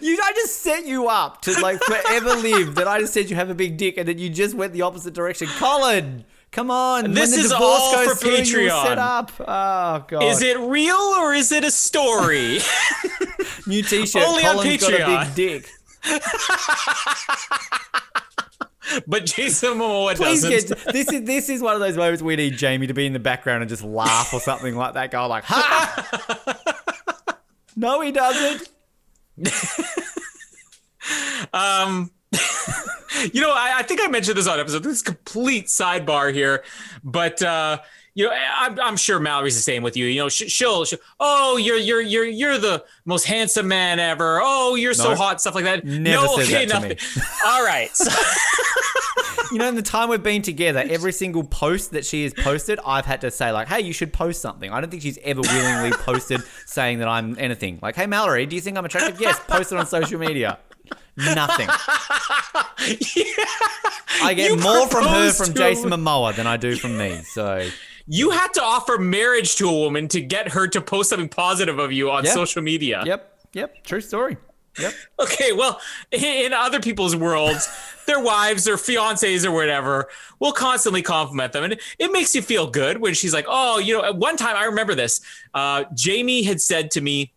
You, I just set you up to like forever live. That I just said you have a big dick, and then you just went the opposite direction. Colin, come on. This is all for through, Patreon. set up. Oh god. Is it real or is it a story? <laughs> new T-shirt? Only on Colin's got a big dick. <laughs> but Jason Momoa Please doesn't. get this is this is one of those moments we need Jamie to be in the background and just laugh or something like that. Go like, ha! no, he doesn't. <laughs> Um, <laughs> you know, I, I think I mentioned this on episode. This is complete sidebar here, but uh, you know, I'm, I'm sure Mallory's the same with you. You know, she, she'll, she'll, oh, you're you're you're you're the most handsome man ever. Oh, you're so No. hot, stuff like that. Never no, okay, that nothing. All right, so, <laughs> <laughs> you know, in the time we've been together, every single post that she has posted, I've had to say like, "Hey, you should post something." I don't think she's ever willingly <laughs> posted saying that I'm anything. Like, "Hey, Mallory, do you think I'm attractive?" Yes, post it on social media. Nothing. I get You more from her from Jason Momoa than I do from me. So You had to offer marriage to a woman to get her to post something positive of you on Yeah. social media. Yep. Yep. True story. Yep. <laughs> Okay, well, in other people's worlds, <laughs> their wives or fiancés or whatever will constantly compliment them. And it makes you feel good when she's like, oh, you know, at one time I remember this. Uh, Jamie had said to me,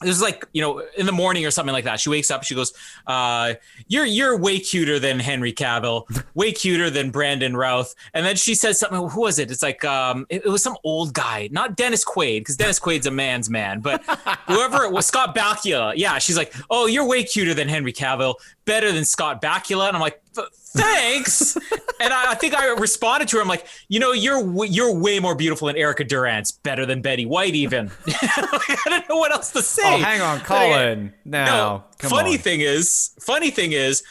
this is like you know in the morning or something like that. She wakes up, she goes, uh, "You're you're way cuter than Henry Cavill, way cuter than Brandon Routh." And then she says something. Who was it? It's like um, it, it was some old guy, not Dennis Quaid, because Dennis Quaid's a man's man, but whoever it was, Scott Bakula. Yeah, she's like, "Oh, you're way cuter than Henry Cavill, better than Scott Bakula," and I'm like. Thanks, <laughs> and I, I think I responded to her. I'm like, you know, you're you're way more beautiful than Erica Durance, better than Betty White, even. <laughs> I don't know what else to oh, say. Oh, hang on, Colin. Now, No, come funny on. thing is, funny thing is,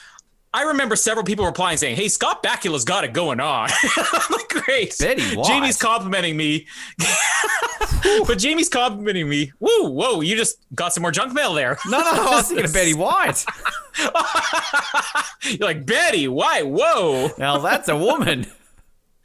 I remember several people replying saying, "Hey, Scott Bakula's got it going on." <laughs> I'm like, great. Betty White. Jamie's complimenting me, <laughs> but Jamie's complimenting me. Woo, whoa! You just got some more junk mail there. <laughs> No, no, I was thinking of Betty White. You're like Betty White. Whoa! Now that's a woman.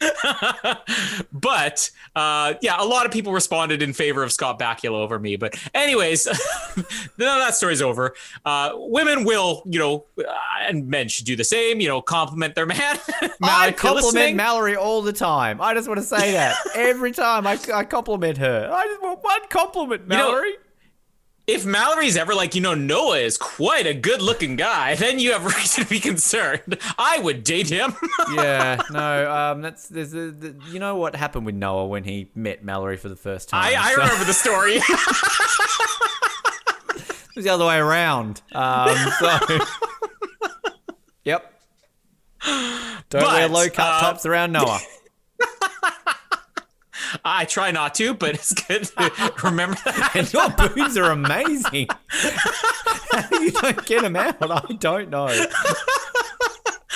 <laughs> but uh, yeah, a lot of people responded in favor of Scott Bakula over me. But anyways, <laughs> now that story's over. Uh, women will, you know, uh, and men should do the same. You know, compliment their man. <laughs> I Mallory, you're compliment listening- Mallory all the time. I just want to say that every time I, I compliment her. I just want one compliment, know- Mallory. If Mallory's ever like, you know, Noah is quite a good-looking guy, <laughs> then you have <laughs> reason to be concerned. I would date him. <laughs> yeah, no, um, that's there's a, the, you know what happened with Noah when he met Mallory for the first time. I, I So- remember the story. It was the other way around. Um, so, yep. Don't wear low cut uh, tops around Noah. I try not to, but it's good to <laughs> remember that. And your boobs are amazing. How <laughs> you don't get them out, I don't know.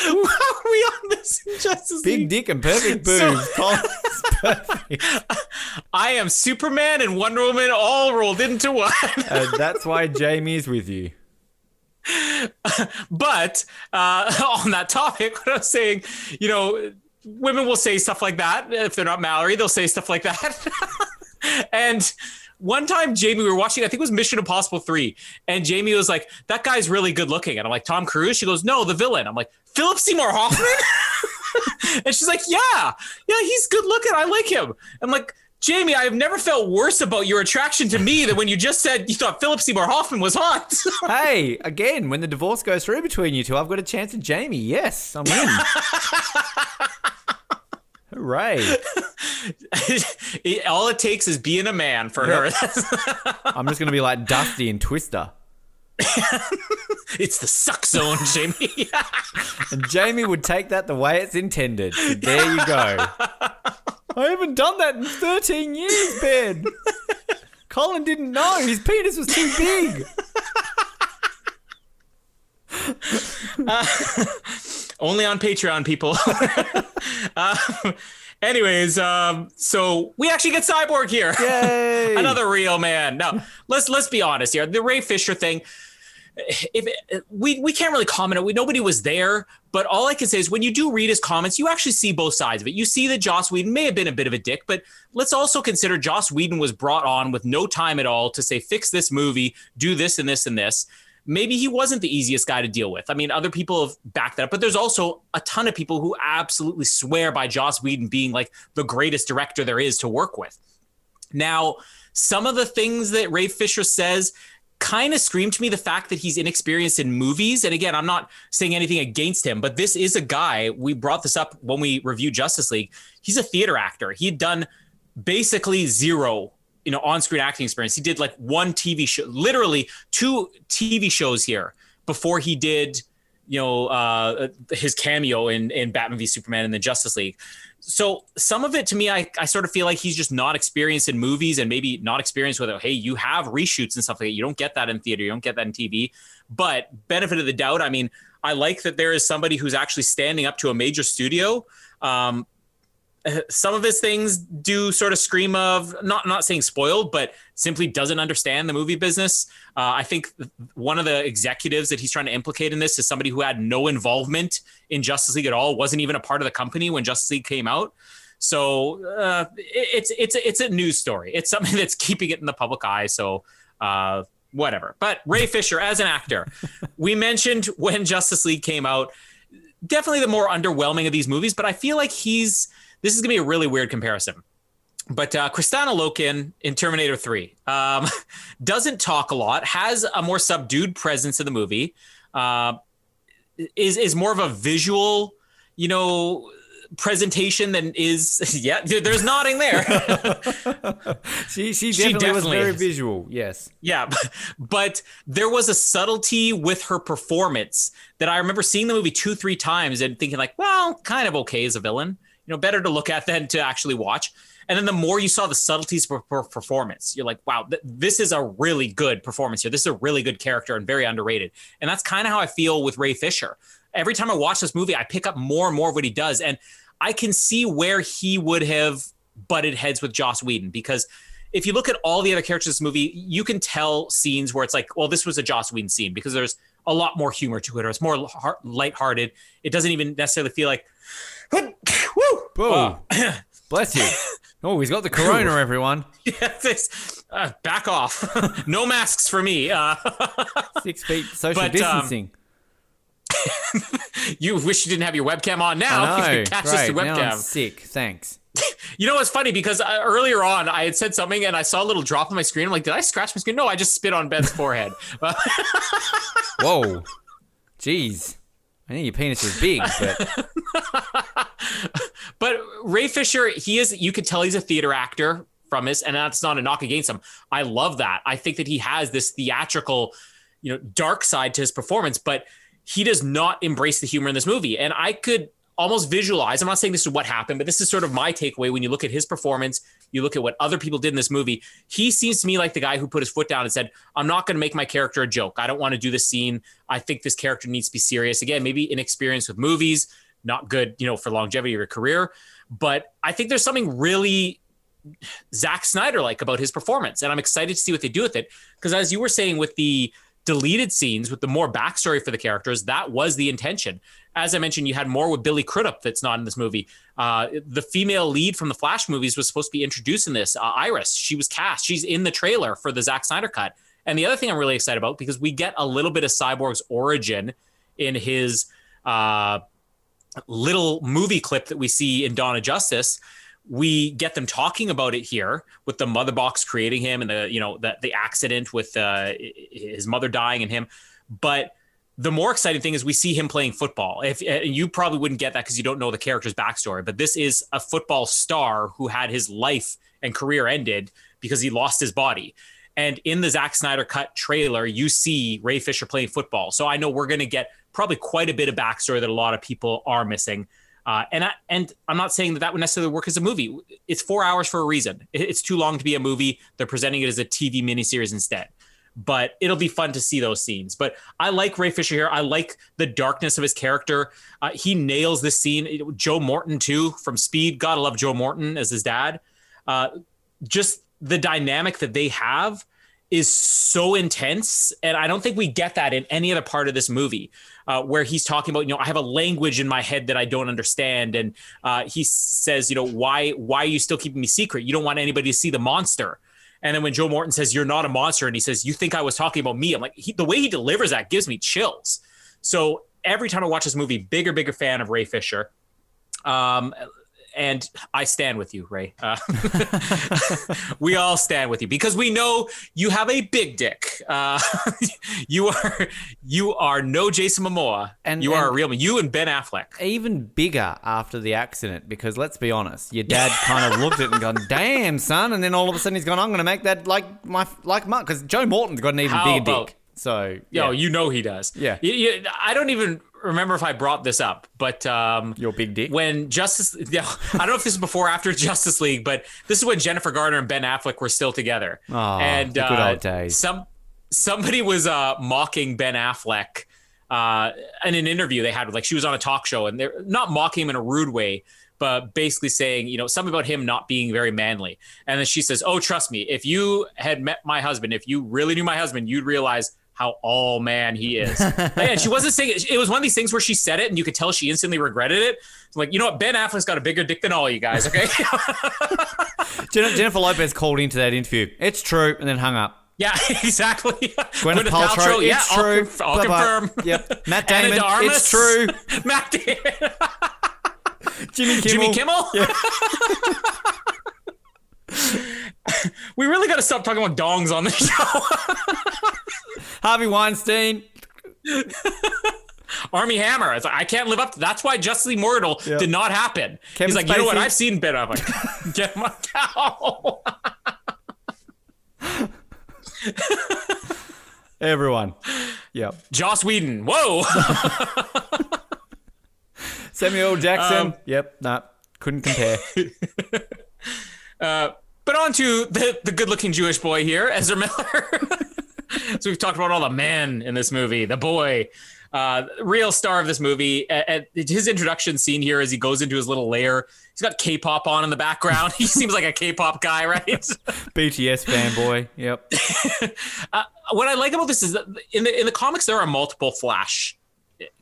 Are we on this Justice Big League? dick and perfect So- boobs. Colin's perfect. <laughs> I am Superman and Wonder Woman all rolled into one. And that's why Jamie's with you. but uh, on that topic, what I was saying, you know, women will say stuff like that. If they're not Mallory, they'll say stuff like that. <laughs> and one time, Jamie, we were watching, I think it was Mission Impossible 3, and Jamie was like, that guy's really good looking. And I'm like, Tom Cruise? She goes, no, the villain. I'm like, Philip Seymour Hoffman? <laughs> and she's like, yeah, yeah, he's good looking. I like him. I'm like, Jamie, I have never felt worse about your attraction to me than when you just said you thought Philip Seymour Hoffman was hot. <laughs> Hey, again, when the divorce goes through between you two, I've got a chance at Jamie. Yes, I'm in. <laughs> Hooray. <laughs> All it takes is being a man for her. I'm just going to be like Dusty and Twister. it's the suck zone, Jamie. And Jamie would take that the way it's intended. So there you go. I haven't done that in 13 years, Ben. <laughs> Colin didn't know. His penis was too big. <laughs> Only on Patreon, people. <laughs> uh, anyways, um, so we actually get Cyborg here. Yay. Another real man. No, let's let's be honest here. The Ray Fisher thing. If it, we we can't really comment. We nobody was there, but all I can say is when you do read his comments, you actually see both sides of it. You see that Joss Whedon may have been a bit of a dick, but let's also consider Joss Whedon was brought on with no time at all to say fix this movie, do this and this and this. Maybe he wasn't the easiest guy to deal with. I mean, other people have backed that up, but there's also a ton of people who absolutely swear by Joss Whedon being like the greatest director there is to work with. Now, some of the things that Ray Fisher says kind of screamed to me the fact that he's inexperienced in movies. And again, I'm not saying anything against him, but this is a guy. We brought this up when we reviewed Justice League. He's a theater actor. He had done basically zero you know on-screen acting experience he did like one tv show literally two tv shows here before he did you know uh his cameo in in batman v superman and the justice league so some of it to me I, I sort of feel like he's just not experienced in movies and maybe not experienced with it hey you have reshoots and stuff like that you don't get that in theater you don't get that in tv But benefit of the doubt, I mean, I like that there is somebody who's actually standing up to a major studio. Um, <laughs> some of his things do sort of scream of not not saying spoiled, but simply doesn't understand the movie business. Uh, I think one of the executives that he's trying to implicate in this is somebody who had no involvement in Justice League at all, wasn't even a part of the company when Justice League came out. So uh, it's it's it's a news story. It's something <laughs> that's keeping it in the public eye. So uh, whatever. But Ray Fisher as an actor, <laughs> we mentioned when Justice League came out, definitely the more underwhelming of these movies. But I feel like he's this is gonna be a really weird comparison. But uh, Kristanna Loken in Terminator 3 um, <laughs> doesn't talk a lot, has a more subdued presence in the movie, uh, is is more of a visual, you know, presentation than is <laughs> yeah there's nodding there <laughs> she, she, definitely she definitely was very is. visual yes yeah but, but there was a subtlety with her performance that i remember seeing the movie two three times and thinking like well kind of okay as a villain you know better to look at than to actually watch. And then the more you saw the subtleties of her performance you're like wow th- this is a really good performance here. This is a really good character and very underrated. And that's kind of how i feel with ray fisher. Every time i watch this movie i pick up more and more of what he does and i can see where he would have butted heads with joss whedon because if you look at all the other characters in this movie you can tell scenes where it's like well this was a joss whedon scene because there's a lot more humor to it or it's more lighthearted. It doesn't even necessarily feel like Boom. Uh, <coughs> Bless you. <coughs> Oh, he's got the corona, everyone. <laughs> yeah, this, uh, back off. <laughs> no masks for me. Uh, <laughs> Six feet social but, um, distancing. Um, you wish you didn't have your webcam on now. I know. catch Great. webcam. Now I'm sick. Thanks. You know what's funny? Because uh, earlier on, I had said something and I saw a little drop on my screen. I'm like, did I scratch my screen? No, I just spit on Ben's forehead. Whoa. Jeez. I think your penis is big, but <laughs> but Ray Fisher, he is. You could tell he's a theater actor from his, and that's not a knock against him. I love that. I think that he has this theatrical, you know, dark side to his performance, but he does not embrace the humor in this movie. And I could almost visualize. I'm not saying this is what happened, but this is sort of my takeaway when you look at his performance. You look at what other people did in this movie. He seems to me like the guy who put his foot down and said, "I'm not going to make my character a joke. I don't want to do this scene. I think this character needs to be serious." Again, maybe inexperience with movies, not good, you know, for longevity of your career. But I think there's something really Zack Snyder like about his performance, and I'm excited to see what they do with it. Because as you were saying, with the deleted scenes with the more backstory for the characters, that was the intention. As I mentioned, you had more with Billy Crudup that's not in this movie. Uh, the female lead from the Flash movies was supposed to be introduced in this. Uh, Iris, she was cast. She's in the trailer for the Zack Snyder cut. And the other thing I'm really excited about because we get a little bit of Cyborg's origin in his uh, little movie clip that we see in Dawn of Justice we get them talking about it here with the mother box creating him and the you know the the accident with uh, his mother dying and him but the more exciting thing is we see him playing football if you probably wouldn't get that because you don't know the character's backstory but this is a football star who had his life and career ended because he lost his body and in the Zack Snyder cut trailer you see Ray Fisher playing football so I know we're going to get probably quite a bit of backstory that a lot of people are missing uh, and I, and I'm not saying that that would necessarily work as a movie. It's four hours for a reason. It's too long to be a movie. They're presenting it as a TV miniseries instead. But it'll be fun to see those scenes. But I like Ray Fisher here. I like the darkness of his character. Uh, he nails this scene. Joe Morton too from Speed. Gotta love Joe Morton as his dad. Uh, just the dynamic that they have is so intense and i don't think we get that in any other part of this movie uh, where he's talking about you know i have a language in my head that i don't understand and uh, he says you know why why are you still keeping me secret you don't want anybody to see the monster and then when joe morton says you're not a monster and he says you think i was talking about me? I'm like he, the way he delivers that gives me chills. So every time i watch this movie bigger bigger fan of ray fisher. Um, and I stand with you, Ray. Uh, <laughs> we all stand with you because we know you have a big dick. Uh, <laughs> you are you are no Jason Momoa, and you and are a real man. you and Ben Affleck. Even bigger after the accident, because let's be honest, your dad kind of <laughs> looked at it and gone, "Damn, son," and then all of a sudden he's gone, "I'm going to make that like my like my," because Joe Morton's got an even How bigger about, dick. So, yeah. yo, you know he does. Yeah. I don't even remember if I brought this up, but um, your big dick. When Justice, <laughs> yeah, I don't know if this is before or after Justice League, but this is when Jennifer Garner and Ben Affleck were still together. Oh, and good uh, old days. Some somebody was uh, mocking Ben Affleck uh, in an interview they had. Like she was on a talk show, and they're not mocking him in a rude way, but basically saying, you know, something about him not being very manly. And then she says, "Oh, trust me, if you had met my husband, if you really knew my husband, you'd realize." How all man he is. <laughs> and she wasn't saying it. It was one of these things where she said it and you could tell she instantly regretted it. So like, you know what? Ben Affleck's got a bigger dick than all you guys, okay? <laughs> <laughs> Jennifer Lopez called into that interview. It's true, and then hung up. Yeah, exactly. Gwyneth, Gwyneth Paltrow, Paltrow, yeah, it's true. I'll, conf- I'll confirm. Yep. Matt Damon, it's true. Matt Damon. Jimmy Kimmel. Jimmy Kimmel. Yeah. We really got to stop talking about dongs on the <laughs> show. Harvey Weinstein. <laughs> Armie Hammer. Like, I can't live up to that's why League Mortal yep. did not happen. Kevin He's like, Spacey. you know what? I've seen Ben Affleck. <laughs> Get my cow. Everyone. Yep. Joss Whedon. Whoa. Samuel Jackson. Um, yep. Nah. Couldn't compare. uh, but on to the, the good looking Jewish boy here, Ezra Miller. <laughs> so we've talked about all the men in this movie, the boy. Uh, real star of this movie. At, at his introduction scene here, as he goes into his little lair, he's got K-pop on in the background. <laughs> he seems like a K-pop guy, right? <laughs> BTS fanboy. Yep. uh, what I like about this is that in the in the comics there are multiple Flash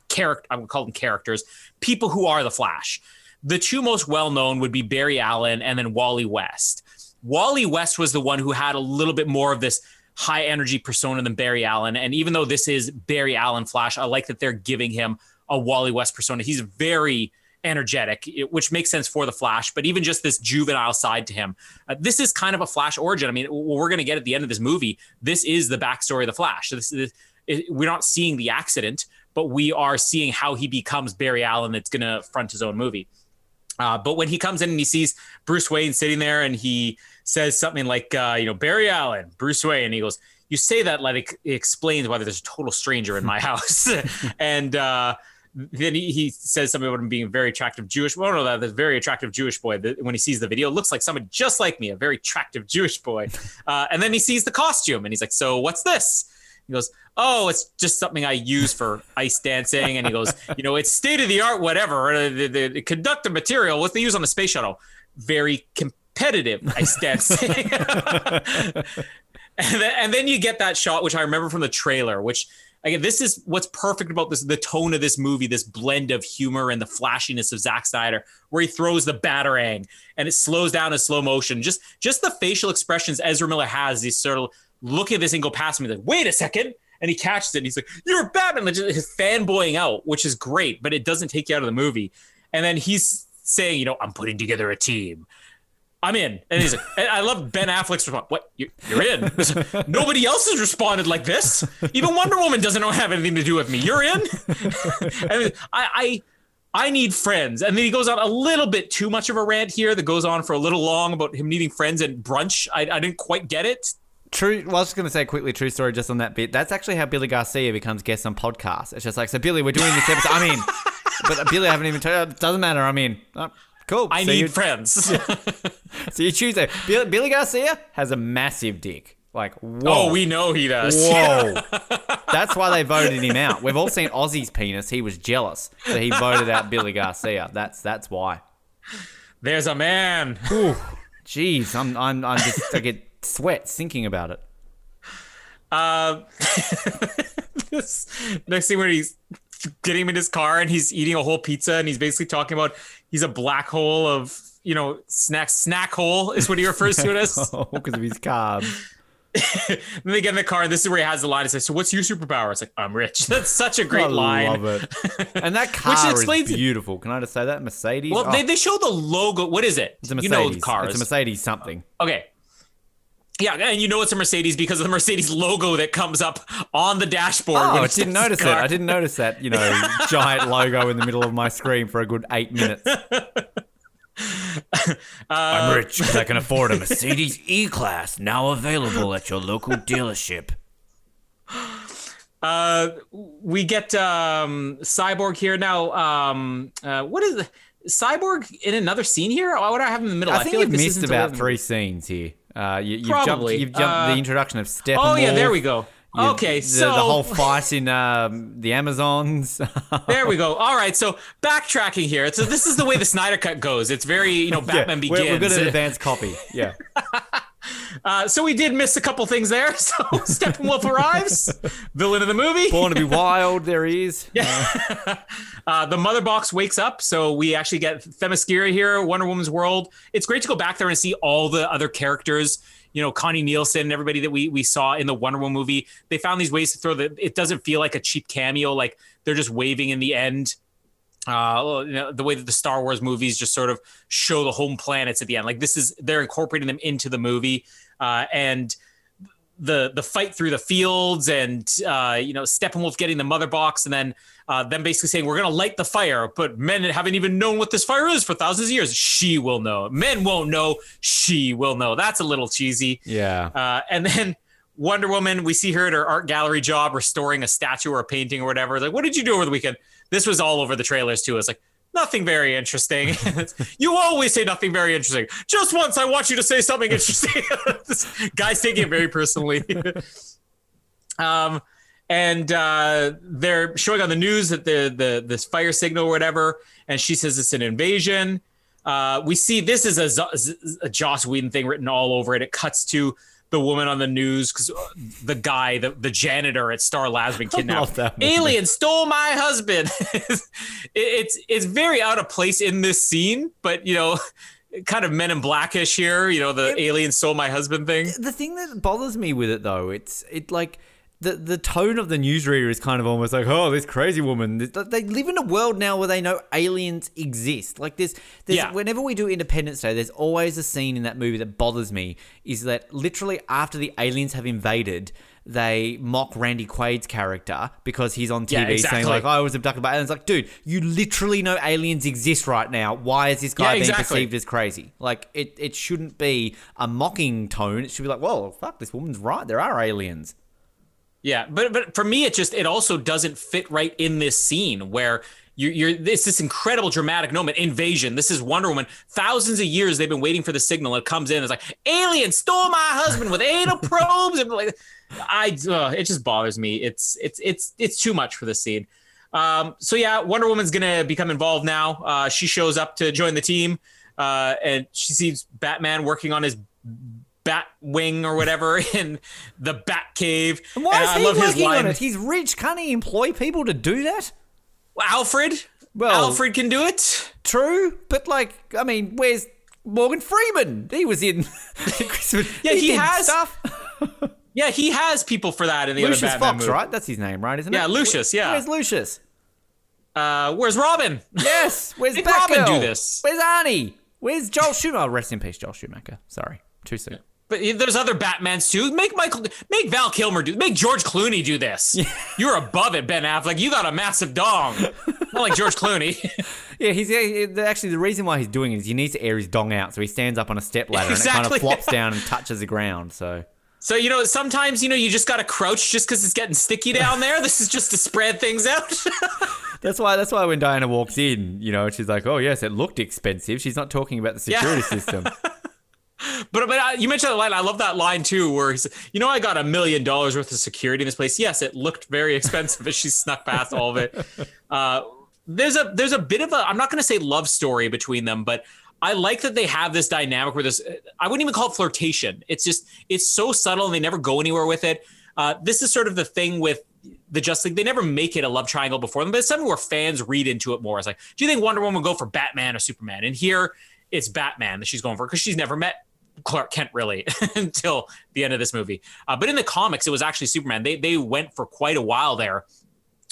character. I would call them characters. People who are the Flash. The two most well known would be Barry Allen and then Wally West. Wally West was the one who had a little bit more of this high energy persona than Barry Allen. And even though this is Barry Allen Flash, I like that they're giving him a Wally West persona. He's very energetic, which makes sense for the Flash, but even just this juvenile side to him. Uh, this is kind of a Flash origin. I mean, what we're going to get at the end of this movie, this is the backstory of the Flash. This, this it, we're not seeing the accident, but we are seeing how he becomes Barry Allen that's going to front his own movie. Uh, but when he comes in and he sees Bruce Wayne sitting there and he says something like, uh, you know, Barry Allen, Bruce Wayne, and he goes, you say that like it explains why there's a total stranger in my <laughs> house. <laughs> and uh, then he, he says something about him being a very attractive Jewish. Well, no, that this very attractive Jewish boy. That when he sees the video, looks like someone just like me, a very attractive Jewish boy. <laughs> Uh, and then he sees the costume, and he's like, "So what's this?" He goes, "Oh, it's just something I use for ice dancing." And he goes, "You know, it's state of the art, whatever. Uh, the, the, the conductive material, what they use on the space shuttle, very competitive ice dancing." <laughs> <laughs> and, then, and then you get that shot, which I remember from the trailer, which again, this is what's perfect about this the tone of this movie, this blend of humor and the flashiness of Zack Snyder, where he throws the batarang and it slows down in slow motion. Just just the facial expressions Ezra Miller has, he's sort of look at this and go past me like, wait a second. And he catches it and he's like, You're Batman. Like, his fanboying out, which is great, but it doesn't take you out of the movie. And then he's saying, you know, I'm putting together a team. I'm in. And he's like, and I love Ben Affleck's response. What? You, are in? Nobody else has responded like this. Even Wonder Woman doesn't have anything to do with me. You're in? <laughs> I, I, I need friends. And then he goes on a little bit too much of a rant here that goes on for a little long about him needing friends and brunch. I, I didn't quite get it. True. Well, I was just going to say quickly, true story just on that bit. That's actually how Billy Garcia becomes guest on podcasts. It's just like, so Billy, we're doing this episode. I'm in. <laughs> But Billy, I haven't even told you. It doesn't matter. I'm in. Oh, uh, cool. I See need friends. <laughs> So you Tuesday. Billy, Billy Garcia has a massive dick. Like, whoa. Oh, we know he does. Whoa. <laughs> That's why they voted him out. We've all seen Ozzy's penis. He was jealous. So he voted out Billy Garcia. That's that's why. There's a man. Ooh, jeez, I'm I'm I'm just I get sweat thinking about it. Uh, <laughs> this next thing where he's getting him in his car and he's eating a whole pizza and he's basically talking about he's a black hole of you know snack snack hole is what he refers to it as <laughs> oh, because of his carbs. <laughs> then they get in the car and this is where he has the line. It says, "So what's your superpower?" It's like, "I'm rich." <laughs> That's such a great I line. love it. And that car is beautiful. Can I just say that Mercedes? Well, Oh, they, they show the logo. What is it? it's a Mercedes. You know the cars. It's a Mercedes something. Okay. Yeah, and you know it's a Mercedes because of the Mercedes logo that comes up on the dashboard. Oh, I didn't notice the it. I didn't notice that, you know, <laughs> giant logo in the middle of my screen for a good eight minutes. I'm rich because I can afford a Mercedes <laughs> E-Class, now available at your local dealership. Uh, we get um, Cyborg here now. Um, uh, what is the, Cyborg in another scene here? Why would I have him in the middle? I think feel you've like this missed about delivered. three scenes here. Uh, you, you've Probably. jumped, you've jumped Uh, the introduction of Steppenwolf. Oh yeah, there we go. You- Okay, the, so- the whole <laughs> fight in um, the Amazons. <laughs> There we go. All right, so backtracking here. So this is the way the Snyder Cut goes. It's very, you know, <laughs> Batman Yeah, begins. we're- got an advanced copy. Yeah. Uh, so we did miss a couple things there. <laughs> So Steppenwolf arrives, villain of the movie. Born to be <laughs> wild, there he is. <laughs> Uh, the mother box wakes up, so we actually get Themyscira here, Wonder Woman's world. It's great to go back there and see all the other characters. You know, Connie Nielsen and everybody that we we saw in the Wonder Woman movie. They found these ways to throw the. It doesn't feel like a cheap cameo. Like they're just waving in the end. Uh, you know, the way that the Star Wars movies just sort of show the home planets at the end. Like this is they're incorporating them into the movie, uh, and the the fight through the fields and uh, you know Steppenwolf getting the mother box and then uh, them basically saying we're gonna light the fire, but men haven't even known what this fire is for thousands of years. She will know. Men won't know. She will know. That's a little cheesy. Yeah. Uh, and then Wonder Woman, we see her at her art gallery job restoring a statue or a painting or whatever. Like, what did you do over the weekend? This was all over the trailers too. It's like nothing very interesting. <laughs> you always say nothing very interesting. Just once, I want you to say something interesting. this <laughs> guy's taking it very personally. <laughs> um, and uh, they're showing on the news that the the this fire signal or whatever, and she says it's an invasion. Uh, we see this is a Joss Whedon thing written all over it. It cuts to the woman on the news because uh, the guy, the, the janitor at Star Lab's been <laughs> kidnapped. Alien stole my husband. <laughs> It- it's it's very out of place in this scene, but you know, <laughs> kind of Men in Blackish here. You know, the alien stole my husband thing. the thing that bothers me with it though, it's it like the the tone of the newsreader is kind of almost like, oh, this crazy woman. They live in a world now where they know aliens exist. Like this, there's, Yeah. whenever we do Independence Day, there's always a scene in that movie that bothers me. Is that literally after the aliens have invaded. They mock Randy Quaid's character because he's on TV Yeah, saying exactly. like, "I was abducted by aliens." Like, dude, you literally know aliens exist right now. Why is this guy Yeah, being exactly. perceived as crazy. Like it, it shouldn't be a mocking tone. It should be like, well, fuck, this woman's right. There are aliens. Yeah, but but for me, it just it also doesn't fit right in this scene where you're, you're it's this incredible dramatic moment invasion. This is Wonder Woman. Thousands of years they've been waiting for the signal. It comes in. It's like alien stole my husband with anal <laughs> probes and like I uh, it just bothers me. It's it's it's it's too much for the scene. Um, so yeah, Wonder Woman's gonna become involved now. Uh, she shows up to join the team, uh, and she sees Batman working on his bat wing or whatever <laughs> in the Bat Cave. And why is I he love his working on it? He's rich. Can't he employ people to do that? Alfred. Well- Alfred can do it. True, but like, I mean, where's Morgan Freeman? He was in <laughs> Christmas. Yeah, he did has- stuff. <laughs> Yeah, he has people for that in the Lucius other Batman Fox, movie. right? That's his name, right? Isn't Yeah, it? Yeah, Lucius, yeah. Where's Lucius? Uh, where's Robin? Yes. Where's Did Batgirl? Robin do this? Where's Arnie? Where's Joel Schumacher? Oh, rest in peace, Joel Schumacher. Sorry, too soon. But there's other Batmans too. Make Michael, make Val Kilmer do, make George Clooney do this. You're above it, Ben Affleck. You got a massive dong, not like George Clooney. <laughs> Yeah, he's actually the reason why he's doing it is he needs to air his dong out, so he stands up on a step ladder and it kind of flops down and <laughs> touches the ground. So so you know, sometimes you know you just gotta crouch just because it's getting sticky down there. This is just to spread things out. <laughs> that's why that's why when Diana walks in, you know, she's like, "Oh yes, it looked expensive." She's not talking about the Yeah. security system. But but uh, you mentioned that line. I love that line too, where he's, you know, I got a million dollars worth of security in this place. Yes, it looked very expensive as she snuck past all of it. <laughs> Uh, there's a there's a bit of a I'm not going to say love story between them, but I like that they have this dynamic where this I wouldn't even call it flirtation. It's just it's so subtle and they never go anywhere with it. Uh, this is sort of the thing with the Just League. They never make it a love triangle before them, but it's something where fans read into it more. It's like, do you think Wonder Woman would go for Batman or Superman? And here it's Batman that she's going for because she's never met Clark Kent really <laughs> until the end of this movie. Uh, but in the comics, it was actually Superman. They they went for quite a while there,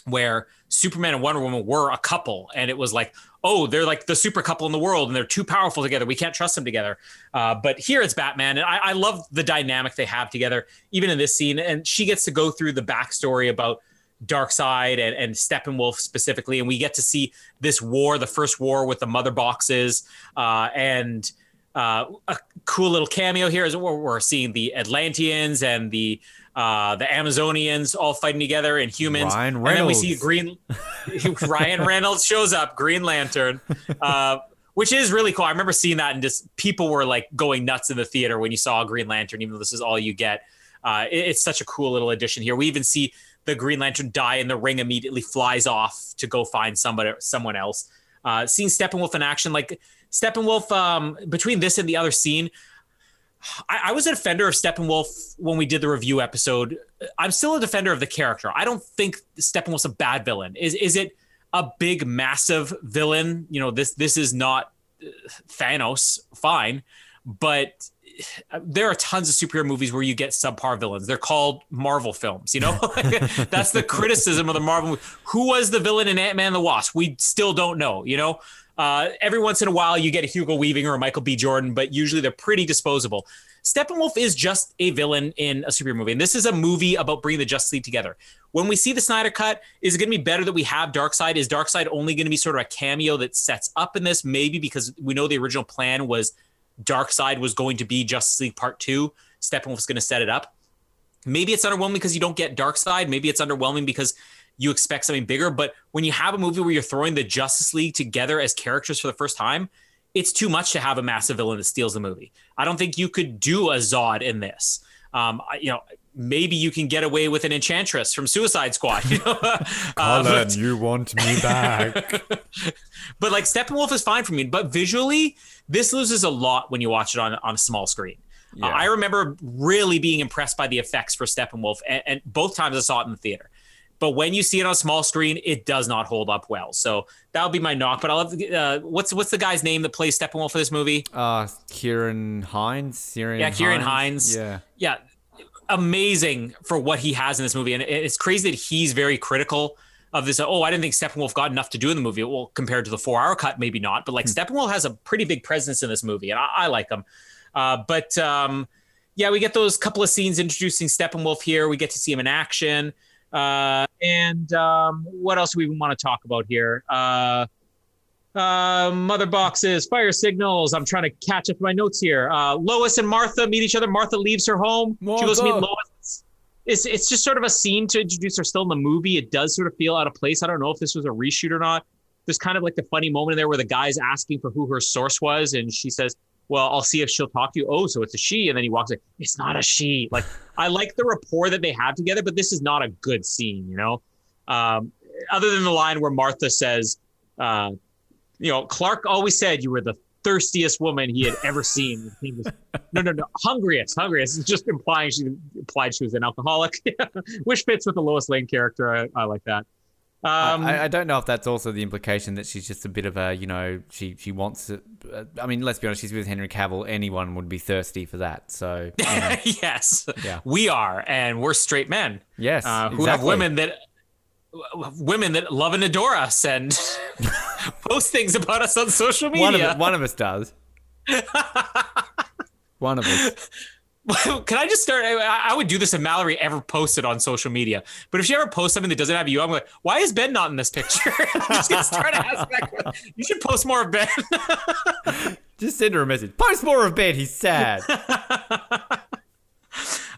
where Superman and Wonder Woman were a couple, and it was like, oh, they're like the super couple in the world, and they're too powerful together. We can't trust them together. Uh, but here it's Batman, and I, I love the dynamic they have together, even in this scene. And she gets to go through the backstory about Darkseid and, and Steppenwolf specifically, and we get to see this war, the first war with the mother boxes, uh, and uh, a cool little cameo here is we're, we're seeing the Atlanteans and the uh, the Amazonians all fighting together and humans. Ryan And then we see Reynolds. Green <laughs> Ryan Reynolds shows up, Green Lantern, uh, which is really cool. I remember seeing that and just people were like going nuts in the theater when you saw a Green Lantern, even though this is all you get. Uh, it, it's such a cool little addition here. We even see the Green Lantern die, and the ring immediately flies off to go find somebody, someone else. Uh, seeing Steppenwolf in action, like Steppenwolf, um, between this and the other scene, I, I, was a defender of Steppenwolf when we did the review episode. I'm still a defender of the character. I don't think Steppenwolf's a bad villain. Is is it a big, massive villain? You know, this this is not uh, Thanos. Fine, but there are tons of superhero movies where you get subpar villains. They're called Marvel films. You know, <laughs> that's the criticism of the Marvel. Who was the villain in Ant Man the Wasp? We still don't know. You know, uh, every once in a while you get a Hugo Weaving or a Michael B. Jordan, but usually they're pretty disposable. Steppenwolf is just a villain in a superhero movie, and this is a movie about bringing the Justice League together. When we see the Snyder Cut, is it going to be better that we have Darkseid? Is Darkseid only going to be sort of a cameo that sets up in this? Maybe because we know the original plan was Darkseid was going to be Justice League Part Two. Steppenwolf's going to set it up. Maybe it's underwhelming because you don't get Darkseid. Maybe it's underwhelming because you expect something bigger. But when you have a movie where you're throwing the Justice League together as characters for the first time, it's too much to have a massive villain that steals the movie. I don't think you could do a Zod in this. Um, you know, maybe you can get away with an Enchantress from Suicide Squad. <laughs> You know? <laughs> Colin, uh, you want me back? <laughs> but like Steppenwolf is fine for me. But visually, this loses a lot when you watch it on on a small screen. Yeah. Uh, I remember really being impressed by the effects for Steppenwolf, and, and both times I saw it in the theater. But when you see it on a small screen, it does not hold up well. So that would be my knock. But I'll have uh, what's what's the guy's name that plays Steppenwolf for this movie? Uh, Ciarán Hinds. Ciarán yeah, Ciarán Hinds. Yeah, yeah, amazing for what he has in this movie, and it's crazy that he's very critical of this. Oh, I didn't think Steppenwolf got enough to do in the movie. Well, compared to the four-hour cut, maybe not. But like hmm. Steppenwolf has a pretty big presence in this movie, and I, I like him. Uh, but um, yeah, we get those couple of scenes introducing Steppenwolf here. We get to see him in action. Uh, and um, what else do we want to talk about here? Uh, uh, mother boxes, fire signals. I'm trying to catch up my notes here. Uh, Lois and Martha meet each other. Martha leaves her home. She goes to meet Lois. It's, it's just sort of a scene to introduce her still in the movie. It does sort of feel out of place. I don't know if this was a reshoot or not. There's kind of like the funny moment in there where the guy's asking for who her source was, and she says, well, I'll see if she'll talk to you. Oh, so it's a she. And then he walks. It's not a she. Like, <laughs> I like the rapport that they have together, but this is not a good scene, you know? Um, other than the line where Martha says, uh, you know, Clark always said you were the thirstiest woman he had ever seen. <laughs> He was, no, no, no, hungriest, hungriest. It's just implying she implied she was an alcoholic, <laughs> which fits with the Lois Lane character. I, I like that. Um, I, I, don't know if that's also the implication that she's just a bit of a, you know, she she wants. it. Uh, I mean, let's be honest, she's with Henry Cavill. Anyone would be thirsty for that. So you <laughs> know. yes, yeah, we are, and we're straight men. Yes, uh, who exactly. have women that women that love and adore us and <laughs> post things about us on social media. One of, one of us does. <laughs> one of us. <laughs> Can I just start? I, would do this if Mallory ever posted on social media. But if she ever posts something that doesn't have you, I'm like, why is Ben not in this picture? <laughs> just start asking that You should post more of Ben. <laughs> just send her a message. Post more of Ben. He's sad.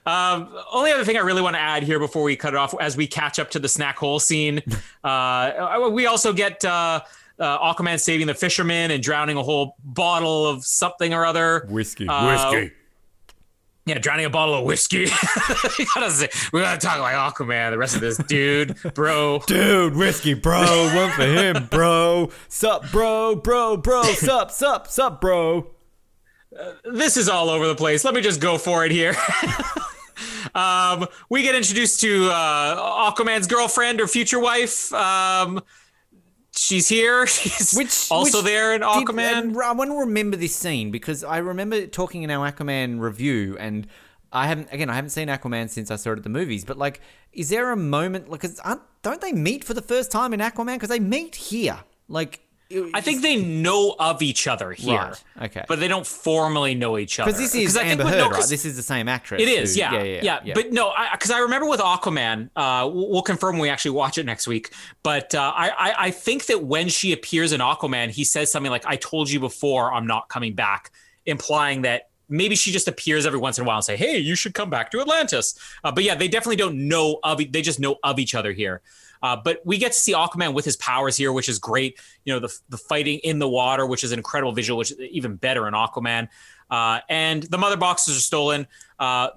Um, only other thing I really want to add here before we cut it off, as we catch up to the snack hole scene, uh, we also get uh, uh, Aquaman saving the fisherman and drowning a whole bottle of something or other. Whiskey. Uh, whiskey. Yeah, drowning a bottle of whiskey. <laughs> we gotta talk like Aquaman. The rest of this dude, bro, dude, whiskey, bro. One for him, bro. Sup, bro, bro, bro. Sup, sup, sup, bro. Uh, this is all over the place. Let me just go for it here. <laughs> um, we get introduced to uh, Aquaman's girlfriend or future wife. Um, she's here. <laughs> She's which, also which there in Aquaman. Did, I want to remember this scene because I remember talking in our Aquaman review, and I haven't again I haven't seen Aquaman since I saw it at the movies. But like, is there a moment like, don't they meet for the first time in Aquaman? Because they meet here. Like, I think they know of each other here. Right. Okay. But they don't formally know each other. Because this is Amber think, Heard, no, right? This is the same actress. It is, who, yeah, yeah, yeah, yeah, yeah, But no, because I, I, remember with Aquaman, uh, we'll confirm when we actually watch it next week. But uh, I, I, I think that when she appears in Aquaman, he says something like, "I told you before, I'm not coming back," implying that maybe she just appears every once in a while and say, "Hey, you should come back to Atlantis." Uh, but yeah, they definitely don't know of. They just know of each other here. Uh, but we get to see Aquaman with his powers here, which is great. You know, the, the fighting in the water, which is an incredible visual, which is even better in Aquaman. uh, and the mother boxes are stolen. Uh,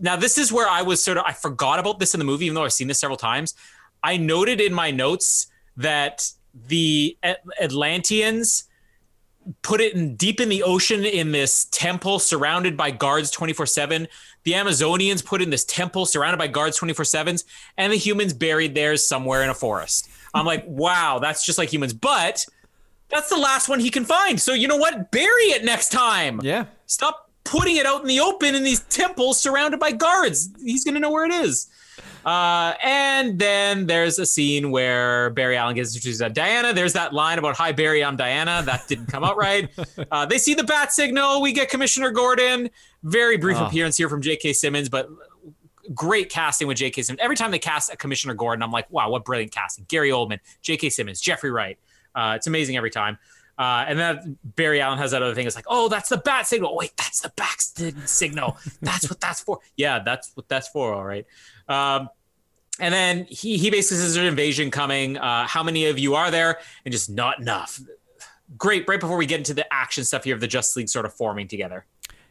now, this is where I was sort of I forgot about this in the movie, even though I've seen this several times. I noted in my notes that the Atlanteans put it in deep in the ocean in this temple surrounded by guards 24/7. The Amazonians put in this temple surrounded by guards 24/7s and the humans buried theirs somewhere in a forest. I'm like, "Wow, that's just like humans." But that's the last one he can find. So you know what? Bury it next time. Yeah. Stop putting it out in the open in these temples surrounded by guards. He's going to know where it is. Uh, and then there's a scene where Barry Allen gets introduced to Diana. There's that line about "Hi Barry, I'm Diana." That didn't come out right. <laughs> Uh, they see the bat signal. We get Commissioner Gordon. Very brief oh. appearance here from J.K. Simmons, but great casting with J.K. Simmons. Every time they cast a Commissioner Gordon, I'm like, wow, what brilliant casting! Gary Oldman, J.K. Simmons, Jeffrey Wright. Uh, it's amazing every time. Uh, and then Barry Allen has that other thing. It's like, oh, that's the bat signal. Wait, that's the bat signal. That's what that's for. <laughs> Yeah, that's what that's for. All right. Um, and then he he basically says there's an invasion coming. Uh, how many of you are there? And just not enough. Great. Right before we get into the action stuff here of the Just League sort of forming together.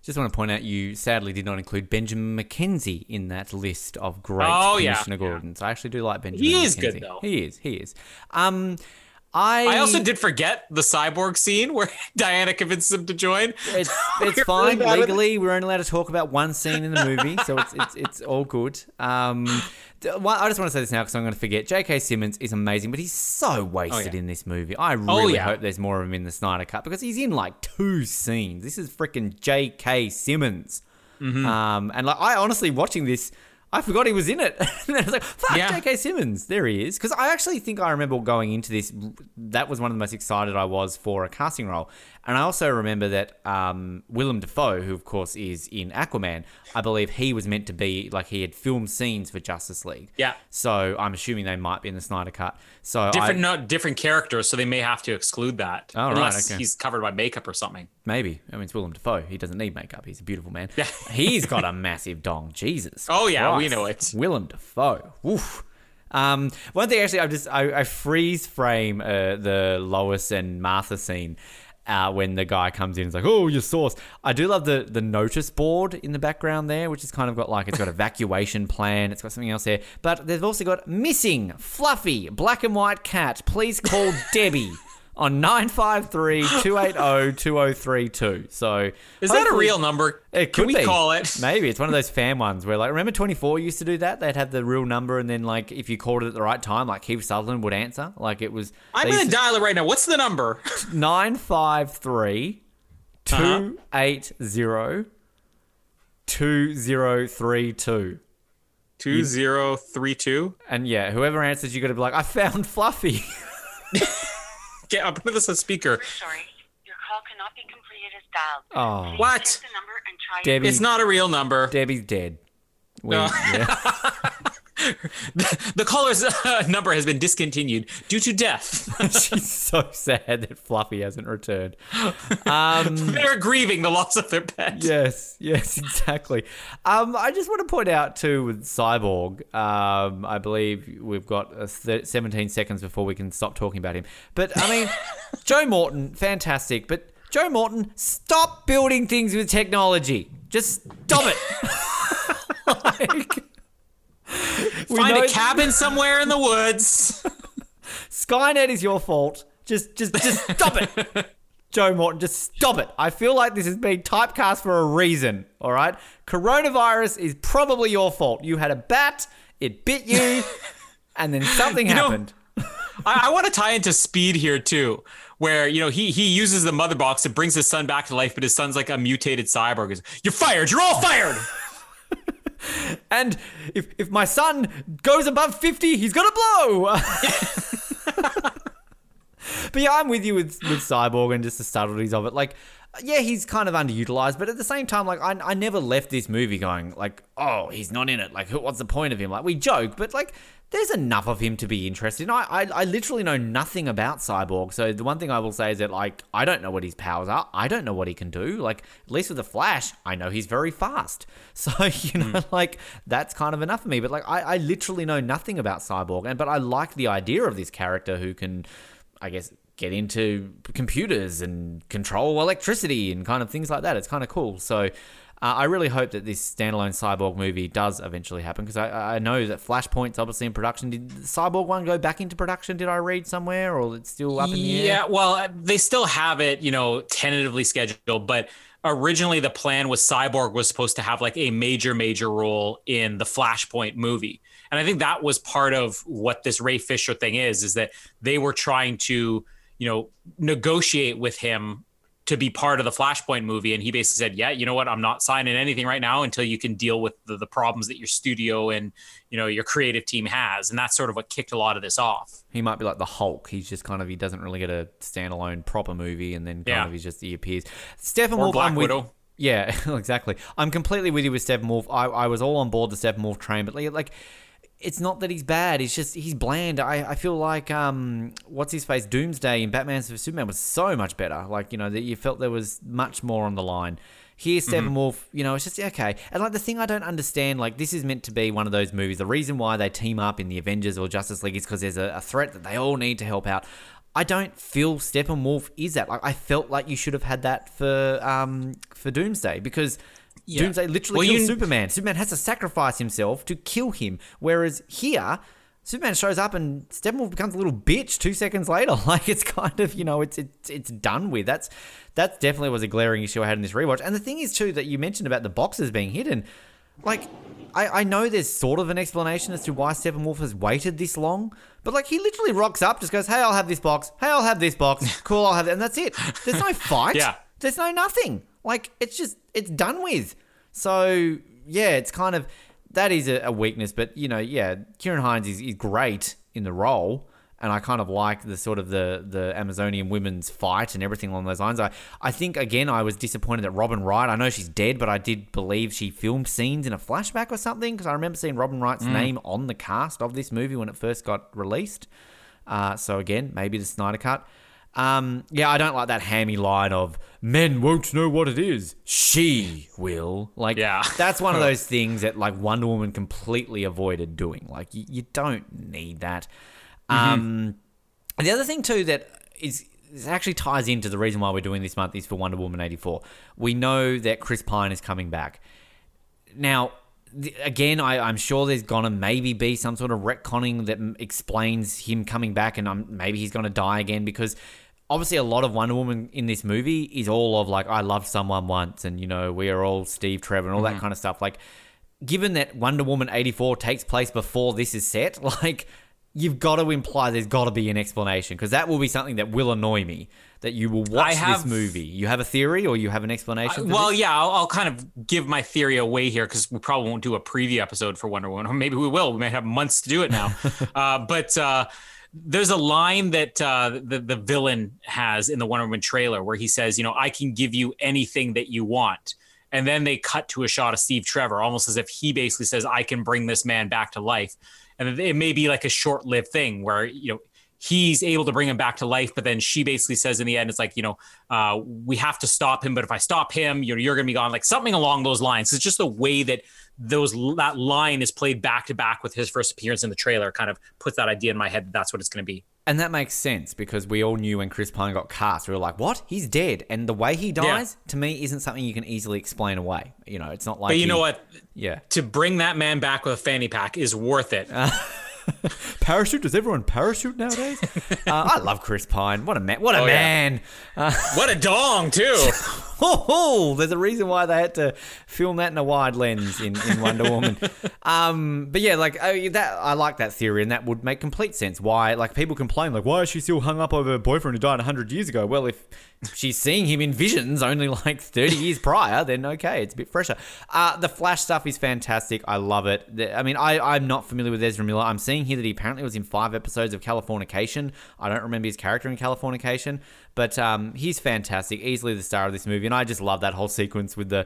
Just want to point out you sadly did not include Benjamin McKenzie in that list of great oh, Commissioner yeah. Gordons. Yeah. I actually do like Benjamin. He is McKenzie. good though. He is. He is. Um, I I also did forget the cyborg scene where <laughs> Diana convinces him to join. It's <laughs> it's fine really legally. We're only allowed to talk about one scene in the movie, so it's it's, it's all good. Um, I just want to say this now because I'm going to forget. J.K. Simmons is amazing, but he's so wasted oh, yeah. in this movie. I oh, really oh, yeah. hope there's more of him in the Snyder Cut because he's in like two scenes. This is freaking J.K. Simmons. Mm-hmm. Um, and like I honestly watching this I forgot he was in it. <laughs> and I was like, fuck, yeah. J.K. Simmons. There he is. Because I actually think I remember going into this, that was one of the most excited I was for a casting role. And I also remember that um, Willem Dafoe, who of course is in Aquaman, I believe he was meant to be like he had filmed scenes for Justice League. Yeah. So I'm assuming they might be in the Snyder Cut. So different, I, not different characters, so they may have to exclude that. Oh, unless right, okay. he's covered by makeup or something. Maybe. I mean, it's Willem Dafoe. He doesn't need makeup. He's a beautiful man. Yeah. <laughs> he's got a massive dong. Jesus. <laughs> Oh yeah, Christ. we know it. Willem Dafoe. Oof. Um, one thing actually, I just I, I freeze frame uh, the Lois and Martha scene uh, when the guy comes in. It's like, oh, your source. I do love the the notice board in the background there, which has kind of got like it's got evacuation <laughs> plan. It's got something else there, but they've also got missing fluffy black and white cat. Please call <laughs> Debbie on 953-280-2032. So Is that a real number? It could Can we be. call it? Maybe. It's one of those fan ones where like remember 24 used to do that? They'd have the real number and then like if you called it at the right time, like Kiefer Sutherland would answer. Like it was I'm gonna dial it right now. What's the number? <laughs> 953 280 2032. 2032? And yeah, whoever answers, you got to be like, I found Fluffy. <laughs> Get up. Put this on speaker. sorry. Your call cannot be completed as dialed. Oh. What? Debbie, it's not a real number. Debbie's dead. We, no. Yeah. <laughs> the, caller's uh, <laughs> number has been discontinued due to death. <laughs> She's so sad that Fluffy hasn't returned. Um, <laughs> They're grieving the loss of their pet. Yes, yes, exactly. Um, I just want to point out too with Cyborg. Um, I believe we've got uh, 17 seconds before we can stop talking about him. But I mean, Joe Morton, fantastic. But Joe Morton, stop building things with technology. Just stop it. like, <laughs> Find a cabin somewhere in the woods. <laughs> Skynet is your fault. Just, just, just stop it. <laughs> Joe Morton, just stop it. I feel like this is being typecast for a reason. All right, coronavirus is probably your fault. You had a bat, it bit you, and then something you happened. Know, I, I want to tie into Speed here too, where you know he he uses the mother box and brings his son back to life, but his son's like a mutated cyborg. You're fired. You're all fired. And if if my son goes above 50, he's gonna blow. <laughs> but yeah, I'm with you with with Cyborg and just the subtleties of it. Like, yeah, he's kind of underutilized, but at the same time, like, I, I never left this movie going like, oh, he's not in it. Like, what's the point of him? Like, we joke, but like, there's enough of him to be interested in. I, I, I literally know nothing about Cyborg. So the one thing I will say is that like I don't know what his powers are. I don't know what he can do. Like at least with the Flash, I know he's very fast. <laughs> So you know, mm. like that's kind of enough for me. But like I, I literally know nothing about Cyborg, and but I like the idea of this character who can, I guess, get into computers and control electricity and kind of things like that. It's kind of cool. So. Uh, I really hope that this standalone Cyborg movie does eventually happen because I, I know that Flashpoint's obviously in production. Did the Cyborg one go back into production? Did I read somewhere, or it's still up in the air? Yeah, well, they still have it, you know, tentatively scheduled, but originally the plan was Cyborg was supposed to have like a major, major role in the Flashpoint movie. And I think that was part of what this Ray Fisher thing is, is that they were trying to, you know, negotiate with him to be part of the Flashpoint movie. And he basically said, yeah, you know what? I'm not signing anything right now until you can deal with the, the problems that your studio and, you know, your creative team has. And that's sort of what kicked a lot of this off. He might be like the Hulk. He's just kind of he doesn't really get a standalone proper movie, and then kind Yeah. of he's just he appears. Steppenwolf, Black I'm with, Yeah, <laughs> exactly. I'm completely with you with Steppenwolf. I, I was all on board the Steppenwolf train, but like, like it's not that he's bad. It's just he's bland. I, I feel like um what's his face Doomsday in Batman vs Superman was so much better. Like you know that you felt there was much more on the line. Here, Steppenwolf, you know, it's just okay. And like the thing I don't understand, like this is meant to be one of those movies. The reason why they team up in the Avengers or Justice League is because there's a, a threat that they all need to help out. I don't feel Steppenwolf is that. Like I felt like you should have had that for um for Doomsday because Doomsday literally Well, kills you- Superman. Superman has to sacrifice himself to kill him. Whereas here, Superman shows up and Steppenwolf becomes a little bitch two seconds later. <laughs> Like it's kind of you know it's it's it's done with. That's that definitely was a glaring issue I had in this rewatch. And the thing is too that you mentioned about the boxes being hidden, like. I, I know there's sort of an explanation as to why Steppenwolf has waited this long, but like he literally rocks up, just goes, "Hey, I'll have this box. Hey, I'll have this box. <laughs> Cool, I'll have it," and that's it. There's no <laughs> fight. Yeah. There's no nothing. Like it's just it's done with. So yeah, it's kind of that is a, a weakness. But you know, yeah, Ciarán Hinds is, is great in the role, and I kind of like the sort of the the Amazonian women's fight and everything along those lines. I I think again I was disappointed that Robin Wright. I know she's dead, but I did believe she filmed scenes in a flashback or something because I remember seeing Robin Wright's name on the cast of this movie when it first got released. Uh, so again, maybe the Snyder cut. Um, yeah, I don't like that hammy line of "men won't know what it is, she will." Like, Yeah. that's one of <laughs> those things that like Wonder Woman completely avoided doing. Like, you, you don't need that. Um, the other thing too that is this actually ties into the reason why we're doing this month is for Wonder Woman eighty four. We know that Chris Pine is coming back. Now, again, I, I'm sure there's gonna maybe be some sort of retconning that m- explains him coming back, and um, maybe he's gonna die again because obviously a lot of Wonder Woman in this movie is all of like I loved someone once, and you know we are all Steve Trevor and all that kind of stuff. Like, given that Wonder Woman eighty four takes place before this is set, <laughs> like. You've got to imply there's got to be an explanation because that will be something that will annoy me. That you will watch have- this movie. You have a theory or you have an explanation. for Well, this? yeah, I'll, I'll kind of give my theory away here because we probably won't do a preview episode for Wonder Woman, or <laughs> maybe we will. We may have months to do it now. <laughs> uh, but uh, there's a line that uh, the the villain has in the Wonder Woman trailer where he says, "You know, I can give you anything that you want." And then they cut to a shot of Steve Trevor, almost as if he basically says, "I can bring this man back to life." And it may be like a short-lived thing where you know he's able to bring him back to life, but then she basically says in the end, it's like, you know, uh, we have to stop him, but if I stop him, you're, you're going to be gone. Like something along those lines. It's just the way that those that line is played back to back with his first appearance in the trailer kind of puts that idea in my head that that's what it's going to be. And that makes sense because we all knew when Chris Pine got cast, we were like, "What? He's dead." And the way he dies, to me, isn't something you can easily explain away. You know, it's not like. But you he- know what? Yeah. To bring that man back with a fanny pack is worth it. <laughs> <laughs> Parachute? Does everyone parachute nowadays? <laughs> uh, I love Chris Pine. What a man! What a Oh, yeah. man! what a dong, too. <laughs> Oh, oh, there's a reason why they had to film that in a wide lens in, in Wonder Woman. <laughs> Um, but yeah, like uh, that, I like that theory, and that would make complete sense. Why, like, people complain, like, why is she still hung up over her boyfriend who died hundred years ago? Well, if she's seeing him in visions only like thirty years prior, then okay, it's a bit fresher. Uh, the Flash stuff is fantastic. I love it. I mean, I, I'm not familiar with Ezra Miller. I'm seeing here that he apparently was in five episodes of Californication. I don't remember his character in Californication, but um, he's fantastic. Easily the star of this movie, and I just love that whole sequence with the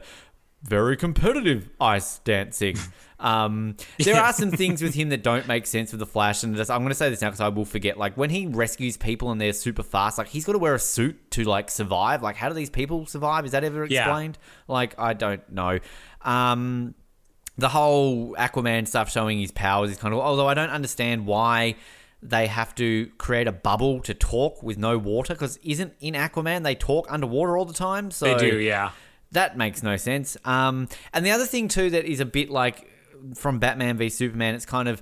very competitive ice dancing. <laughs> Um, there are some things with him that don't make sense with the Flash, and I'm going to say this now because I will forget. Like when he rescues people and they're super fast, like he's got to wear a suit to like survive. Like how do these people survive? Is that ever Yeah. explained? Like I don't know. Um, the whole Aquaman stuff showing his powers is kind of although I don't understand why they have to create a bubble to talk with no water because isn't in Aquaman they talk underwater all the time? So They do, yeah. that makes no sense. Um, and the other thing too that is a bit like from Batman v Superman, it's kind of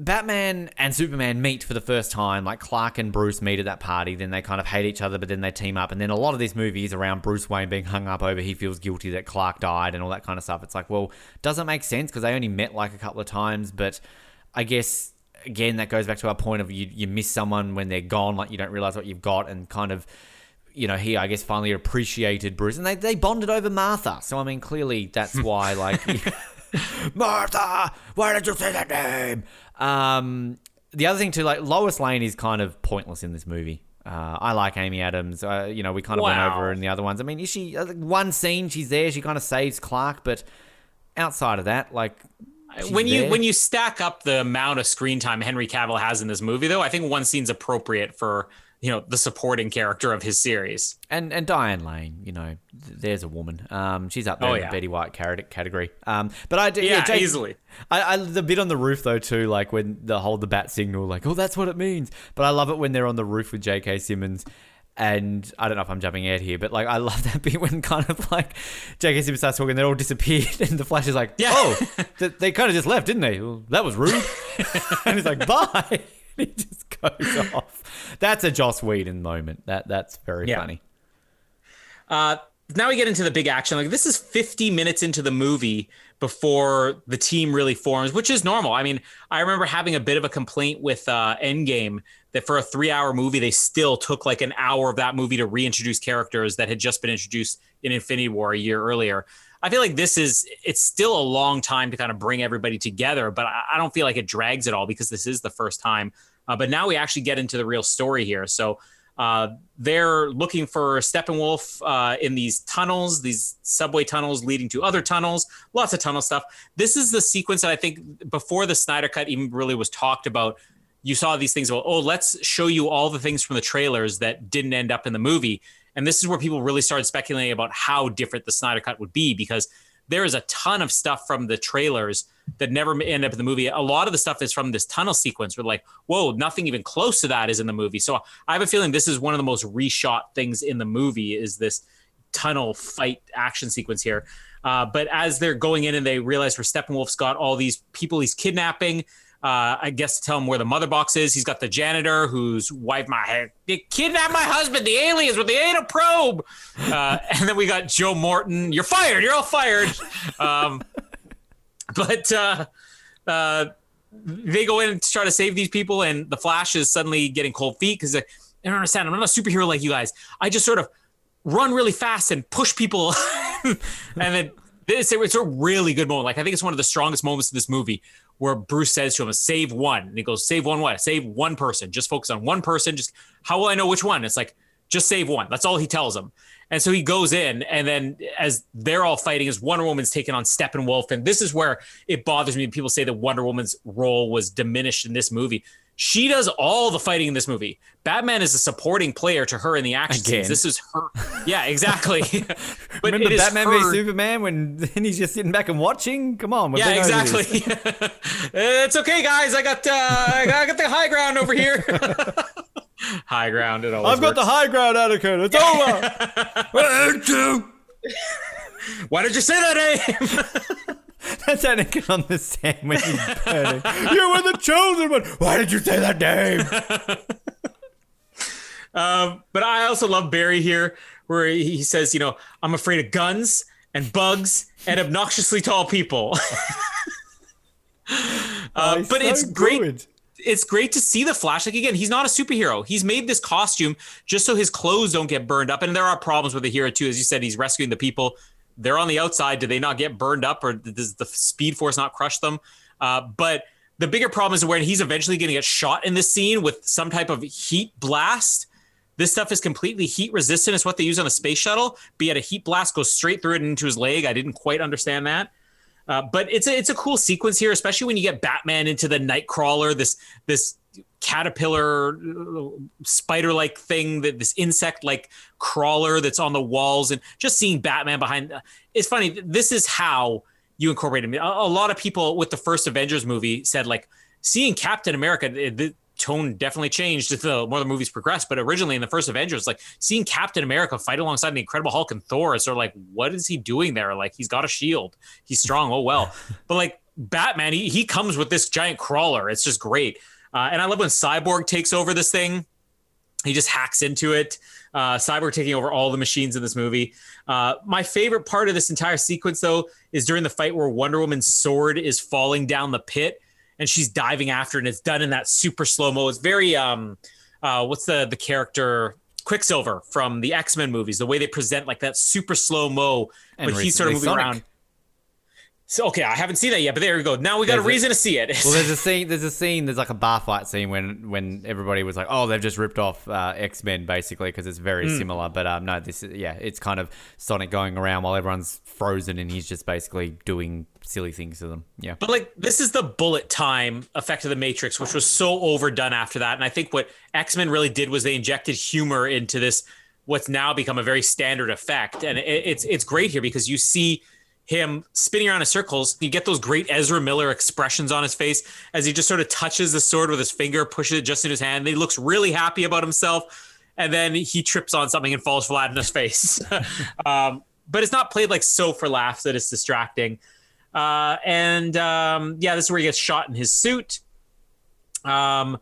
Batman and Superman meet for the first time. Like Clark and Bruce meet at that party, then they kind of hate each other, but then they team up. And then a lot of this movie is around Bruce Wayne being hung up over he feels guilty that Clark died and all that kind of stuff. It's like, well, doesn't make sense because they only met like a couple of times, but I guess again that goes back to our point of you you miss someone when they're gone, like you don't realize what you've got, and kind of you know, he I guess finally appreciated Bruce, and they they bonded over Martha. So I mean, clearly that's <laughs> why like <laughs> Martha, why did you say that name? Um, the other thing too, like Lois Lane is kind of pointless in this movie. Uh, I like Amy Adams. Uh, you know, we kind of went over her in the other ones. I mean, is she uh, one scene? She's there. She kind of saves Clark, but outside of that, like she's when you there. when you stack up the amount of screen time Henry Cavill has in this movie, though, I think one scene's appropriate for you know the supporting character of his series. And and Diane Lane, you know, th- there's a woman. Um, she's up there Oh, in the Betty White cate- category. Um, but I yeah, Yeah, Jake- easily. I, I the bit on the roof though too, like when the whole the bat signal, like oh that's what it means. But I love it when they're on the roof with J.K. Simmons. And I don't know if I'm jumping ahead here, but like I love <laughs> that bit when kind of like J.K. Simmons starts talking, they all disappeared, <laughs> and the Flash is like, Yeah. "Oh, th- they kind of just left, didn't they? Well, that was rude." <laughs> and he's like, "Bye." And he just goes off. That's a Joss Whedon moment. That that's very Yeah. funny. Uh, now we get into the big action. Like this is 50 minutes into the movie before the team really forms, which is normal. I mean, I remember having a bit of a complaint with uh, Endgame that for a three-hour movie, they still took like an hour of that movie to reintroduce characters that had just been introduced in Infinity War a year earlier. I feel like this is it's still a long time to kind of bring everybody together, but I, I don't feel like it drags at all because this is the first time. Uh, but now we actually get into the real story here. So uh, they're looking for Steppenwolf uh, in these tunnels, these subway tunnels leading to other tunnels, lots of tunnel stuff. This is the sequence that I think before the Snyder Cut even really was talked about. You saw these things about, oh, let's show you all the things from the trailers that didn't end up in the movie. And this is where people really started speculating about how different the Snyder Cut would be because there is a ton of stuff from the trailers that never end up in the movie. A lot of the stuff is from this tunnel sequence were like, whoa, nothing even close to that is in the movie. So I have a feeling this is one of the most reshot things in the movie is this tunnel fight action sequence here. Uh, but as they're going in and they realize where Steppenwolf's got all these people he's kidnapping, uh, I guess to tell him where the mother box is. He's got the janitor whose wife my head. They kidnapped my husband, the aliens with the anal probe. Uh, <laughs> and then we got Joe Morton. You're fired. You're all fired. Um, <laughs> but uh, uh, they go in to try to save these people, and the Flash is suddenly getting cold feet because I don't understand. I'm not a superhero like you guys. I just sort of run really fast and push people, <laughs> and then this it's a really good moment. Like I think it's one of the strongest moments of this movie where Bruce says to him, "Save one," and he goes, "Save one what? Save one person. Just focus on one person. Just how will I know which one?" It's like just save one. That's all he tells him. And so he goes in, and then as they're all fighting, as Wonder Woman's taking on Steppenwolf, and this is where it bothers me. People say that Wonder Woman's role was diminished in this movie. She does all the fighting in this movie. Batman is a supporting player to her in the action Again. scenes. This is her. Yeah, exactly. <laughs> but Remember Batman her- v Superman when then <laughs> he's just sitting back and watching? Come on, Yeah, been over this. exactly. <laughs> it's okay, guys. I got uh, I got the high ground over here. high ground. It always I've got the high ground, Anakin. It's over. Why did you say that name? <laughs> That's Anakin on the sand when burning. you were the chosen one. Why did you say that name? <laughs> Um, but I also love Barry here, where he says, you know, I'm afraid of guns and bugs and obnoxiously tall people. <laughs> uh, He's but so it's great. good. It's great to see the Flash. Like again, he's not a superhero. He's made this costume just so his clothes don't get burned up. And there are problems with the hero too, as you said. He's rescuing the people. They're on the outside. Do they not get burned up, or does the Speed Force not crush them? Uh, but the bigger problem is when he's eventually going to get shot in this scene with some type of heat blast. This stuff is completely heat resistant. It's what they use on the space shuttle. But yet a heat blast goes straight through it into his leg. I didn't quite understand that. Uh, but it's a it's a cool sequence here, especially when you get Batman into the Knightcrawler, this this caterpillar spider like thing that this insect like crawler that's on the walls and just seeing batman behind it's funny this is how you incorporate him a, a lot of people with the first avengers movie said like seeing captain america th- th- tone definitely changed as the more the movies progressed. But originally in the first Avengers, like seeing Captain America fight alongside the Incredible Hulk and Thor is sort of like, what is he doing there? Like he's got a shield, he's strong. Oh well, <laughs> but like Batman, he he comes with this giant crawler. It's just great. Uh, and I love when Cyborg takes over this thing. He just hacks into it. Uh, Cyborg taking over all the machines in this movie. Uh, my favorite part of this entire sequence, though, is during the fight where Wonder Woman's sword is falling down the pit and she's diving after, it, and it's done in that super slow mo. It's very um, uh, what's the the character Quicksilver from the X Men movies? The way they present like that super slow mo, but he's sort of moving around. So okay, I haven't seen that yet, but there we go. Now we got There's a a- reason to see it. Well, there's a scene. There's a scene. There's like a bar fight scene when when everybody was like, "Oh, they've just ripped off uh, X Men," basically, because it's very Hmm. similar. But um, no, this is yeah, it's kind of Sonic going around while everyone's frozen, and he's just basically doing silly things to them. Yeah, But like this is the bullet time effect of the Matrix, which was so overdone after that. And I think what X Men really did was they injected humor into this, what's now become a very standard effect. And it, it's it's great here because you see him spinning around in circles. You get those great Ezra Miller expressions on his face as he just sort of touches the sword with his finger, pushes it just in his hand. He looks really happy about himself. And then he trips on something and falls flat in his face. <laughs> um, but it's not played like so for laughs that it's distracting. Uh, and um, yeah, this is where he gets shot in his suit. Um,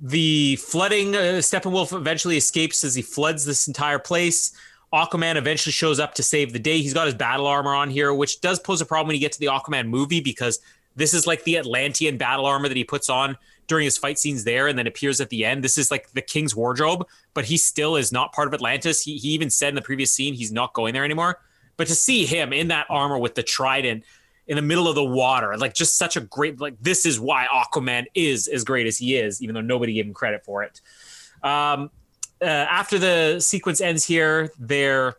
the flooding, uh, Steppenwolf eventually escapes as he floods this entire place. Aquaman eventually shows up to save the day. He's got his battle armor on here, which does pose a problem when you get to the Aquaman movie because this is like the Atlantean battle armor that he puts on during his fight scenes there and then appears at the end. This is like the king's wardrobe, but he still is not part of Atlantis. He, he even said in the previous scene he's not going there anymore. But to see him in that armor with the trident in the middle of the water, like just such a great, like this is why Aquaman is as great as he is, even though nobody gave him credit for it. Um, uh, after the sequence ends here, they're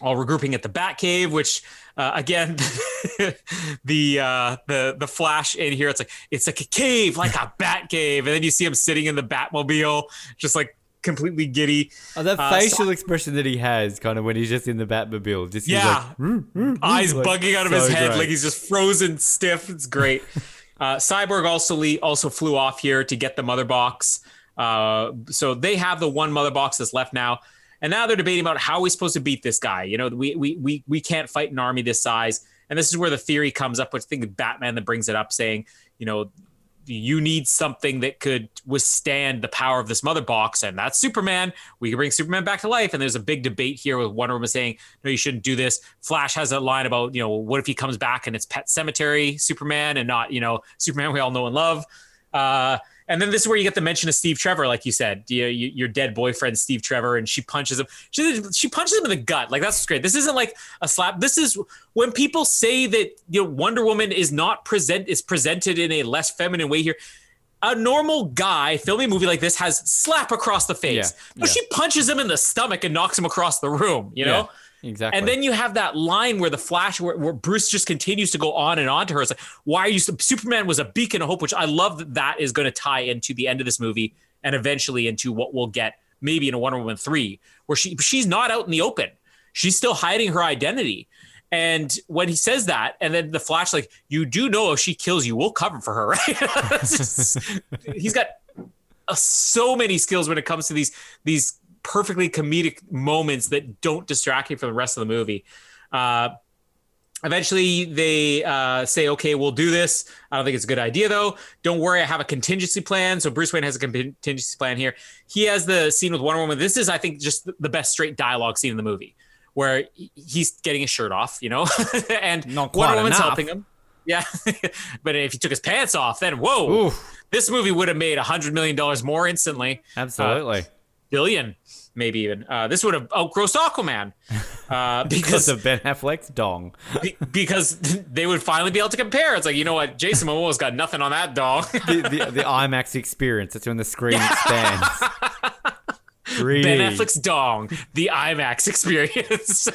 all regrouping at the Batcave, which uh, again, <laughs> the uh, the the flash in here, it's like it's like a cave, like a <laughs> bat cave, and then you see him sitting in the Batmobile, just like completely giddy. oh, that Uh, so- facial expression that he has, kind of when he's just in the Batmobile, just Yeah. like, "Mm, mm, mm," eyes like, bugging out of so his head, great. like he's just frozen stiff. It's great. <laughs> uh, Cyborg also le- also flew off here to get the mother box. Uh, so they have the one mother box that's left now, and now they're debating about how we're supposed to beat this guy. You know, we we we we can't fight an army this size, and this is where the theory comes up. Which I think Batman that brings it up, saying, you know. You need something that could withstand the power of this mother box, and that's Superman. We can bring Superman back to life. And there's a big debate here with Wonder Woman saying, no, you shouldn't do this. Flash has a line about, you know, what if he comes back and it's Pet Sematary Superman and not, you know, Superman we all know and love. Uh, and then this is where you get the mention of Steve Trevor, like you said, you, you, your dead boyfriend Steve Trevor, and she punches him. She, she punches him in the gut. Like that's great. This isn't like a slap. This is when people say that you know Wonder Woman is not present is presented in a less feminine way here. A normal guy filming a movie like this has slap across the face. Yeah, No, yeah. she punches him in the stomach and knocks him across the room. You know. Yeah, exactly. And then you have that line where the Flash, where, where Bruce just continues to go on and on to her. It's like, why are you? Superman was a beacon of hope, which I love that that is going to tie into the end of this movie and eventually into what we'll get maybe in a Wonder Woman three, where she she's not out in the open. She's still hiding her identity. And when he says that, and then the Flash, like, you do know if she kills you, we'll cover for her, <laughs> right? <laughs> Just- he's got uh, so many skills when it comes to these these perfectly comedic moments that don't distract you from the rest of the movie. Uh, eventually, they uh, say, "Okay, we'll do this." I don't think it's a good idea, though. Don't worry, I have a contingency plan. So Bruce Wayne has a contingency plan here. He has the scene with Wonder Woman. This is, I think, just the best straight dialogue scene in the movie, where he's getting his shirt off, you know, <laughs> and Not Wonder Woman's enough. helping him. Yeah, <laughs> but if he took his pants off, then whoa, Oof. this movie would have made a hundred million dollars more instantly, Absolutely. Billion, maybe even. Uh, this would have outgrossed Aquaman <laughs> uh, because because of Ben Affleck's dong. be- because <laughs> they would finally be able to compare. It's like you know what, Jason Momoa's got nothing on that dog. <laughs> the, the, the IMAX experience. That's when the screen expands. 3D. ben Affleck's dong, the IMAX experience.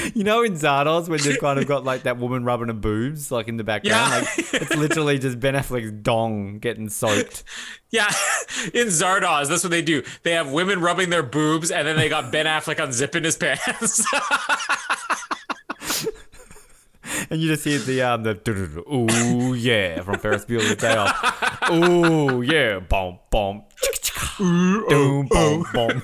<laughs> You know, in Zardoz, when they've kind of got like that woman rubbing her boobs, like in the background, Yeah. like it's literally just Ben Affleck's dong getting soaked. <laughs> yeah, in Zardoz, that's what they do. They have women rubbing their boobs, and then they got Ben Affleck unzipping his pants. <laughs> and you just hear the um the ooh yeah from Ferris Bueller's Day Off. Ooh yeah, bomb bomb, boom bomb bomb.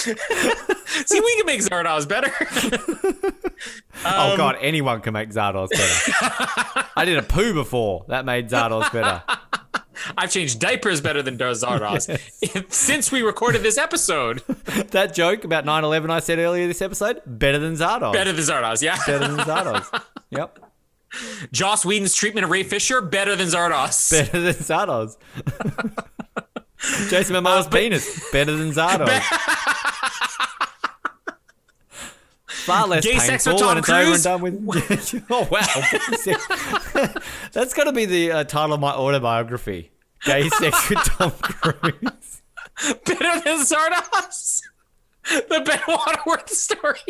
<laughs> See, we can make Zardoz better. <laughs> oh god, anyone can make Zardoz better. I did a poo before that made Zardoz better. <laughs> I've changed diapers better than Zardoz since we recorded this episode. that joke about 9/11 I said earlier this episode better than Zardoz. Better than Zardoz, yeah. better than Zardoz. Yep. Joss Whedon's treatment of Ray Fisher better than Zardoz. Better than Zardoz. Jason Momoa's penis better than Zardoz. <laughs> Far less Gay painful sex with Tom when it's over and done with. <laughs> oh wow, <laughs> that's got to be the uh, title of my autobiography. Gay sex with Tom Cruise. better than Zardoz. The Ben Waterworth story.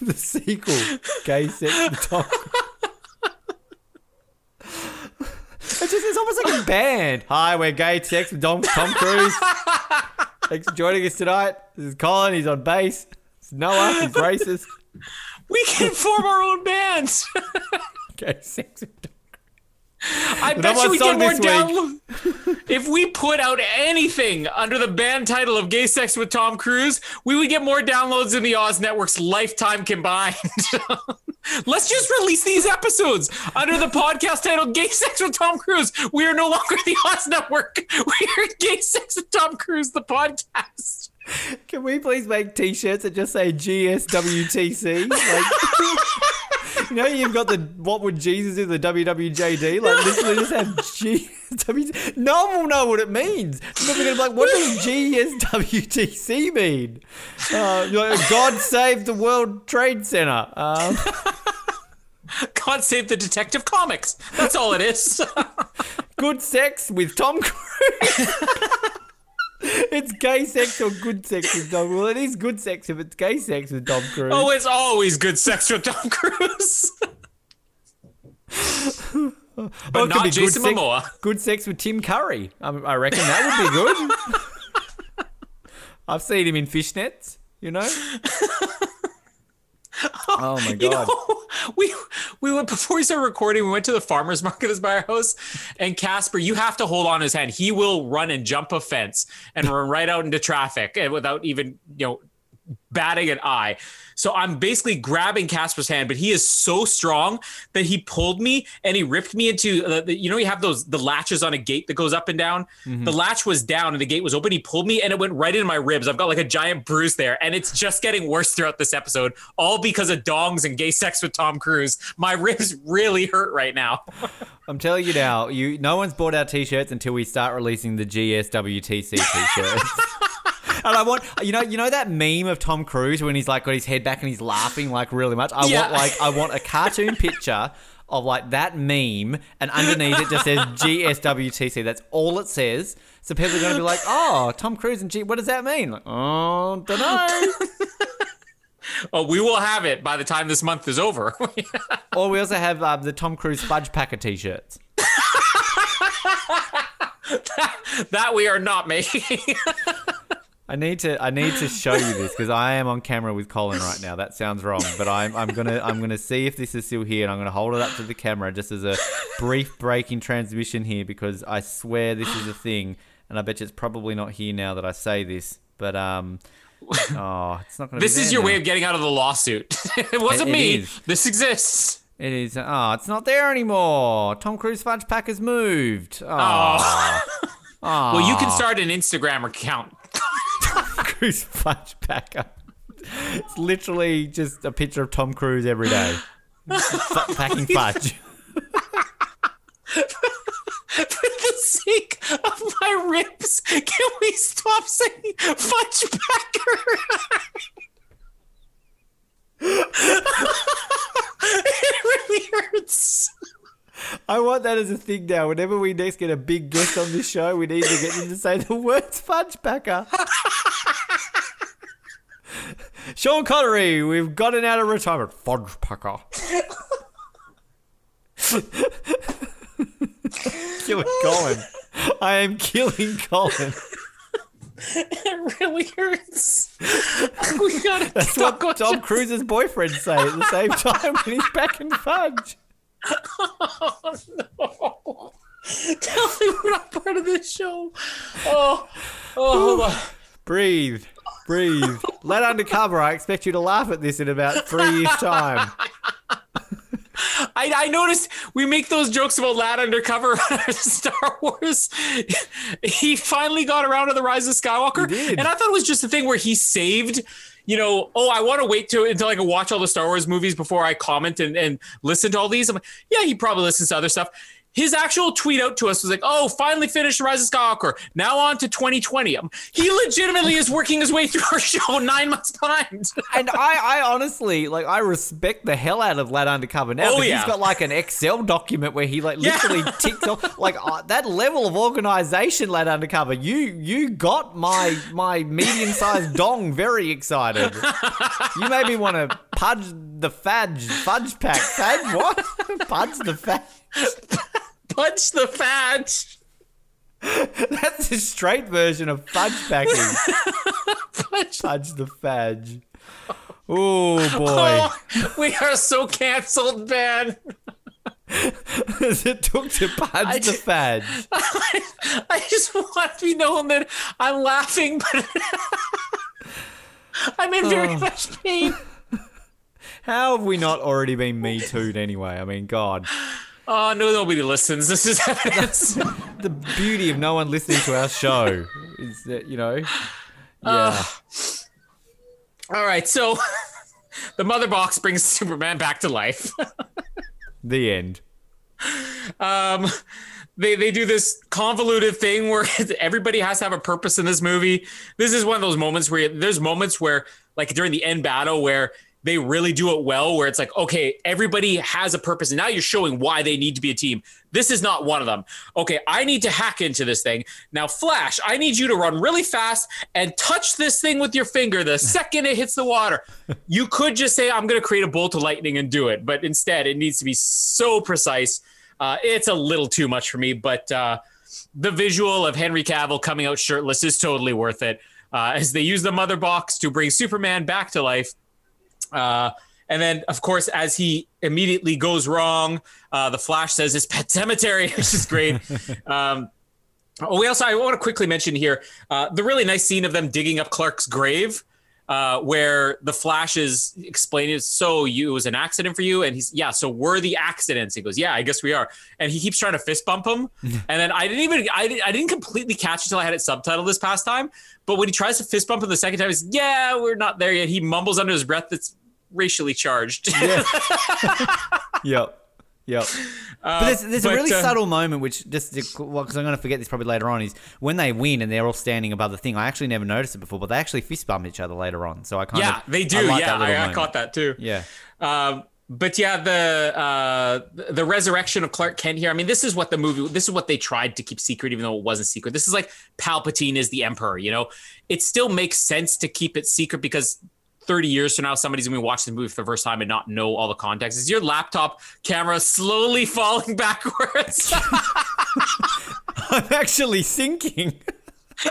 the sequel, Gay Sex with Tom Cruise. It's just it's almost like a band. <laughs> Hi, we're Gay Sex with Tom, Tom Cruise. Thanks for joining us tonight. This is Colin. He's on bass. It's Noah. He's racist. we can form our own bands. Gay Sex with Tom I bet you we get more this download. <laughs> if we put out anything under the band title of Gay Sex with Tom Cruise, we would get more downloads than the Oz Network's lifetime combined. <laughs> Let's just release these episodes under the podcast title Gay Sex with Tom Cruise. We are no longer the Oz Network. <laughs> We are Gay Sex with Tom Cruise, the podcast. Can we please make T-shirts that just say GSWTC? Like, <laughs> you know, you've got the what would Jesus do? The WWJD. Like, literally just have GSWT. <laughs> No one will know what it means. People are gonna be like, what does GSWTC mean? Uh, like, God save the World Trade Center. Um, <laughs> God save the Detective Comics. That's all it is. good sex with Tom Cruise. <laughs> it's gay sex or good sex with Tom. Well, it is good sex if it's gay sex with Tom Cruise. oh, it's always good sex with Tom Cruise. <laughs> But could not be Jason good sex, Good sex with Tim Curry. I, I reckon that would be good. <laughs> I've seen him in fishnets, you know? <laughs> oh my god. You know, we we went before we started recording. We went to the farmers <laughs> market that's by our house, and Casper, you have to hold on his hand. He will run and jump a fence and run right out into traffic, and without even you know batting an eye. So I'm basically grabbing Casper's hand, but he is so strong that he pulled me and he ripped me into the, the- you know you have those the latches on a gate that goes up and down. Mm-hmm. The latch was down and the gate was open. He pulled me and it went right into my ribs. I've got like a giant bruise there, and it's just getting worse throughout this episode, all because of dongs and gay sex with Tom Cruise. My ribs really hurt right now. <laughs> I'm telling you now, you no one's bought our t-shirts until we start releasing the GSWTC t-shirts. <laughs> and I want you know you know that meme of Tom Cruise when he's like got his head back and he's laughing like really much. I Yeah. want like I want a cartoon <laughs> picture of like that meme and underneath it just says GSWTC. That's all it says. So people are going to be like, "Oh, Tom Cruise and G, what does that mean?" Like, "Oh, don't know." <laughs> Oh, we will have it by the time this month is over. <laughs> or we also have um, the Tom Cruise fudge packer t-shirts. that we are not making. I need to I need to show you this because I am on camera with Colin right now. That sounds wrong, but I'm I'm gonna I'm gonna see if this is still here, and I'm gonna hold it up to the camera just as a brief breaking transmission here because I swear this is a thing, and I bet you it's probably not here now that I say this, but um. Oh, it's not gonna. this be is your now. way of getting out of the lawsuit. <laughs> it wasn't It- it me. is. This exists. It is. Oh, it's not there anymore. Tom Cruise fudge Pack has moved. Ah. Oh, Oh. <laughs> Well, you can start an Instagram account. <laughs> Cruise <laughs> fudge packer. It's literally just a picture of Tom Cruise every day, F- packing <laughs> fudge. For the sake of my ribs, can we stop saying fudge packer? it really hurts. I want that as a thing now. Whenever we next get a big guest on this show, we need to get them to say the words fudge packer. <laughs> Sean Connery, we've gotten out of retirement. Fudge packer. <laughs> killing Colin. I am killing Colin. It <laughs> really hurts. <laughs> we gotta That's talk what Tom Cruise's boyfriend say at the same time when he's back in Fudge. Oh, Tell me we're not part of this show. Oh, oh, hold on. Breathe. Breathe. Let undercover. I expect you to laugh at this in about three years' time. <laughs> I, I noticed we make those jokes about Lad Undercover <laughs> Star Wars. He finally got around to the Rise of Skywalker, and I thought it was just a thing where he saved. You know, oh, I want to wait to until I can watch all the Star Wars movies before I comment and, and listen to all these. I'm like, yeah, he probably listens to other stuff. His actual tweet out to us was like, "Oh, finally finished Rise of Skywalker. Now on to 2020." Um, He legitimately is working his way through our <laughs> show nine months behind. <laughs> And I, I honestly, like, I respect the hell out of Lad Undercover now. Oh, yeah. He's got like an Excel document where he like Yeah. literally <laughs> ticks off like uh, that level of organization. Lad Undercover, you you got my my medium sized dong very excited. You made me want to pudge the fudge fudge pack. Fudge what? pudge the fudge. Punch the fudge. That's a straight version of fudge packing. Punch Fudge the fudge. Oh, oh boy. Oh, we are so canceled, man. As it took to pudge the fudge. <laughs> I just want to be known that I'm laughing, but <laughs> I'm in very Oh. much pain. How have we not already been me too'd anyway? I mean, God. Oh no, nobody listens. This is evidence. <laughs> The beauty of no one listening to our show is that, you know. Yeah. All right, so <laughs> the mother box brings Superman back to life. <laughs> the end. um, they they do this convoluted thing where everybody has to have a purpose in this movie. This is one of those moments where there's moments where, like during the end battle, where they really do it well, where it's like, okay, everybody has a purpose, and now you're showing why they need to be a team. This is not one of them. Okay, I need to hack into this thing. Now, Flash, I need you to run really fast and touch this thing with your finger the <laughs> second it hits the water. You could just say, I'm going to create a bolt of lightning and do it, but instead, it needs to be so precise. Uh, it's a little too much for me, but uh, the visual of Henry Cavill coming out shirtless is totally worth it. Uh, as they use the mother box to bring Superman back to life. Uh, and then, of course, as he immediately goes wrong, uh, the Flash says it's Pet Sematary, <laughs> which is great. <laughs> um, oh, we also, I want to quickly mention here uh, the really nice scene of them digging up Clark's grave. Uh, where the Flash is explaining, so you it was an accident for you, and he's yeah, so we're the accidents. He goes, yeah, I guess we are, and he keeps trying to fist bump him, <laughs> and then I didn't even I, I didn't completely catch until I had it subtitled this past time, but when he tries to fist bump him the second time, he's yeah, we're not there yet. He mumbles under his breath that's racially charged. Yeah. <laughs> yep. Yep. but there's, there's a really uh, subtle moment, which just because I'm going to forget this probably later on, is when they win and they're all standing above the thing. I actually never noticed it before, but they actually fist bump each other later on. So I kind yeah, of yeah, they do. I like yeah, I, I caught that too. Yeah. Um, but yeah, the uh, the resurrection of Clark Kent here. I mean, this is what the movie. This is what they tried to keep secret, even though it wasn't secret. This is like Palpatine is the Emperor. You know, it still makes sense to keep it secret because. 30 years from now, somebody's gonna be watching the movie for the first time and not know all the context. Is your laptop camera slowly <laughs> falling backwards? <laughs> I'm actually sinking. <laughs>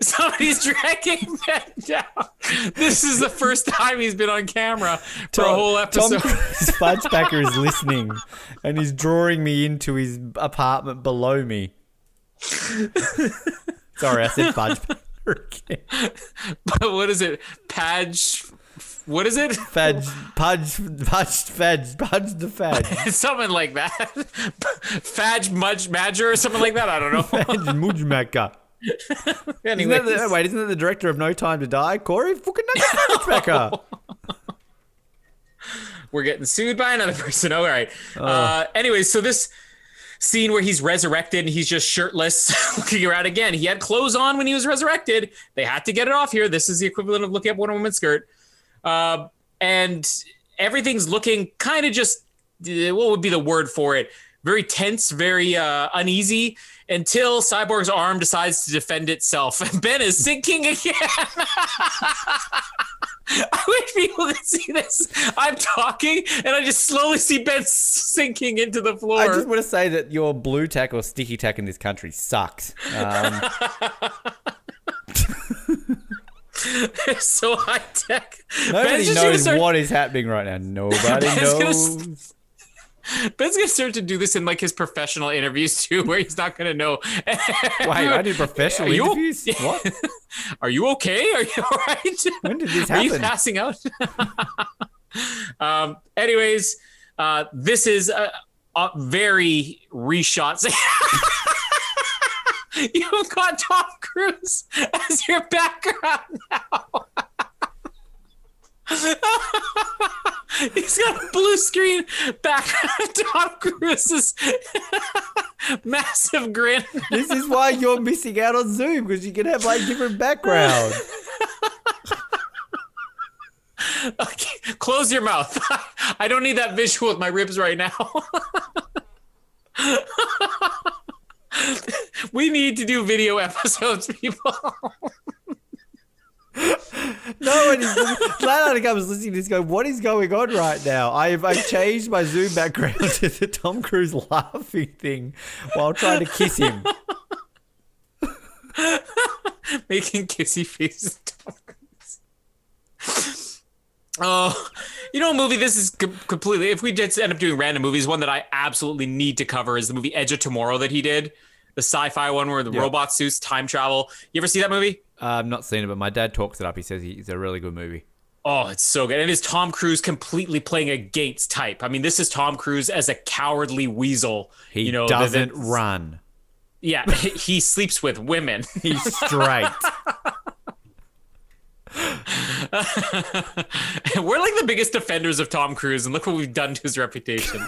Somebody's dragging Ben down. This is the first time he's been on camera for a whole episode. Tom Fudgebacker is listening and he's drawing me into his apartment below me. Sorry, I said Fudgebacker again. But what is it? Padge. What is it? Fudge, Pudge, Pudge, Fudge, Pudge the Fudge. <laughs> something like that. Fadge Mudge Madger or something like that. I don't know. Fudge Mudgebacker. <laughs> Isn't the, wait, isn't that the director of No Time to Die? Corey fucking <laughs> we're getting sued by another person. All right. Uh, anyway, so this scene where he's resurrected and he's just shirtless <laughs> looking around again. He had clothes on when he was resurrected. They had to get it off here. This is the equivalent of looking at Wonder Woman's skirt. Uh, and everything's looking kind of just, uh, what would be the word for it? Very tense, very uh, uneasy until Cyborg's arm decides to defend itself. And <laughs> Ben is sinking again. <laughs> I wish people could see this. I'm talking, and I just slowly see Ben sinking into the floor. I just want to say that your blue tack or sticky tack in this country sucks. Um, <laughs> so high tech. Nobody knows start- what is happening right now. Nobody knows. <laughs> Ben's gonna start to do this in like his professional interviews too, where he's not gonna know. <laughs> Why I did professional Are you- interviews. <laughs> What? Are you okay? Are you all right? When did this happen? Are you passing out? um. Anyways, uh, this is a, a very reshot. You've got Tom Cruise as your background now. <laughs> He's got a blue screen background of Tom Cruise's <laughs> massive grin. This is why you're missing out on Zoom because you can have like different backgrounds. <laughs> Okay, close your mouth. I don't need that visual with my ribs right now. we need to do video episodes, people. No one is. Glad comes listening to this. Go, what is going on right now? I have I changed my Zoom background <laughs> to the Tom Cruise laughing thing while trying to kiss him. Making kissy faces. Tom Cruise. Oh, you know, a movie. This is com- completely. If we just end up doing random movies, one that I absolutely need to cover is the movie Edge of Tomorrow that he did, the sci-fi one where the Yeah. robot suits time travel. You ever see that movie? Uh, I've not seen it, but my dad talks it up. He says he- it's a really good movie. Oh, it's so good. And it is Tom Cruise completely playing a Gates type. I mean, this is Tom Cruise as a cowardly weasel. He you know, doesn't that's- run. Yeah, <laughs> he sleeps with women. <laughs> He's straight. <laughs> We're like the biggest defenders of Tom Cruise, and look what we've done to his reputation.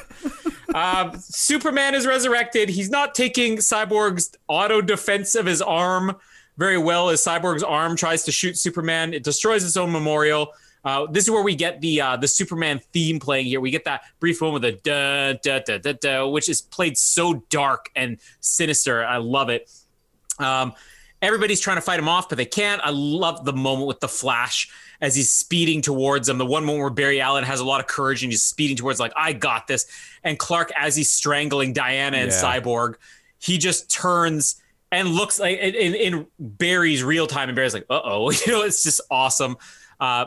um, Superman is resurrected. He's not taking Cyborg's auto defense of his arm very well as Cyborg's arm tries to shoot Superman. It destroys its own memorial. Uh, this is where we get the uh, the Superman theme playing here. We get that brief moment with the da da da da da, which is played so dark and sinister. I love it. Um, everybody's trying to fight him off, but they can't. I love the moment with the Flash as he's speeding towards them. The one moment where Barry Allen has a lot of courage and he's speeding towards, like, I got this. And Clark, as he's strangling Diana and Yeah. Cyborg, he just turns and looks like in, in, Barry's real time, and Barry's like, uh oh, <laughs> you know, it's just awesome. Uh,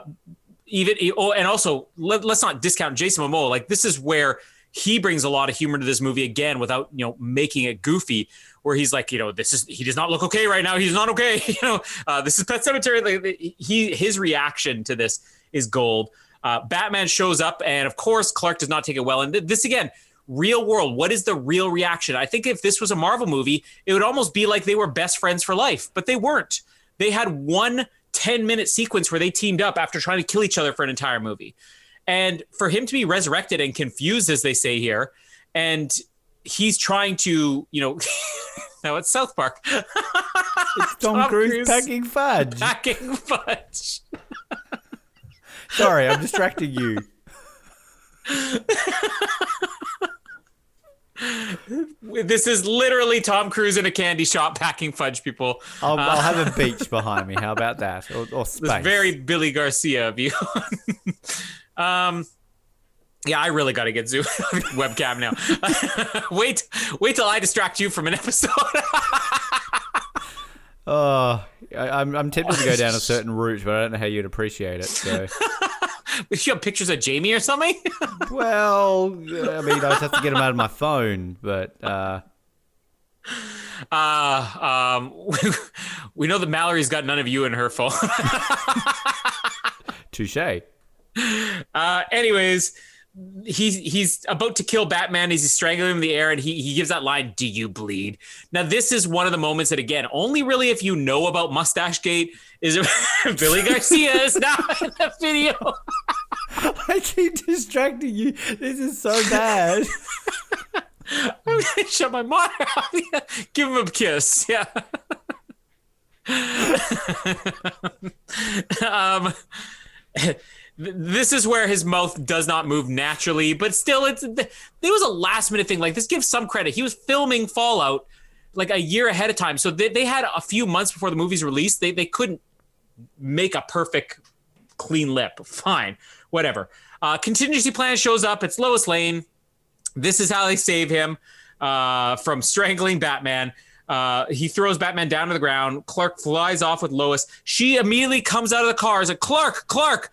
even oh, and also let, let's not discount Jason Momoa. Like this is where he brings a lot of humor to this movie again, without you know making it goofy. Where he's like, you know, this is he does not look okay right now. He's not okay. <laughs> You know, uh, this is Pet Sematary. Like, he his reaction to this is gold. Uh, Batman shows up, and of course, Clark does not take it well. And th- this again, real world. What is the real reaction? I think if this was a Marvel movie, it would almost be like they were best friends for life, but they weren't. They had one 10 minute sequence where they teamed up after trying to kill each other for an entire movie. And for him to be resurrected and confused, as they say here, and he's trying to, you know, <laughs> now it's South Park. It's <laughs> Tom, Cruise, packing fudge. packing fudge. Sorry, I'm distracting you. <laughs> This is literally Tom Cruise in a candy shop packing fudge, people. I'll, I'll have a <laughs> beach behind me. How about that? Or, or This very Billy Garcia of you. <laughs> um, yeah, I really got to get Zoom <laughs> webcam now. wait, wait till I distract you from an episode. Oh, I, I'm, I'm tempted to go down a certain route, but I don't know how you'd appreciate it. So, <laughs> you have pictures of Jamie or something? <laughs> well, I mean, I just have to get them out of my phone, but uh, Uh, um, <laughs> we know that Mallory's got none of you in her phone. touche. Uh, anyways, he's he's about to kill Batman he's strangling him in the air, and he he gives that line, "Do you bleed?" Now, this is one of the moments that, again, only really if you know about Mustache Gate is it <laughs> Billy Garcia is now <laughs> in the video. <laughs> I keep distracting you. This is so bad. I'm gonna shut my monitor off. Yeah. Give him a kiss. Yeah. um, this is where his mouth does not move naturally, but still, it's there was a last minute thing. Like this gives some credit. He was filming Fallout like a year ahead of time, so they, they had a few months before the movie's released. They they couldn't make a perfect clean lip. Fine, whatever. Uh, contingency plan shows up. It's Lois Lane. This is how they save him uh, from strangling Batman. Uh, he throws Batman down to the ground. Clark flies off with Lois. She immediately comes out of the car. Is like, Clark, Clark,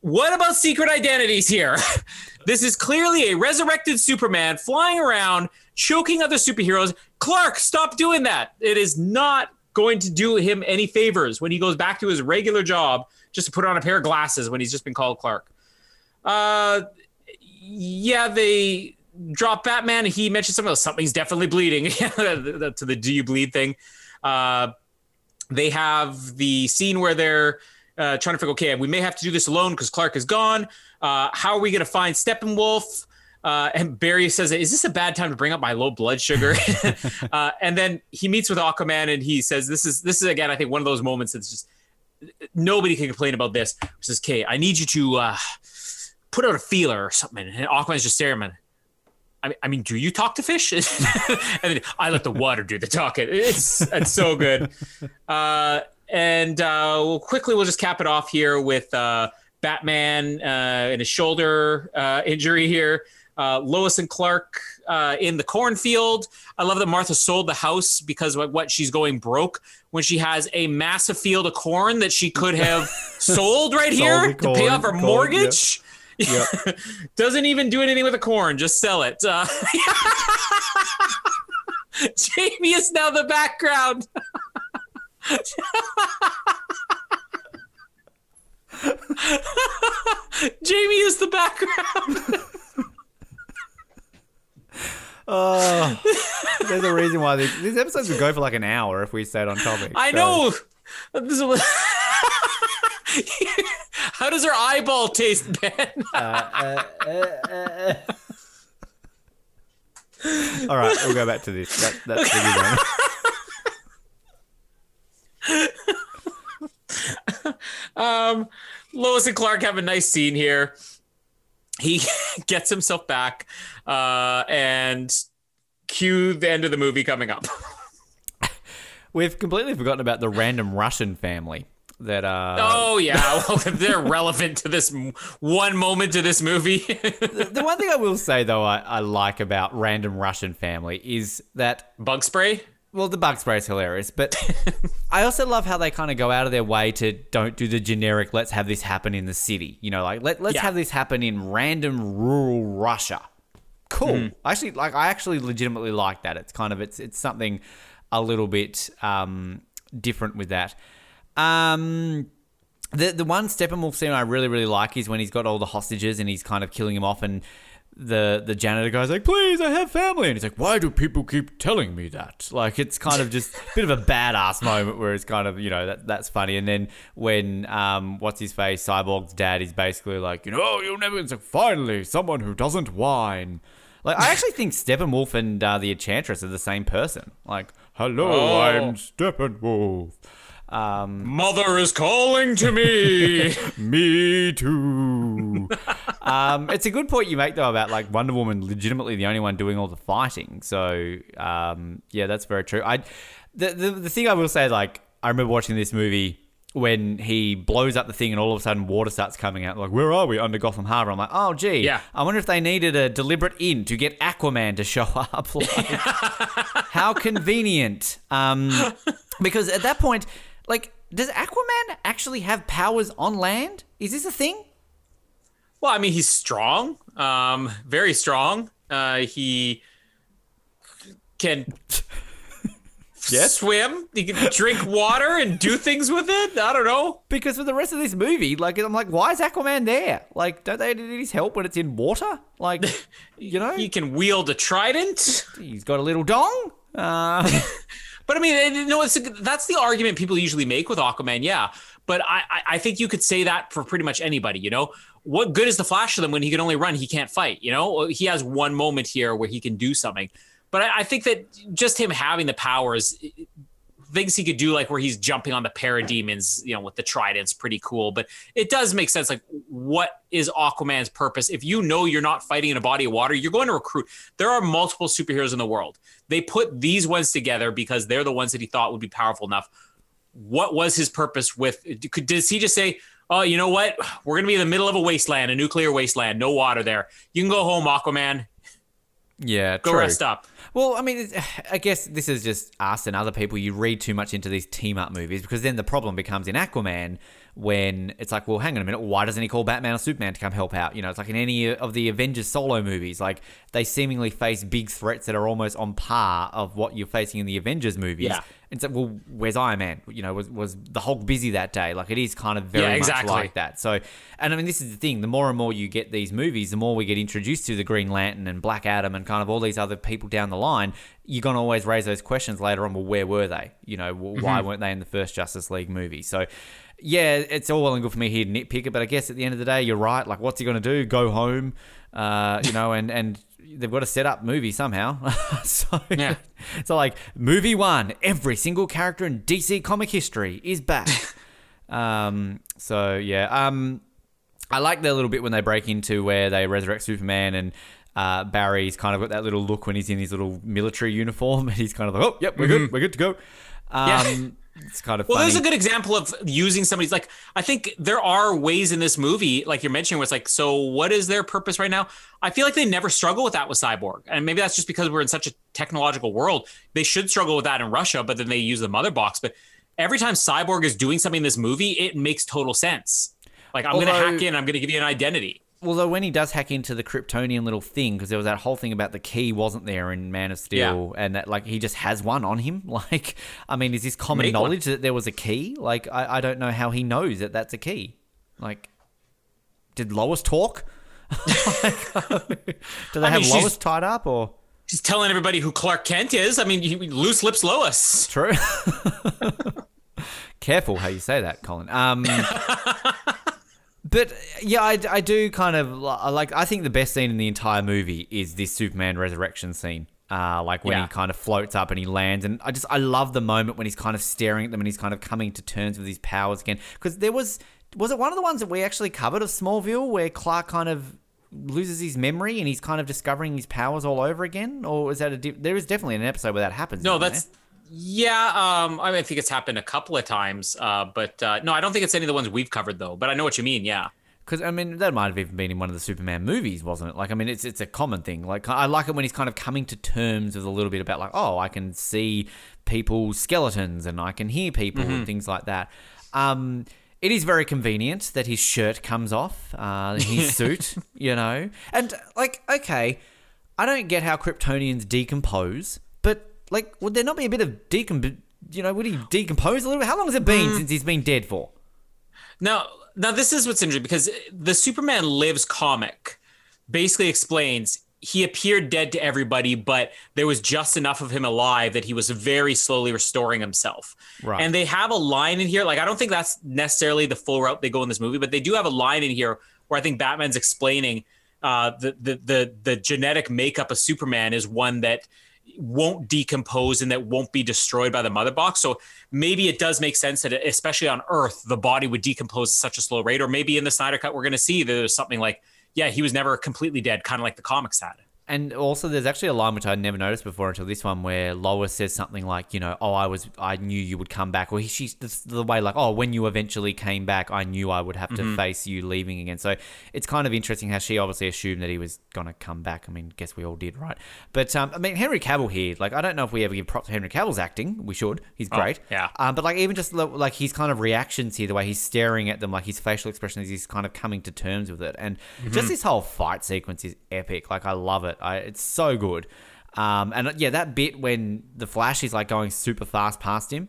what about secret identities here? <laughs> this is clearly a resurrected Superman flying around, choking other superheroes. Clark, stop doing that. It is not going to do him any favors when he goes back to his regular job just to put on a pair of glasses when he's just been called Clark. Uh, yeah, they drop Batman. He mentioned something. Something's definitely bleeding <laughs> to the "Do you bleed?" thing. Uh, they have the scene where they're uh, trying to figure, okay, we may have to do this alone because Clark is gone. Uh, how are we going to find Steppenwolf? Uh, and Barry says, "Is this a bad time to bring up my low blood sugar?" <laughs> <laughs> uh, and then he meets with Aquaman, and he says, "This is this is again, I think one of those moments that's just nobody can complain about this." He says, "Okay, I need you to uh, put out a feeler or something." And Aquaman's just staring at him. I mean, I mean, do you talk to fish? <laughs> and then I let the water do the talking. It's it's so good. Uh, and uh, we'll quickly we'll just cap it off here with uh, Batman uh, and his shoulder uh, injury here. Uh, Lois and Clark uh, in the cornfield. I love that Martha sold the house because what, what she's going broke when she has a massive field of corn that she could have <laughs> sold right here to pay off her corn, mortgage. Yeah. <laughs> Doesn't even do anything with the corn, just sell it. Uh, <laughs> Jamie is now the background. Jamie is the background. <laughs> Oh, there's a reason why these, these episodes would go for like an hour if we stayed on topic. I so. know. <laughs> How does her eyeball taste, Ben? <laughs> uh, uh, uh, All right, we'll go back to this. That, that's the good one. um, Lois and Clark have a nice scene here he <laughs> gets himself back uh, and cue the end of the movie coming up. <laughs> We've completely forgotten about the random Russian family that uh oh yeah. <laughs> Well, they're relevant to this one moment to this movie. The, the, one thing i will say though I, I like about random russian family is that bug spray well, the bug spray is hilarious, but <laughs> I also love how they kind of go out of their way to don't do the generic. Let's have this happen in the city. You know, like let let's yeah. have this happen in random rural Russia. Cool. Mm. Actually, like I actually legitimately like that. It's kind of it's it's something a little bit um, different with that. Um, the the one Steppenwolf scene I really really like is when he's got all the hostages and he's kind of killing them off and the the janitor guy's like, "Please, I have family," and he's like, "Why do people keep telling me that?" Like it's kind of just a <laughs> bit of a badass moment where it's kind of you know that that's funny. And then when um what's his face Cyborg's dad is basically like, you know, oh, you'll never. It's like finally someone who doesn't whine. Like I actually think Steppenwolf and uh, the Enchantress are the same person. Like, hello, oh. I'm Steppenwolf. Um, Mother is calling to me. <laughs> me too. um, it's a good point you make though about like Wonder Woman legitimately the only one doing all the fighting. So um, yeah, that's very true. I the, the the thing I will say like I remember watching this movie when he blows up the thing and all of a sudden water starts coming out. Like, where are we? Under Gotham Harbor. I'm like, oh, gee. Yeah. I wonder if they needed a deliberate in to get Aquaman to show <laughs> up. Like, <laughs> how convenient. Um, because at that point, like, does Aquaman actually have powers on land? Is this a thing? Well, I mean, he's strong, um, very strong. Uh, he can <laughs> yes? swim. He can drink water and do things with it. I don't know. Because for the rest of this movie, like, I'm like, why is Aquaman there? Like, don't they need his help when it's in water? Like, <laughs> you know, he can wield a trident. He's got a little dong. Uh, <laughs> But I mean, no, it's that's the argument people usually make with Aquaman. Yeah, but I I think you could say that for pretty much anybody. You know, what good is the Flash to them when he can only run? He can't fight. You know, he has one moment here where he can do something. But I, I think that just him having the powers things he could do, like where he's jumping on the parademons, you know, with the trident's pretty cool. But it does make sense. Like, what is Aquaman's purpose? If you know you're not fighting in a body of water, you're going to recruit. There are multiple superheroes in the world. They put these ones together because they're the ones that he thought would be powerful enough. What was his purpose with? Could, does he just say, "Oh, you know what? We're going to be in the middle of a wasteland, a nuclear wasteland, no water there. You can go home, Aquaman." Yeah, Go true. rest up. Well, I mean, <sighs> I guess this is just us and other people. You read too much into these team up movies because then the problem becomes in Aquaman when it's like, well, hang on a minute, why doesn't he call Batman or Superman to come help out? You know, it's like in any of the Avengers solo movies, like they seemingly face big threats that are almost on par of what you're facing in the Avengers movies. Yeah. It's like, well, where's Iron Man? You know, was was the Hulk busy that day? Like it is kind of very Yeah, much exactly. like that. So, and I mean, this is the thing: the more and more you get these movies, the more we get introduced to the Green Lantern and Black Adam and kind of all these other people down the line. You're gonna always raise those questions later on. Well, where were they? You know, w Mm-hmm. why weren't they in the first Justice League movie? So. Yeah, it's all well and good for me here to nitpick it, but I guess at the end of the day, you're right. Like, what's he going to do? Go home, uh, you know, and and they've got to set up movie somehow. <laughs> so, Yeah. <laughs> so like movie one, every single character in DC comic history is back. <laughs> um, so yeah, um, I like that little bit when they break into where they resurrect Superman and. Uh, Barry's kind of got that little look when he's in his little military uniform, and he's kind of like, "Oh, yep, we're good, we're good to go." Um, Yeah. It's kind of Well, funny. there's a good example of using somebody's like I think there are ways in this movie, like you're mentioning, where it's like, so what is their purpose right now? I feel like they never struggle with that with Cyborg, and maybe that's just because we're in such a technological world. They should struggle with that in Russia, but then they use the mother box. But every time Cyborg is doing something in this movie, it makes total sense. Like I'm gonna hack in, I'm gonna give you an identity. Although when he does hack into the Kryptonian little thing, because there was that whole thing about the key wasn't there in Man of Steel, and that like he just has one on him. <laughs> Like, I mean, is this common Make one. knowledge that there was a key? Like, I, I don't know how he knows that that's a key. Like, did Lois talk? <laughs> Like, <laughs> do they I have mean, Lois tied up or She's telling everybody who Clark Kent is. I mean, he, loose lips Lois. true? Careful how you say that, Colin. Um, but yeah, I, I do kind of I like. I think the best scene in the entire movie is this Superman resurrection scene. Uh, like when Yeah. he kind of floats up and he lands, and I just I love the moment when he's kind of staring at them and he's kind of coming to terms with his powers again. Because there was was it one of the ones that we actually covered of Smallville where Clark kind of loses his memory and he's kind of discovering his powers all over again, or is that a di- there is definitely an episode where that happens? No, isn't there? Yeah. Um, I, mean, I think it's happened a couple of times, uh, but uh, no, I don't think it's any of the ones we've covered though. But I know what you mean. Yeah. Because I mean, that might have even been in one of the Superman movies, wasn't it? Like, I mean, it's it's a common thing. Like, I like it when he's kind of coming to terms with a little bit about like, oh, I can see people's skeletons and I can hear people and things like that. Um, it is very convenient that his shirt comes off, uh, his <laughs> suit, you know, and like, okay, I don't get how Kryptonians decompose, like, would there not be a bit of decomp? You know, would he decompose a little bit? How long has it been since he's been dead for? Now, now this is what's interesting because the Superman Lives comic basically explains he appeared dead to everybody, but there was just enough of him alive that he was very slowly restoring himself. Right. And they have a line in here, like I don't think that's necessarily the full route they go in this movie, but they do have a line in here where I think Batman's explaining uh, the, the the the genetic makeup of Superman is one that won't decompose and that won't be destroyed by the mother box. So maybe it does make sense that, especially on Earth, the body would decompose at such a slow rate. Or maybe in the Snyder Cut, we're going to see that there's something like, yeah, he was never completely dead, kind of like the comics had. And also, there's actually a line which I'd never noticed before until this one, where Lois says something like, you know, oh, I was, I knew you would come back, or he, she's the, the way like, oh, when you eventually came back, I knew I would have to face you leaving again. So it's kind of interesting how she obviously assumed that he was gonna come back. I mean, guess we all did, right? But um, I mean, Henry Cavill here, like, I don't know if we ever give props to Henry Cavill's acting. We should. He's great. yeah. Um, but like even just like his kind of reactions here, the way he's staring at them, like his facial expression as he's kind of coming to terms with it, and just this whole fight sequence is epic. Like I love it. I, it's so good. Um, and uh, yeah, that bit when the Flash is like going super fast past him,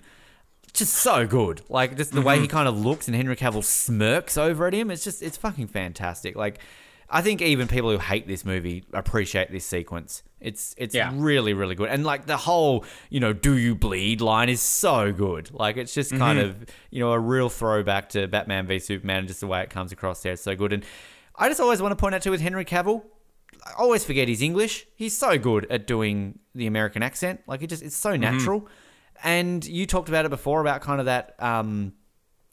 just so good. Like just the way he kind of looks and Henry Cavill smirks over at him. It's just it's fucking fantastic. Like I think even people who hate this movie appreciate this sequence. It's it's Yeah. really really good. And like the whole you know do you bleed line is so good. Like it's just kind of you know a real throwback to Batman v Superman and just the way it comes across there. It's so good. And I just always want to point out too with Henry Cavill. I always forget he's English. He's so good at doing the American accent. Like it just it's so natural. And you talked about it before about kind of that um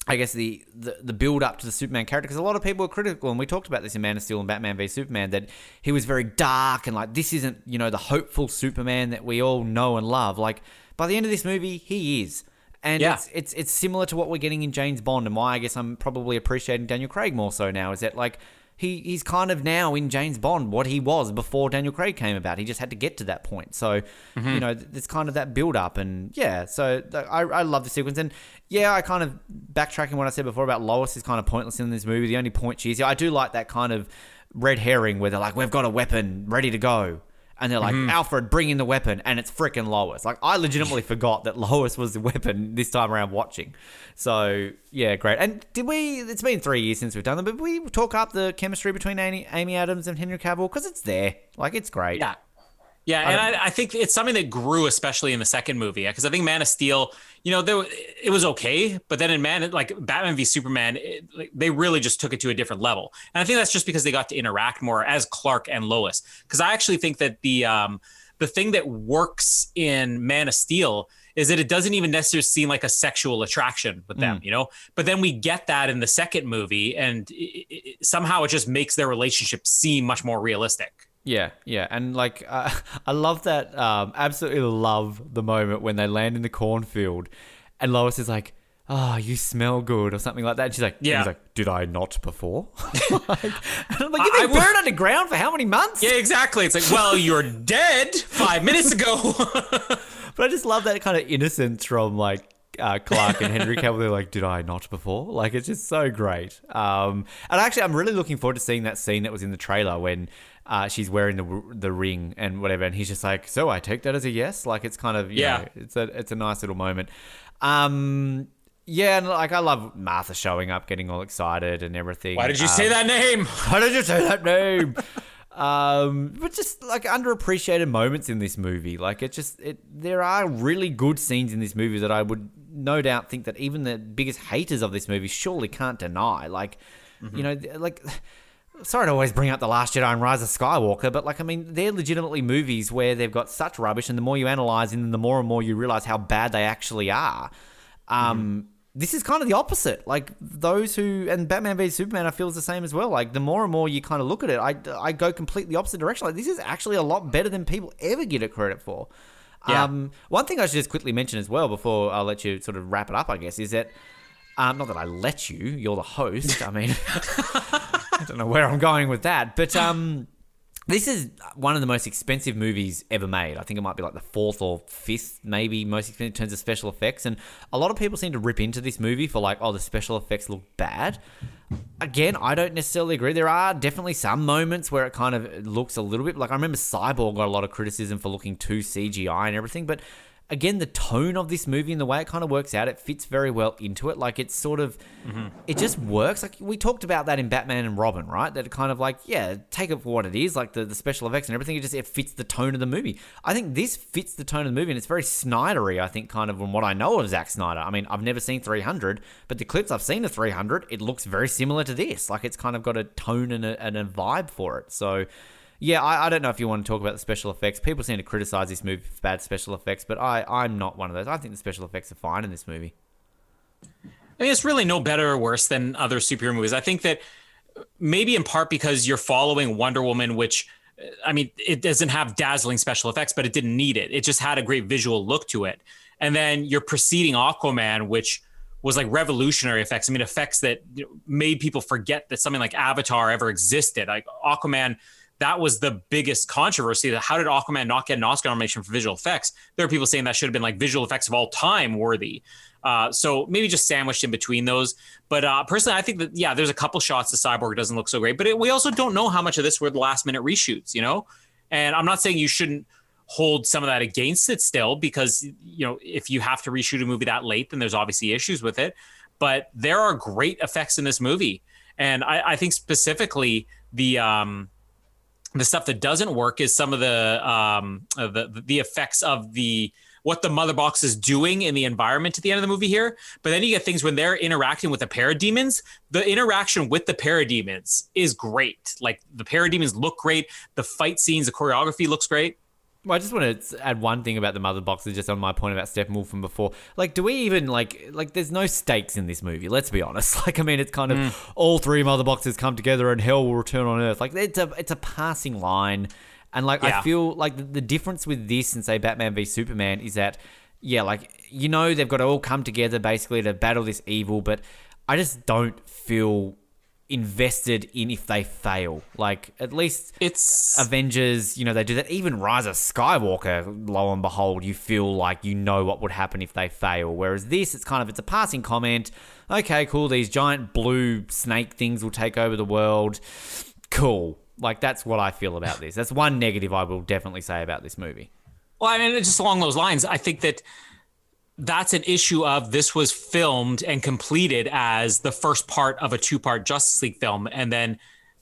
I guess the, the the build up to the Superman character because a lot of people are critical and we talked about this in Man of Steel and Batman v Superman that he was very dark and like this isn't you know the hopeful Superman that we all know and love like by the end of this movie he is and Yeah. it's, it's it's similar to what we're getting in James Bond and why I guess I'm probably appreciating Daniel Craig more so now is that like he he's kind of now in James Bond what he was before Daniel Craig came about. He just had to get to that point. So Mm-hmm. you know, there's kind of that build up, and yeah. So I I love the sequence, and yeah, I kind of backtracking what I said before about Lois is kind of pointless in this movie. The only point she is, I do like that kind of red herring where they're like, we've got a weapon ready to go. And they're like, Mm-hmm. Alfred, bring in the weapon, and it's freaking Lois. Like, I legitimately <laughs> forgot that Lois was the weapon this time around watching. So, yeah, great. And did we? It's been three years since we've done them, but we talk up the chemistry between Amy, Amy Adams and Henry Cavill because it's there. Like, it's great. Yeah. Yeah, and I, I think it's something that grew, especially in the second movie, because I think Man of Steel, you know, there it was okay, but then in Man, like Batman v Superman, it, like, they really just took it to a different level, and I think that's just because they got to interact more as Clark and Lois. Because I actually think that the um, the thing that works in Man of Steel is that it doesn't even necessarily seem like a sexual attraction with them, you know. But then we get that in the second movie, and it, it, somehow it just makes their relationship seem much more realistic. Yeah, yeah, and like <laughs> uh, I love that. Um, absolutely love the moment when they land in the cornfield, and Lois is like, "Oh, you smell good" or something like that. And she's like, Yeah. he's like, "Did I not before?" <laughs> like, <laughs> and I'm like, I- "You've I been would- buried underground for how many months?" Yeah, exactly. It's like, well, you're dead five minutes ago. But I just love that kind of innocence from like uh, Clark and Henry Cavill. They're like, "Did I not before?" Like it's just so great. Um, and actually, I'm really looking forward to seeing that scene that was in the trailer when uh, she's wearing the the ring and whatever, and he's just like, "So I take that as a yes." Like it's kind of you Yeah. know, it's a it's a nice little moment. Um, yeah, and like I love Martha showing up, getting all excited and everything. Why did you Um, say that name? <laughs> why did you say that name? um, but just like underappreciated moments in this movie. Like it just it there are really good scenes in this movie that I would no doubt think that even the biggest haters of this movie surely can't deny. Like you know, like sorry to always bring up the Last Jedi and Rise of Skywalker, but like I mean, they're legitimately movies where they've got such rubbish, and the more you analyze them, the more and more you realize how bad they actually are. Um, This is kind of the opposite. Like those who and Batman v Superman, I feel is the same as well. Like the more and more you kind of look at it, I, I go completely opposite direction. Like this is actually a lot better than people ever get it credit for. Yeah. Um, one thing I should just quickly mention as well before I'll let you sort of wrap it up, I guess, is that um, not that I let you, you're the host. I mean, <laughs> I don't know where I'm going with that, but um, this is one of the most expensive movies ever made. I think it might be like the fourth or fifth, maybe most expensive in terms of special effects. And a lot of people seem to rip into this movie for like, oh, the special effects look bad. Again, I don't necessarily agree. There are definitely some moments where it kind of looks a little bit like I remember Cyborg got a lot of criticism for looking too CGI and everything, but again, the tone of this movie and the way it kind of works out, it fits very well into it. Like it's sort of, mm-hmm. it just works. Like we talked about that in Batman and Robin, right? That kind of like, yeah, take it for what it is, like the, the special effects and everything. It just it fits the tone of the movie. I think this fits the tone of the movie, and it's very Snydery. I think kind of from what I know of Zack Snyder. I mean, I've never seen 300, but the clips I've seen of 300, it looks very similar to this. Like it's kind of got a tone and a, and a vibe for it. So. Yeah, I, I don't know if you want to talk about the special effects. People seem to criticize this movie for bad special effects, but I, I'm not one of those. I think the special effects are fine in this movie. I mean, it's really no better or worse than other superhero movies. I think that maybe in part because you're following Wonder Woman, which I mean, it doesn't have dazzling special effects, but it didn't need it. It just had a great visual look to it. And then you're preceding Aquaman, which was like revolutionary effects. I mean, effects that made people forget that something like Avatar ever existed. Like Aquaman, that was the biggest controversy. That how did Aquaman not get an Oscar nomination for visual effects? There are people saying that should have been like visual effects of all time worthy. Uh, so maybe just sandwiched in between those. But uh, personally, I think that yeah, there's a couple shots the cyborg doesn't look so great. But it, we also don't know how much of this were the last minute reshoots, you know. And I'm not saying you shouldn't hold some of that against it still, because you know if you have to reshoot a movie that late, then there's obviously issues with it. But there are great effects in this movie, and I, I think specifically the um, the stuff that doesn't work is some of the um, the the effects of the what the mother box is doing in the environment at the end of the movie here. But then you get things when they're interacting with the parademons. The interaction with the parademons is great. Like the parademons look great. The fight scenes, the choreography looks great. Well, I just want to add one thing about the mother boxes, just on my point about Steppenwolf from before. Like, do we even like like? There's no stakes in this movie. Let's be honest. <laughs> Like, I mean, it's kind of mm. all three mother boxes come together and hell will return on Earth. Like, it's a it's a passing line, and like Yeah. I feel like the, the difference with this and say Batman v Superman is that yeah, like you know they've got to all come together basically to battle this evil, but I just don't feel invested in if they fail. Like at least It's Avengers, you know, they do that. Even Rise of Skywalker, lo and behold, you feel like you know what would happen if they fail. Whereas this, it's kind of it's a passing comment. Okay, cool. These giant blue snake things will take over the world. Cool. Like that's what I feel about this. That's one negative I will definitely say about this movie. Well, I mean, just along those lines, I think that that's an issue of this was filmed and completed as the first part of a two part Justice League film. And then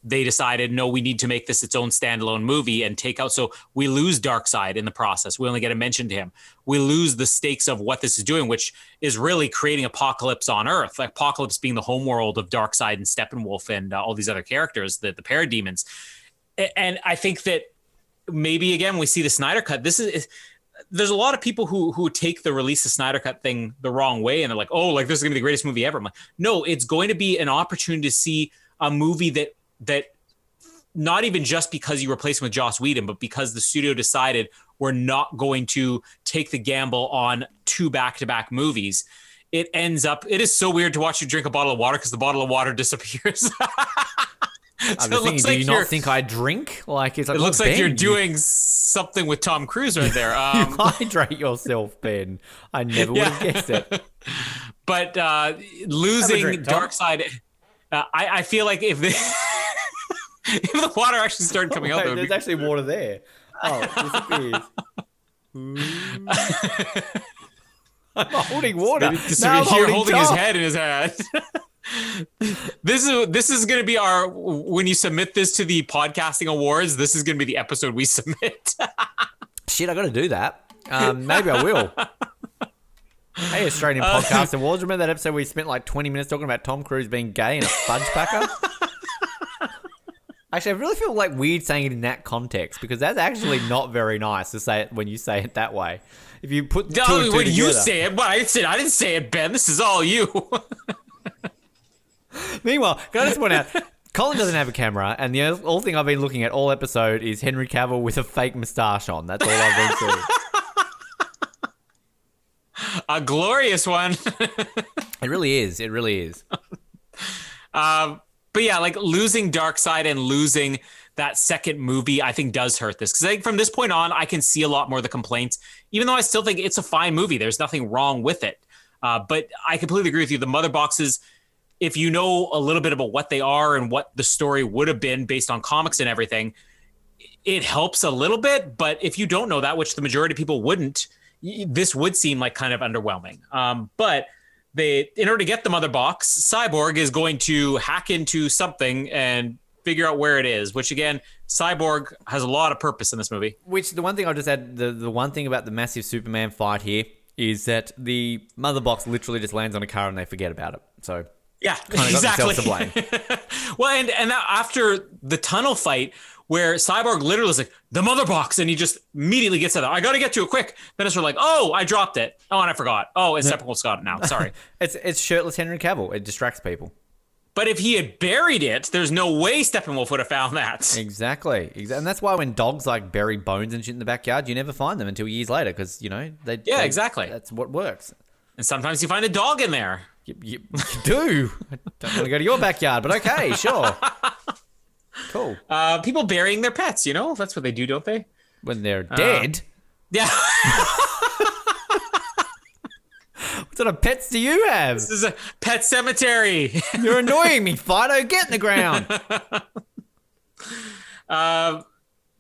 they decided, no, we need to make this its own standalone movie and take out. So we lose Darkseid in the process. We only get a mention to him. We lose the stakes of what this is doing, which is really creating apocalypse on Earth. Apokolips being the homeworld of Darkseid and Steppenwolf and uh, all these other characters, the, the parademons. And I think that maybe again we see the Snyder cut. This is there's a lot of people who who take the release of Snyder cut thing the wrong way and they're like, oh, like this is gonna be the greatest movie ever. I'm like, no, it's going to be an opportunity to see a movie that that not even just because you replace him with Joss Whedon, but because the studio decided we're not going to take the gamble on two back to back movies. It ends up. It is so weird to watch you drink a bottle of water because the bottle of water <laughs> disappears. <laughs> <laughs> I'm So thinking, do like you not think I drink? Like it's like, It looks "Look, like you're Ben, doing something with Tom Cruise right there. <laughs> Um, you hydrate yourself, Ben. I never would have <laughs> guessed it. but uh, losing drink, Darkseid, uh, I, I feel like if the if the water actually started coming out, Wait, there's be, actually water there. Oh. I'm holding water. Just Now I'm you're holding his head in his hand. This is this is going to be our when you submit this to the podcasting awards. This is going to be the episode we <laughs> submit. Shit, I got to do that. Um, maybe I will. Hey, Australian Uh, Podcast Awards. Remember that episode we spent like 20 minutes talking about Tom Cruise being gay and a fudge packer? <laughs> Actually, I really feel like weird saying it in that context because that's actually not very nice to say it when you say it that way. If you put two Oh, and two when you together- say it, but I didn't say I didn't say it, Ben. This is all you. <laughs> <laughs> Meanwhile, can I just point out, Colin doesn't have a camera, and the only thing I've been looking at all episode is Henry Cavill with a fake moustache on. That's all I've been seeing. <laughs> a glorious one. <laughs> It really is. It really is. Um, but yeah, like losing Darkseid and losing that second movie, I think does hurt this because I think from this point on, I can see a lot more of the complaints. Even though I still think it's a fine movie, there's nothing wrong with it. Uh, but I completely agree with you. The mother boxes, if you know a little bit about what they are and what the story would have been based on comics and everything, it helps a little bit. But if you don't know that, which the majority of people wouldn't, this would seem like kind of underwhelming. Um, but they, in order to get the mother box, Cyborg is going to hack into something and figure out where it is. Which again, Cyborg has a lot of purpose in this movie. Which the one thing I'll just add the, the one thing about the massive Superman fight here is that the mother box literally just lands on a car and they forget about it. So Yeah, exactly. <laughs> well, and and after the tunnel fight, where Cyborg literally is like the mother box, and he just immediately gets it. I got to get to it quick. Then it's sort of like, oh, I dropped it. Oh, and I forgot. Oh, it's Steppenwolf's got it now. Sorry. <laughs> it's it's shirtless Henry Cavill. It distracts people. but if he had buried it, there's no way Steppenwolf would have found that. <laughs> Exactly. Exactly. And that's why when dogs like bury bones and shit in the backyard, you never find them until years later because you know they. Yeah, they- exactly. That's what works. And sometimes you find a dog in there. You, you, you do. I don't want to go to your backyard, but okay, sure. Cool. Uh, people burying their pets. You know, that's what they do, don't they? When they're dead. Yeah. <laughs> What sort of pets do you have? this is a pet cemetery. <laughs> You're annoying me, Fido. Get in the ground. <laughs> Uh,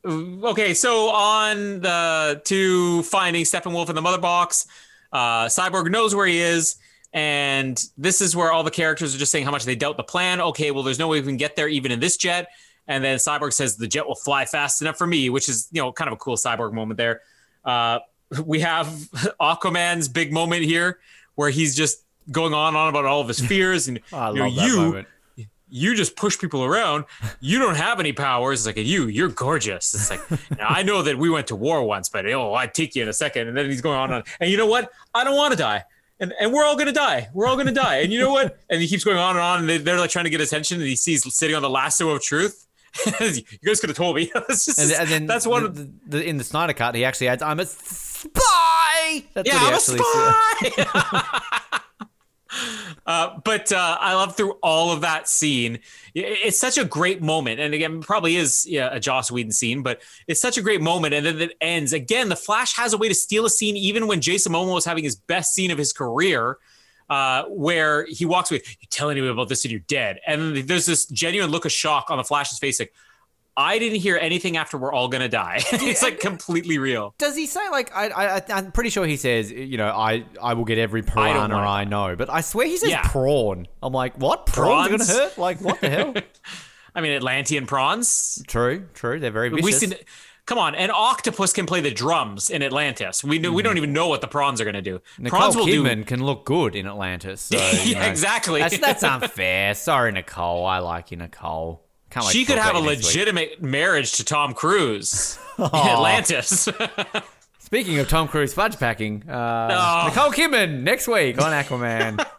okay, so on the to finding Steppenwolf in the mother box, uh, Cyborg knows where he is, and this is where all the characters are just saying how much they doubt the plan. Okay, well, there's no way we can get there even in this jet. And then Cyborg says the jet will fly fast enough for me, which is you know kind of a cool Cyborg moment there. Uh, we have <laughs> Aquaman's big moment here where he's just going on and on about all of his fears and <laughs> I you know, that you you just push people around. You don't have any powers. It's like, you, you're gorgeous. It's like, <laughs> "Now, I know that we went to war once, but oh, I'd take you in a second. And then he's going on and on. And you know what? I don't want to die. And, and we're all going to die. We're all going to die. And you know what? And he keeps going on and on. And they, they're like trying to get attention. And he sees sitting on the lasso of truth. <laughs> you guys could have told me. <laughs> It's just- And, and then that's one the, of the, the, in the Snyder cut. He actually adds, "I'm a spy." That's yeah, I'm a spy. <laughs> Uh, but uh, I love through all of that scene. It's such a great moment, and again, probably is yeah, a Joss Whedon scene, but it's such a great moment. And then it ends again. The Flash has a way to steal a scene, even when Jason Momoa is having his best scene of his career, uh, where he walks away. You tell anyone about this, and you're dead. And there's this genuine look of shock on the Flash's face, like. I didn't hear anything after we're all gonna die. <laughs> it's like completely real. Does he say like I, I I'm pretty sure he says you know I I will get every piranha wanna I, know, but I swear he says Yeah. prawn. I'm like what prawns, Prawns? are gonna hurt? Like what the hell? <laughs> I mean, Atlantean prawns. true, true. They're very We vicious. seen, come on, an octopus can play the drums in Atlantis. We know, we mm-hmm. don't even know what the prawns are gonna do. Nicole prawns will do. Kidman can look good in Atlantis. So, <laughs> you know, exactly. That's, that's unfair. Sorry, Nicole. I like you, Nicole. Can't She could have a legitimate marriage to Tom Cruise <laughs> in Atlantis. <laughs> Speaking of Tom Cruise fudge packing, uh, Oh. Nicole Kidman next week on Aquaman. <laughs>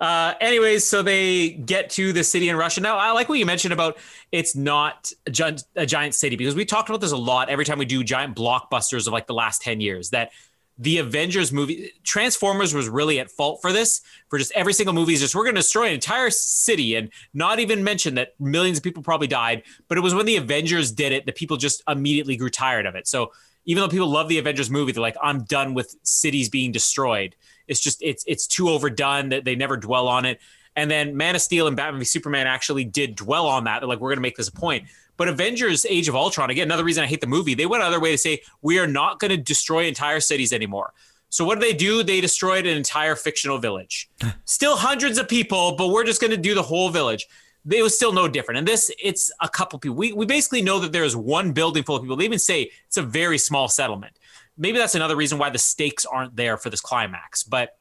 Uh, anyways, so they get to the city in Russia. Now, I like what you mentioned about it's not a giant, a giant city because we talked about this a lot every time we do giant blockbusters of like the last 10 years that the Avengers movie, Transformers was really at fault for this. For just every single movie is just, we're going to destroy an entire city and not even mention that millions of people probably died. But it was when the Avengers did it that people just immediately grew tired of it. So even though people love the Avengers movie, they're like, I'm done with cities being destroyed. It's just it's it's too overdone that they never dwell on it. And then Man of Steel and Batman v Superman actually did dwell on that. They're like, we're gonna make this a point. But Avengers Age of Ultron, again, another reason I hate the movie, they went another way to say we are not gonna destroy entire cities anymore. So what do they do? They destroyed an entire fictional village. Still hundreds of people, but we're just gonna do the whole village. It was still no different. And this, it's a couple people. We, we basically know that there is one building full of people. They even say it's a very small settlement maybe that's another reason why the stakes aren't there for this climax. But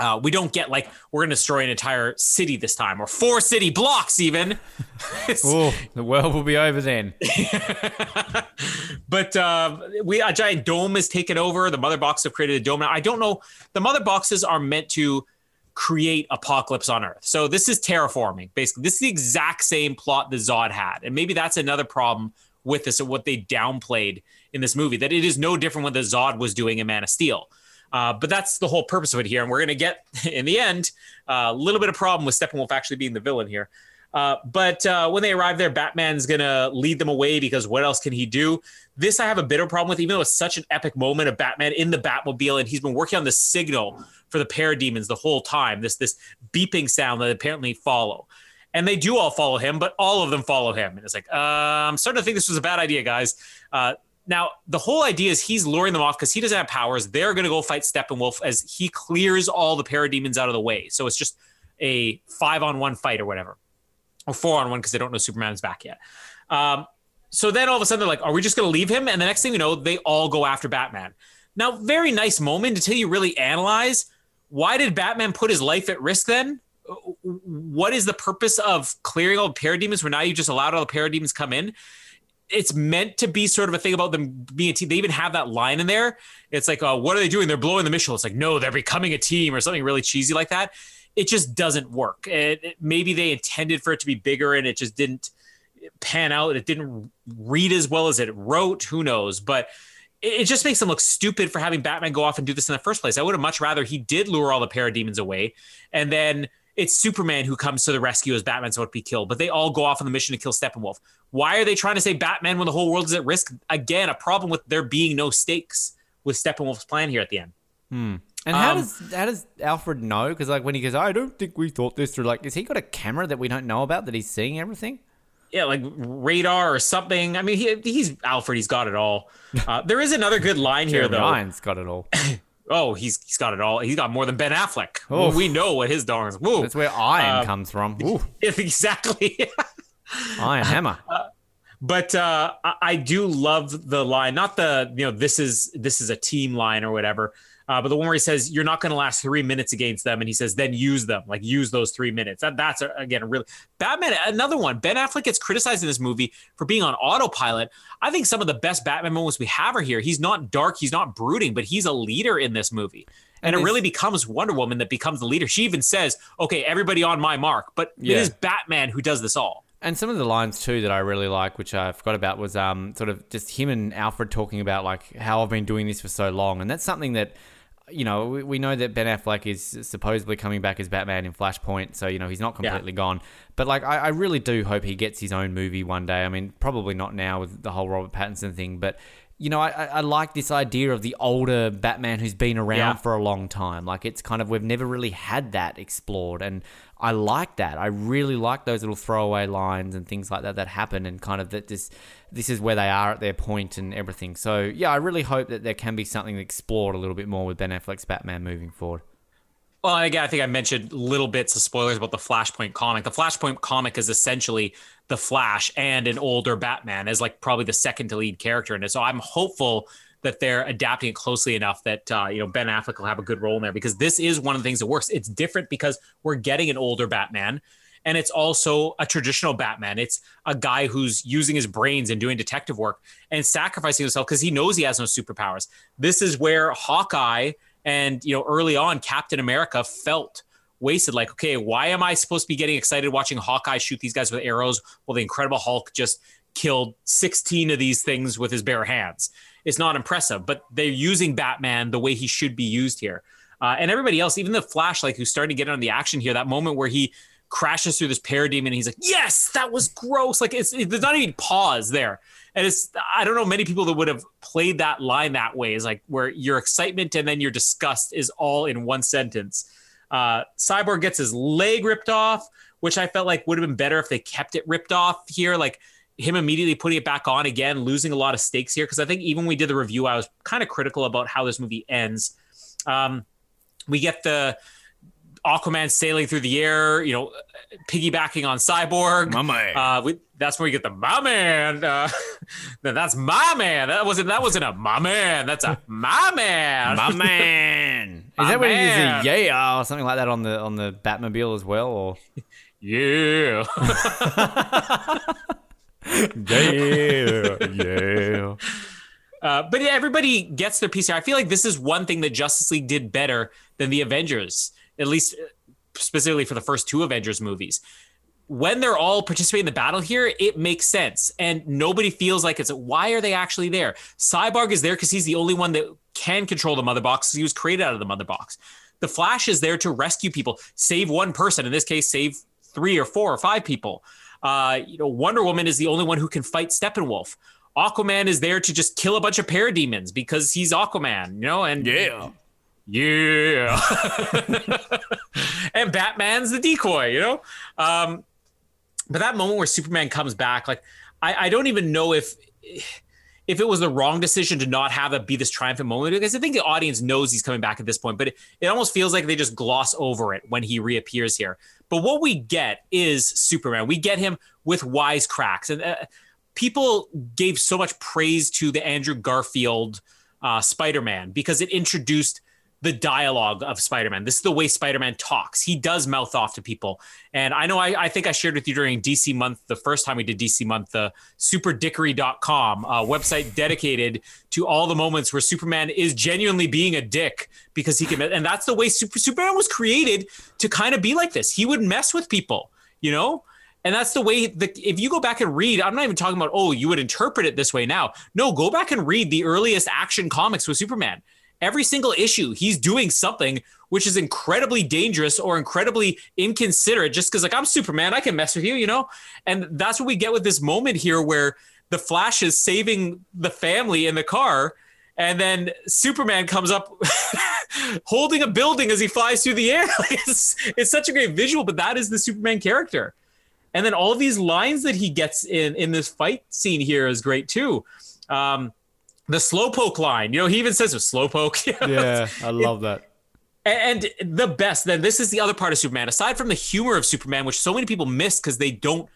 uh, we don't get like we're going to destroy an entire city this time or four city blocks even. <laughs> Oh, the world will be over then. <laughs> but uh, we a giant dome is taken over. The mother boxes have created a dome. Now I don't know. The mother boxes are meant to create apocalypse on Earth. So this is terraforming. Basically, this is the exact same plot the Zod had, and maybe that's another problem with this and what they downplayed in this movie. That it is no different what the Zod was doing in Man of Steel. Uh, but that's the whole purpose of it here, and we're going to get <laughs> in the end a little bit of problem with Steppenwolf actually being the villain here. Uh, but uh, when they arrive there, Batman's gonna lead them away because what else can he do? This I have a bit of problem with, even though it's such an epic moment of Batman in the Batmobile, and he's been working on the signal for the parademons the whole time. This this beeping sound that apparently follow, and they do all follow him, but all of them follow him, and it's like, uh, I'm starting to think this was a bad idea, guys. Now the whole idea is he's luring them off because he doesn't have powers. They're gonna go fight Steppenwolf as he clears all the parademons out of the way. So it's just a five on one fight or whatever or four on one because they don't know Superman's back yet. Um, so then all of a sudden they're like, are we just going to leave him? And the next thing you know, they all go after Batman. Now, very nice moment until you really analyze why did Batman put his life at risk then? What is the purpose of clearing all the parademons where now you just allowed all the parademons come in? It's meant to be sort of a thing about them being a team. They even have that line in there. It's like, uh, what are they doing? They're blowing the missile. It's like, no, they're becoming a team or something really cheesy like that it just doesn't work. It, it- maybe they intended for it to be bigger and it just didn't pan out. It didn't read as well as it wrote. Who knows? But it, it just makes them look stupid for having Batman go off and do this in the first place. I would have much rather he did lure all the parademons away and then it's Superman who comes to the rescue as Batman's about to be killed, but they all go off on the mission to kill Steppenwolf. Why are they trying to say Batman when the whole world is at risk? Again, a problem with there being no stakes with Steppenwolf's plan here at the end. And how Um, does how does Alfred know? Because like when he goes, I don't think we thought this through. Like, has he got a camera that we don't know about that he's seeing everything? yeah, like radar or something. I mean, he, he's Alfred. He's got it all. Uh, there is another good line <laughs> here, Jeremy though. Irons got it all. <laughs> Oh, he's he's got it all. He's got more than Ben Affleck. Oh. we know what his dog is. Woo. That's where iron Uh, comes from. <laughs> Ooh, <laughs> exactly. <laughs> iron hammer. but uh, I, I do love the line, not the you know this is this is a team line or whatever. Uh, but the one where he says you're not going to last three minutes against them, and he says then use them, like use those three minutes. That, that's again a really Batman. Another one. Ben Affleck gets criticized in this movie for being on autopilot. I think some of the best Batman moments we have are here. He's not dark, he's not brooding, but he's a leader in this movie. And, And it really becomes Wonder Woman that becomes the leader. She even says, "Okay, everybody on my mark." But Yeah. it is Batman who does this all. And some of the lines too that I really like, which I forgot about, was um sort of just him and Alfred talking about like how I've been doing this for so long, and that's something that you know, we, we know that Ben Affleck is supposedly coming back as Batman in Flashpoint, so you know he's not completely gone. But like, I, I really do hope he gets his own movie one day. I mean, probably not now with the whole Robert Pattinson thing, but you know, I, I I like this idea of the older Batman who's been around Yeah. for a long time. Like, it's kind of we've never really had that explored, and I like that. I really like those little throwaway lines and things like that that happen, and kind of that this this is where they are at their point and everything. So yeah, I really hope that there can be something explored a little bit more with Ben Affleck's Batman moving forward. Well, again, I think I mentioned little bits of spoilers about the Flashpoint comic. The Flashpoint comic is essentially the Flash and an older Batman as like probably the second to lead character in it. So I'm hopeful that they're adapting it closely enough that uh, you know Ben Affleck will have a good role in there because this is one of the things that works. It's different because we're getting an older Batman. And it's also a traditional Batman. It's a guy who's using his brains and doing detective work and sacrificing himself because he knows he has no superpowers. This is where Hawkeye and you know early on Captain America felt wasted. Like, okay, why am I supposed to be getting excited watching Hawkeye shoot these guys with arrows Well, the Incredible Hulk just killed 16 of these things with his bare hands? It's not impressive, but they're using Batman the way he should be used here. Uh, and everybody else, even the Flash, like who's starting to get on the action here, that moment where he crashes through this parademon and he's like, yes, that was gross. Like it's it, there's not even pause there. And it's I don't know many people that would have played that line that way is like where your excitement and then your disgust is all in one sentence. Uh, Cyborg gets his leg ripped off, which I felt like would have been better if they kept it ripped off here. Like him immediately putting it back on again, losing a lot of stakes here. Because I think even when we did the review, I was kind of critical about how this movie ends. Um, we get the Aquaman sailing through the air, you know, piggybacking on Cyborg. My man. Uh, we, that's where we get the my man. Uh, <laughs> that's my man. That wasn't that wasn't a my man. That's a my man. My <laughs> man. Is My that what it man. is? A yeah, or something like that on the on the Batmobile as well, or <laughs> yeah. <laughs> yeah, yeah. <laughs> Uh, but yeah, everybody gets their piece here. I feel like this is one thing that Justice League did better than the Avengers, at least uh, specifically for the first two Avengers movies. When they're all participating in the battle here, it makes sense, and nobody feels like it's why are they actually there? Cyborg is there because he's the only one that can control the Mother Box. He was created out of the Mother Box. The Flash is there to rescue people, save one person. In this case, save three or four or five people. Uh, you know, Wonder Woman is the only one who can fight Steppenwolf. Aquaman is there to just kill a bunch of parademons because he's Aquaman, you know, and Yeah. yeah. <laughs> and Batman's the decoy, you know? Um, but that moment where Superman comes back, like, I, I don't even know if if it was the wrong decision to not have it be this triumphant moment because I think the audience knows he's coming back at this point, but it, it almost feels like they just gloss over it when he reappears here. But what we get is Superman. We get him with wisecracks, and uh, people gave so much praise to the Andrew Garfield uh, Spider-Man because it introduced the dialogue of Spider-Man. This is the way Spider-Man talks. He does mouth off to people. And I know I, I think I shared with you during DC month, the first time we did DC month, the superdickery.com uh, website dedicated to all the moments where Superman is genuinely being a dick because he can, and that's the way Super, Superman was created to kind of be like this. He would mess with people, you know? And that's the way the if you go back and read, I'm not even talking about, oh, you would interpret it this way now. No, go back and read the earliest action comics with Superman every single issue he's doing something which is incredibly dangerous or incredibly inconsiderate just because like i'm superman i can mess with you you know? And that's what we get with this moment here where the flash is saving the family in the car and then superman comes up <laughs> holding a building as he flies through the air. <laughs> It's, it's such a great visual but that is the superman character. And then all these lines that he gets in in this fight scene here is great too. Um, the slowpoke line. You know, he even says a slowpoke. <laughs> Yeah, I love that. And the best, then this is the other part of Superman. Aside from the humor of Superman, which so many people miss because they don't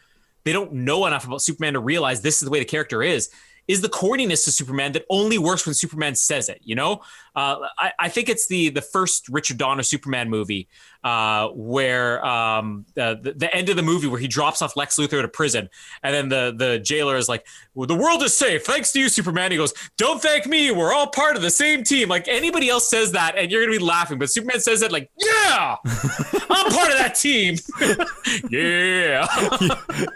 they don't know enough about Superman to realize this is the way the character is, is the corniness to Superman that only works when Superman says it. You know, uh, I, I think it's the the first Richard Donner Superman movie uh, where um, the, the the end of the movie where he drops off Lex Luthor to prison, and then the the jailer is like, well, "The world is safe thanks to you, Superman." He goes, "Don't thank me. We're all part of the same team." Like anybody else says that, and you're gonna be laughing, but Superman says it like, "Yeah, <laughs> I'm part of that team." <laughs> <laughs> yeah.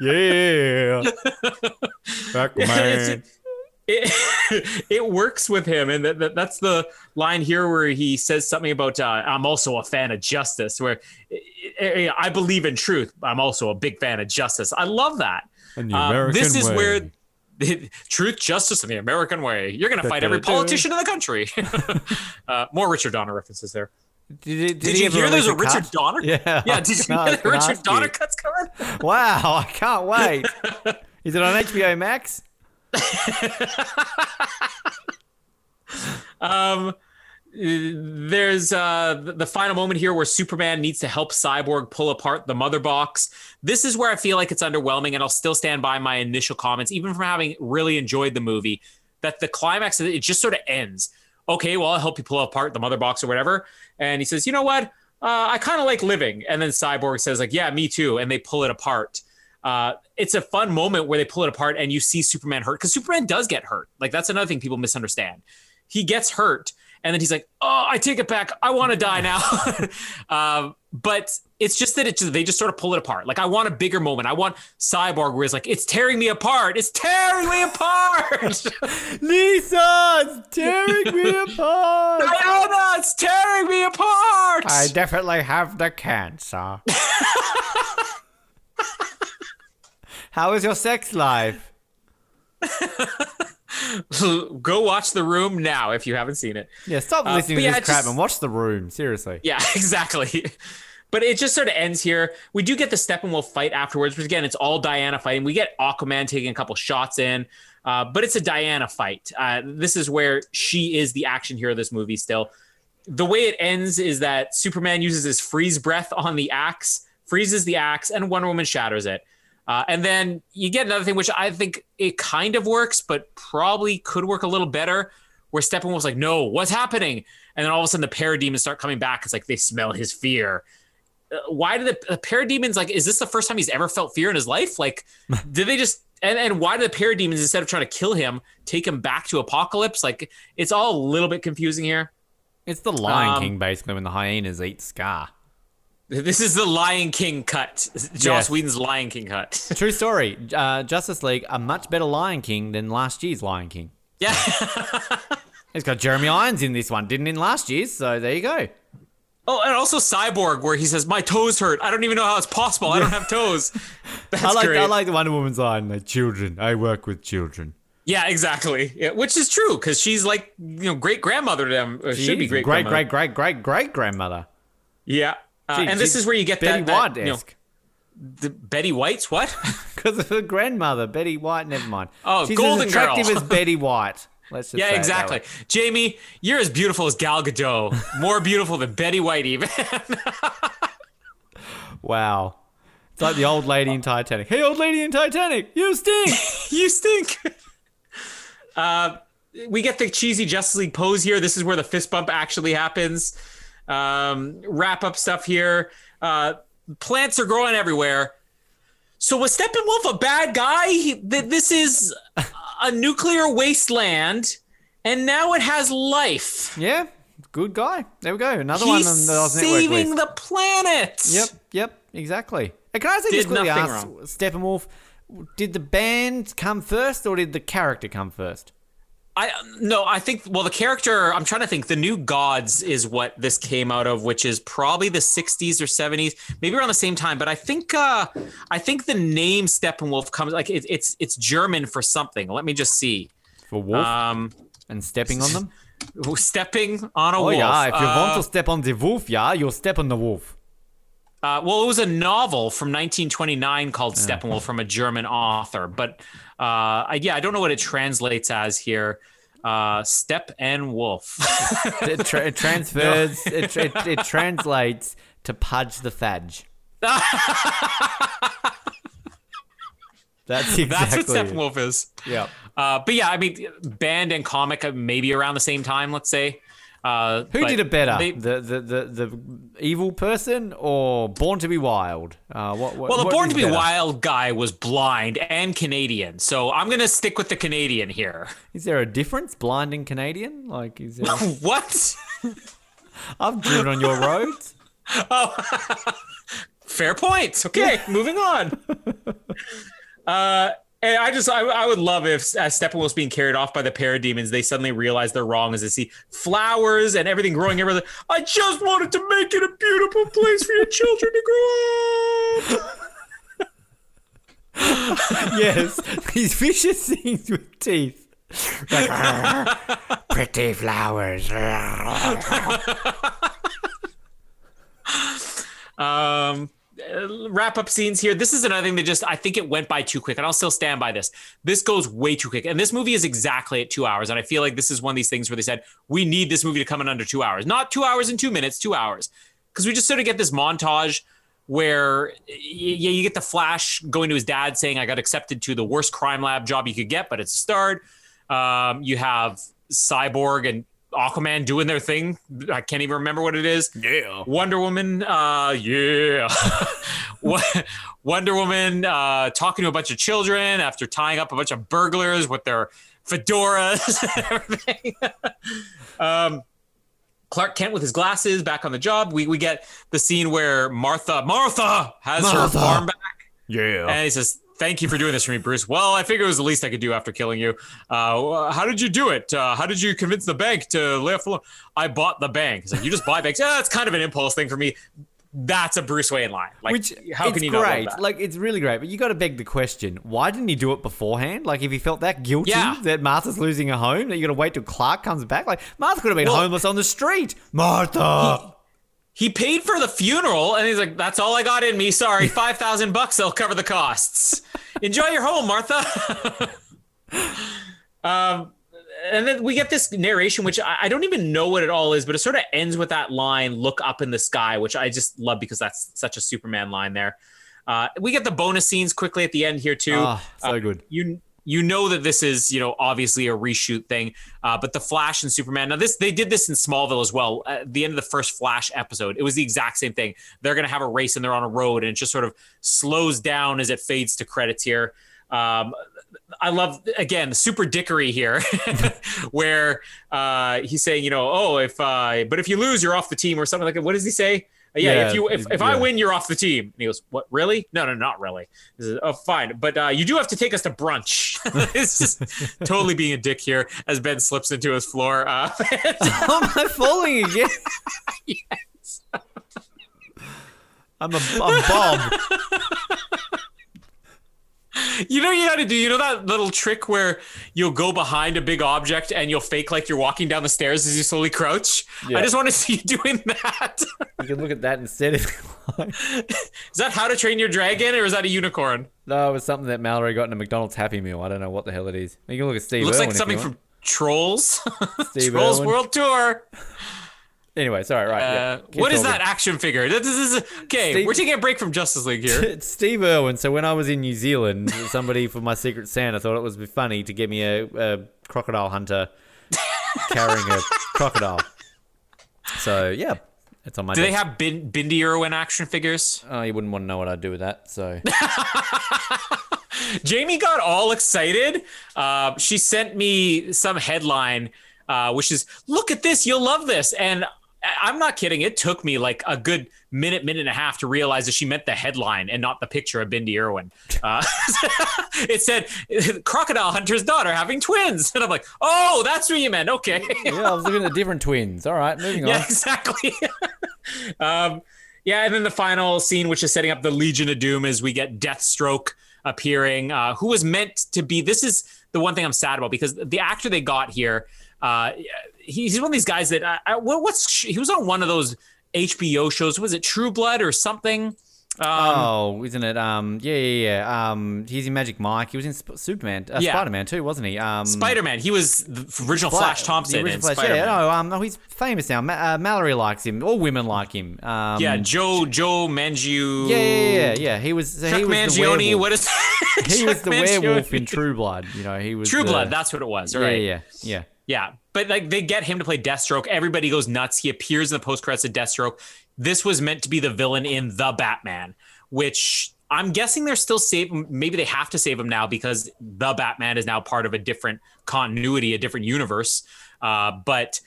Yeah. it's, it, <laughs> it works with him, and that, that, that's the line here where he says something about uh, "I'm also a fan of justice." Where eh, eh, I believe in truth, I'm also a big fan of justice. I love that. And the American this is way. where <laughs> truth, justice, and the American way. You're going to fight every politician in the country. <laughs> uh, more Richard Donner references there. Did, he- did, Did he you hear there's a release Richard cut? Donner? Yeah. Yeah, did you No, I hear the Richard Donner cuts coming? Wow, I can't wait. Is it on HBO Max? <laughs> Um, there's uh, the final moment here where Superman needs to help Cyborg pull apart the mother box. This is where I feel like it's underwhelming, and I'll still stand by my initial comments, even from having really enjoyed the movie, that the climax it, it just sort of ends. Okay, well, I'll help you pull apart the mother box or whatever. And he says, you know what? Uh, I kind of like living. And then Cyborg says, like, yeah, me too. And they pull it apart. Uh, it's a fun moment where they pull it apart and you see Superman hurt because Superman does get hurt. Like that's another thing people misunderstand. He gets hurt and then he's like, "Oh, I take it back. I want to die now." <laughs> um, but it's just that it just, they just sort of pull it apart. Like I want a bigger moment. I want Cyborg where it's like, "It's tearing me apart. It's tearing me apart." <laughs> Lisa, it's tearing me apart. <laughs> Diana, it's tearing me apart. I definitely have the cancer. How is your sex life? <laughs> Go watch The Room now if you haven't seen it. Yeah, stop Uh, listening to yeah, this crap just- and watch the room. Seriously. Yeah, <laughs> exactly. But it just sort of ends here. We do get the Steppenwolf fight afterwards, but again, it's all Diana fighting. We get Aquaman taking a couple shots in, uh, but it's a Diana fight. Uh, this is where she is the action hero of this movie still. The way it ends is that Superman uses his freeze breath on the axe, freezes the axe, and Wonder Woman shatters it. Uh, and then you get another thing, which I think it kind of works, but probably could work a little better, where Steppenwolf's like, no, what's happening? And then all of a sudden the parademons start coming back. It's like they smell his fear. Uh, why did the, the parademons like? Is this the first time he's ever felt fear in his life? Like, <laughs> did they just and and why do the parademons instead of trying to kill him take him back to Apokolips? Like, it's all a little bit confusing here. It's the Lion Um, King, basically, when the hyenas eat Scar. This is the Lion King cut. Joss Yes. Whedon's Lion King cut. <laughs> True story. Uh, Justice League, a much better Lion King than last year's Lion King. yeah. <laughs> It's got Jeremy Irons in this one, didn't in last year's, so there you go. Oh, and also Cyborg, where he says, "My toes hurt. I don't even know how it's possible. I don't have toes." <laughs> That's I like great. I like the Wonder Woman's line, like children. I work with children. yeah, exactly. Yeah, which is true because she's like you know great grandmother to them. Should be great great great great great great grandmother. Yeah. Uh, and this is where you get Betty that, that White you know, the Betty White's what? <laughs> Because of her grandmother, Betty White. Never mind. Oh, She's Golden as attractive Girl. as <laughs> Betty White. Let's yeah, exactly. Jamie, you're as beautiful as Gal Gadot. More beautiful than Betty White, even. <laughs> Wow. It's like the old lady in Titanic. Hey, old lady in Titanic, you stink. you stink. Uh, we get the cheesy Justice League pose here. This is where the fist bump actually happens. Um, wrap up stuff here. Uh, plants are growing everywhere. So was Steppenwolf a bad guy? He, th- this is a nuclear wasteland, and now it has life. yeah, good guy. There we go. Another He's one on the Oz Network saving the planet. Yep, yep, exactly. Hey, can I say just quickly ask wrong. Steppenwolf, did the band come first or did the character come first? I no, I think well the character I'm trying to think the new gods is what this came out of, which is probably the 60s or 70s, maybe around the same time. But I think uh I think the name Steppenwolf comes like it, it's it's German for something. Let me just see. For wolf Um, and stepping on them? <laughs> stepping on a Oh wolf. yeah, if you Uh, want to step on the wolf, yeah, you'll step on the wolf. Uh, well, it was a novel from 1929 called Steppenwolf from a German author, but uh, I, yeah, I don't know what it translates as here. Uh, Step and Wolf. <laughs> It, tra- it transfers. <laughs> it, it, it translates to pudge the fadge. <laughs> That's exactly. That's what. Steppenwolf is. Yeah. Uh, but yeah, I mean, band and comic uh, maybe around the same time. Let's say. Uh, Who did it better, they- the, the the the evil person or Born to Be Wild? Uh, what, what, well, the what Born to Be better? Wild guy was blind and Canadian, so I'm gonna stick with the Canadian here. Is there a difference, blind and Canadian? Like, is there? <laughs> what? <laughs> I've driven on your roads. <laughs> Fair point. Okay, moving on. Uh, And I just, I, I would love if as Steppenwolf's being carried off by the parademons, they suddenly realize they're wrong as they see flowers and everything growing everywhere. I just wanted to make it a beautiful place for your children to grow up. <laughs> yes, these vicious things with teeth. Like, <laughs> pretty flowers. <laughs> Um, uh, wrap up scenes here. This is another thing that just I think it went by too quick, and I'll still stand by this. This goes way too quick, and this movie is exactly at two hours. And I feel like this is one of these things where they said we need this movie to come in under two hours, not two hours and two minutes, two hours, because we just sort of get this montage where yeah, you get the Flash going to his dad saying, "I got accepted to the worst crime lab job you could get, but it's a start." Um, you have Cyborg and Aquaman doing their thing. I can't even remember what it is. Yeah. Wonder Woman, uh, yeah. <laughs> Wonder Woman uh, talking to a bunch of children after tying up a bunch of burglars with their fedoras <laughs> and everything. <laughs> um, Clark Kent with his glasses back on the job. We we get the scene where Martha Martha has Martha. her arm back. Yeah. And he says, Thank you for doing this for me, Bruce. Well, I figured it was the least I could do after killing you. Uh, how did you do it? Uh, how did you convince the bank to off? I bought the bank. Like, you just buy banks. Yeah, it's kind of an impulse thing for me. That's a Bruce Wayne line. Like, Which how it's can you not great. Like it's really great, but you got to beg the question: Why didn't he do it beforehand? Like if he felt that guilty Yeah. that Martha's losing a home, that you got to wait till Clark comes back. Like Martha could have been Well- homeless on the street. Martha. he paid for the funeral, and he's like, "That's all I got in me. Sorry, <laughs> five thousand bucks. They'll cover the costs. Enjoy your home, Martha." <laughs> um, and then we get this narration, which I, I don't even know what it all is, but it sort of ends with that line, "Look up in the sky," which I just love because that's such a Superman line there. Uh, we get the bonus scenes quickly at the end here too. Ah, so Uh, good. you you know that this is you know obviously a reshoot thing uh, but the flash and superman now this they did this in smallville as well at the end of the first flash episode it was the exact same thing they're going to have a race and they're on a road and it just sort of slows down as it fades to credits here um, I love again the super dickery here, <laughs> where uh, he's saying, you know, oh, if uh, but if you lose, you're off the team or something like that. What does he say? Yeah, Yeah, if you if, if I win, you're off the team. And he goes, what? Really? No, no, not really. Says, oh, fine, but uh, you do have to take us to brunch. <laughs> it's just <laughs> totally being a dick here as Ben slips into his floor. Uh, <laughs> How am I falling again? Yes. I'm a, I'm Bob. You know you got to do. You know that little trick where you'll go behind a big object and you'll fake like you're walking down the stairs as you slowly crouch. Yeah. I just want to see you <laughs> doing that. You can look at that instead if is that How to Train Your Dragon or is that a unicorn? No, it was something that Mallory got in a McDonald's Happy Meal. I don't know what the hell it is. You can look at Steve. It looks Irwin like something from. Trolls. <laughs> Steve Trolls. World Tour. Anyway, sorry, right. Uh, Keep what is that action figure? This is okay. Steve- We're taking a break from Justice League here. It's <laughs> Steve Irwin. So when I was in New Zealand, somebody for my Secret Santa thought it was funny to get me a, a crocodile hunter <laughs> carrying a crocodile. So yeah, it's on my. Do they have Bin- Bindi Irwin action figures? Oh, you wouldn't want to know what I'd do with that. So <laughs> Jamie got all excited. Uh, she sent me some headline, uh, which is, "Look at this, you'll love this." And I'm not kidding. It took me like a good minute, minute and a half to realize that she meant the headline and not the picture of Bindi Irwin. <laughs> Uh, <laughs> it said, "Crocodile hunter's daughter having twins," and I'm like, "Oh, that's what you meant." Okay. yeah, I was looking at different twins. All right, moving yeah, on. <laughs> exactly. um, yeah, and then the final scene, which is setting up the Legion of Doom, is we get Deathstroke appearing, uh, who was meant to be. This is the one thing I'm sad about because the actor they got here, uh, he's one of these guys that uh, I, what's he was on one of those HBO shows. Was it True Blood or something? Um, oh, isn't it? Um, yeah, yeah, yeah. Um, he's in Magic Mike. He was in Sp- Superman, uh, Yeah. Spider Man too, wasn't he? Um, Spider Man. He was the original Flash, the Thompson original in Flash, Spider Man. Yeah, no, um, no, he's famous now. Ma- uh, Mallory likes him. All women like him. Um, Yeah, Joe Joe Mangiu. yeah, yeah, yeah, yeah. He was. So Chuck he was the Mangione. werewolf. What is? He was the werewolf in True Blood. You know, he was True the- Blood. That's what it was. Right. yeah, yeah. Yeah, but like they get him to play Deathstroke. Everybody goes nuts. He appears in the post credits of Deathstroke. This was meant to be the villain in the Batman, which I'm guessing they're still saving. Maybe they have to save him now because the Batman is now part of a different continuity, a different universe. Uh, but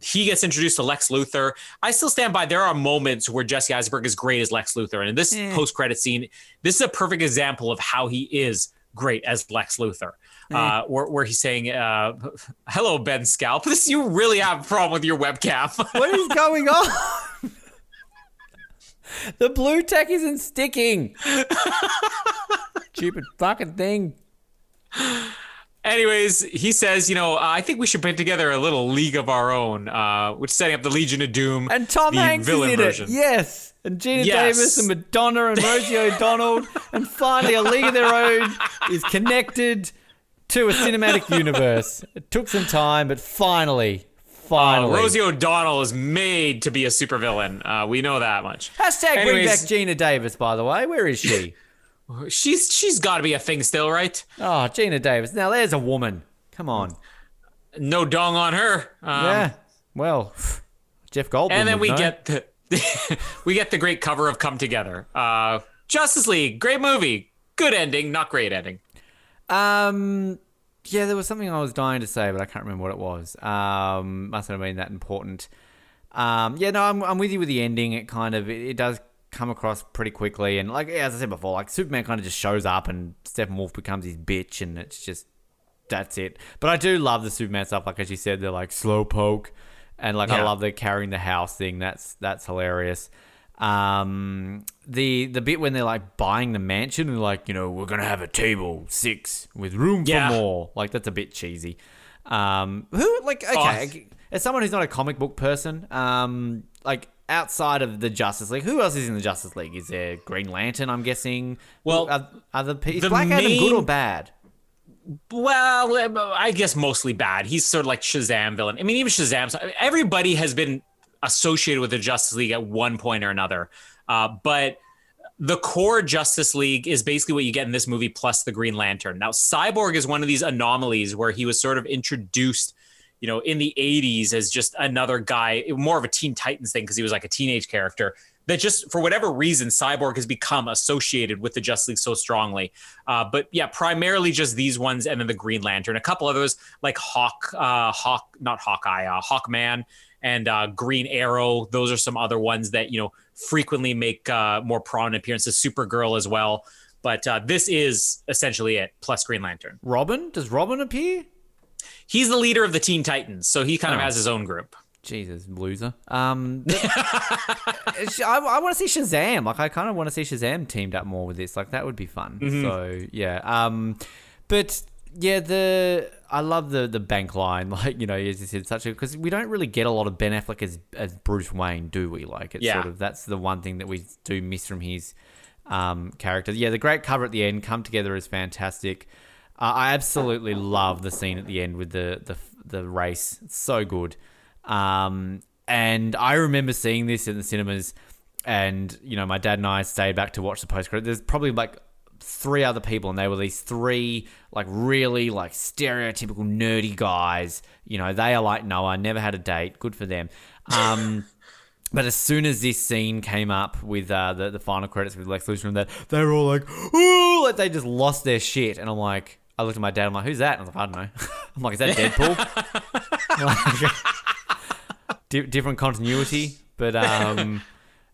he gets introduced to Lex Luthor. I still stand by. There are moments where Jesse Eisenberg is great as Lex Luthor, and in this Eh. post credit scene, this is a perfect example of how he is great as Lex Luthor. Uh, where, where he's saying, uh, <laughs> "Hello, Ben Scalp. <laughs> This you really have a problem with your webcam." <laughs> What is going on? the blue tech isn't sticking. Stupid fucking thing. Anyways, he says, you know, I think we should put together a little league of our own, uh, which is setting up the Legion of Doom, And Tom the Hanks villain in version. it. Yes. And Gina Yes. Davis and Madonna and Rosie O'Donnell. And finally, a League of Their Own is connected to a cinematic <laughs> universe. It took some time, but finally, Uh, finally. Rosie O'Donnell is made to be a supervillain. Uh, we know that much. Hashtag bring back Geena Davis, by the way. Where is she? <laughs> She's she's got to be a thing still, right? oh, Geena Davis. Now, there's a woman. Come on. No dong on her. Um, yeah. Well, Jeff Goldblum. And then we know. get the <laughs> we get the great cover of Come Together. Uh, Justice League, great movie, good ending, not great ending. Um, yeah, there was something I was dying to say, but I can't remember what it was. Um, mustn't have been that important. Um, yeah, no, I'm, I'm with you with the ending. It kind of it, it does come across pretty quickly, and like as I said before, like Superman kind of just shows up, and Steppenwolf becomes his bitch, and it's just that's it. But I do love the Superman stuff, like as you said, they're like slow poke, and like I love the carrying the house thing. That's that's hilarious. Um, the the bit when they're like buying the mansion and like you know we're gonna have a table six with room Yeah. for more. Like that's a bit cheesy. Um, who like okay, as someone who's not a comic book person, um, like outside of the Justice League, who else is in the Justice League? Is there Green Lantern? I'm guessing. Well, are, people. the Black Adam good or bad? Well, I guess mostly bad. He's sort of like Shazam villain. I mean, even Shazam. Everybody has been associated with the Justice League at one point or another. Uh, but the core Justice League is basically what you get in this movie plus the Green Lantern. Now, Cyborg is one of these anomalies where he was sort of introduced, you know, in the 80s as just another guy, more of a Teen Titans thing because he was like a teenage character. That just for whatever reason, Cyborg has become associated with the Justice League so strongly. Uh, but yeah, primarily just these ones, and then the Green Lantern. A couple others like Hawk, uh, Hawk, not Hawkeye, uh, Hawkman, and uh, Green Arrow. Those are some other ones that you know frequently make uh, more prominent appearances. Supergirl as well. But uh, this is essentially it, plus Green Lantern. Robin? Does Robin appear? He's the leader of the Teen Titans, so he kind of Oh. has his own group. Jesus, loser. Um, <laughs> I, I want to see Shazam. Like, I kind of want to see Shazam teamed up more with this. Like, that would be fun. So, yeah. Um, but yeah, the I love the the bank line. <laughs> Like, you know, as you said, such a because we don't really get a lot of Ben Affleck as as Bruce Wayne, do we? Like, it's Yeah. sort of that's the one thing that we do miss from his um character. Yeah, the great cover at the end, come together is fantastic. Uh, I absolutely love the scene at the end with the the the race. It's so good. Um, and I remember seeing this in the cinemas, and you know, my dad and I stayed back to watch the post credit. There's probably like three other people, and they were these three like really like stereotypical nerdy guys. You know, they are like Noah, never had a date. Good for them. Um. <laughs> But as soon as this scene came up with uh, the the final credits with Lex Luthor and that, they were all like, "Ooh!" Like they just lost their shit. And I'm like, I looked at my dad. I'm like, "Who's that?" And I was like, "I don't know." <laughs> I'm like, "Is that Deadpool?" <laughs> Like, di- different continuity, but um,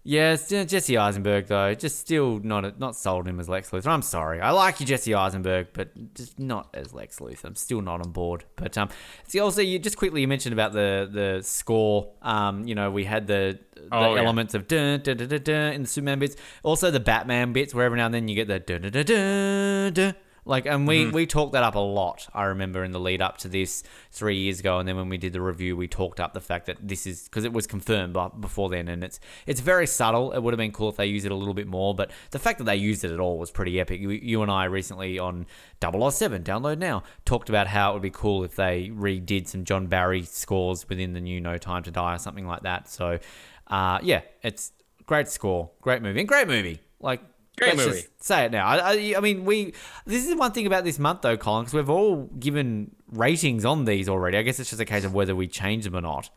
yeah, it's, Jesse Eisenberg though, just still not not sold him as Lex Luthor. I'm sorry, I like you, Jesse Eisenberg, but just not as Lex Luthor. I'm still not on board. But um, see, also you just quickly you mentioned about the the score. Um, you know, we had the the Oh, yeah. elements of dun, dun, dun, dun, dun in the Superman bits, also the Batman bits, where every now and then you get the dun, dun, dun, dun, dun. Like, and we, we talked that up a lot. I remember in the lead up to this three years ago, and then when we did the review, we talked up the fact that this is because it was confirmed before then, and it's it's very subtle. It would have been cool if they used it a little bit more, but the fact that they used it at all was pretty epic. You, you and I recently on 007 download now talked about how it would be cool if they redid some John Barry scores within the new No Time to Die or something like that. So, uh, yeah, it's great score, great movie, and great movie. Like. Great let's movie. just say it now. I, I, I mean, we. This is one thing about this month, though, Colin, because we've all given ratings on these already. I guess it's just a case of whether we change them or not.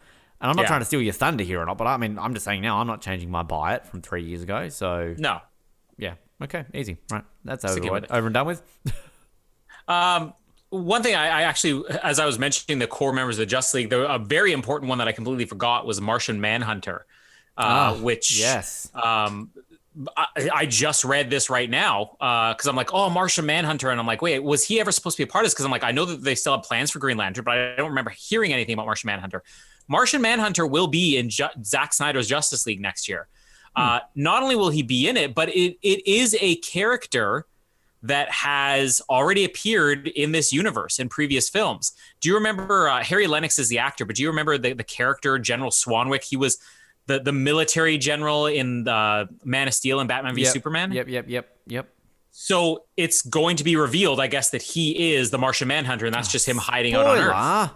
And I'm not Yeah. trying to steal your thunder here or not, but I mean, I'm just saying now, I'm not changing my buy it from three years ago. So No. yeah, okay, easy, right? That's over, with. over and done with. Um, one thing I, I actually, as I was mentioning the core members of the Justice League, there, a very important one that I completely forgot was Martian Manhunter, uh, Ah, which yes. um, I, I just read this right now because I'm like, oh, Martian Manhunter, and I'm like, wait, was he ever supposed to be a part of this? Because I'm like, I know that they still have plans for Green Lantern, but I don't remember hearing anything about Martian Manhunter. Martian Manhunter will be in Ju- Zack Snyder's Justice League next year. Hmm. Uh, not only will he be in it, but it, it is a character that has already appeared in this universe in previous films. Do you remember uh, Harry Lennix is the actor, but do you remember the, the character General Swanwick? He was the the military general in the Man of Steel and Batman v Yep. Superman. Yep, yep, yep, yep. So it's going to be revealed, I guess, that he is the Martian Manhunter, and that's just him ah, hiding out on Earth.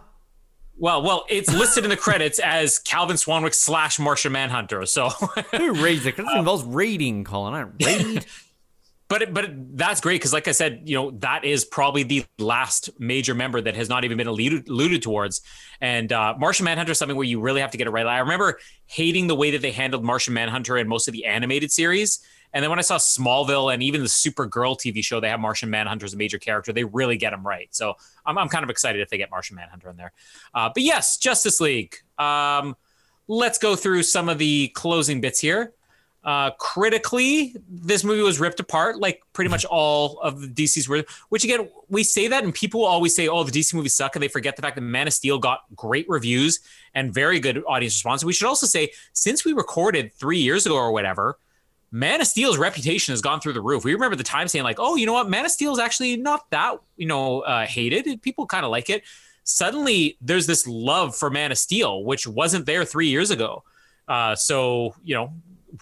Well, well, it's listed in the credits <laughs> as Calvin Swanwick slash Martian Manhunter. So, Who reads it? <laughs> Because it involves reading, Colin. I don't read. <laughs> but but that's great because, like I said, you know that is probably the last major member that has not even been alluded, alluded towards. And uh, Martian Manhunter is something where you really have to get it right. I remember hating the way that they handled Martian Manhunter in most of the animated series. And then when I saw Smallville and even the Supergirl TV show, they have Martian Manhunter as a major character. They really get him right. So I'm, I'm kind of excited if they get Martian Manhunter in there. Uh, but yes, Justice League. Um, let's go through some of the closing bits here. Uh, critically, this movie was ripped apart, like pretty much all of the DC's were. Which again, we say that, and people always say, "Oh, the DC movies suck," and they forget the fact that Man of Steel got great reviews and very good audience response. We should also say, since we recorded three years ago or whatever, Man of Steel's reputation has gone through the roof. We remember the time saying like, "Oh, you know what? Man of Steel is actually not that you know uh, hated. People kind of like it." Suddenly, there's this love for Man of Steel, which wasn't there three years ago. Uh, so you know,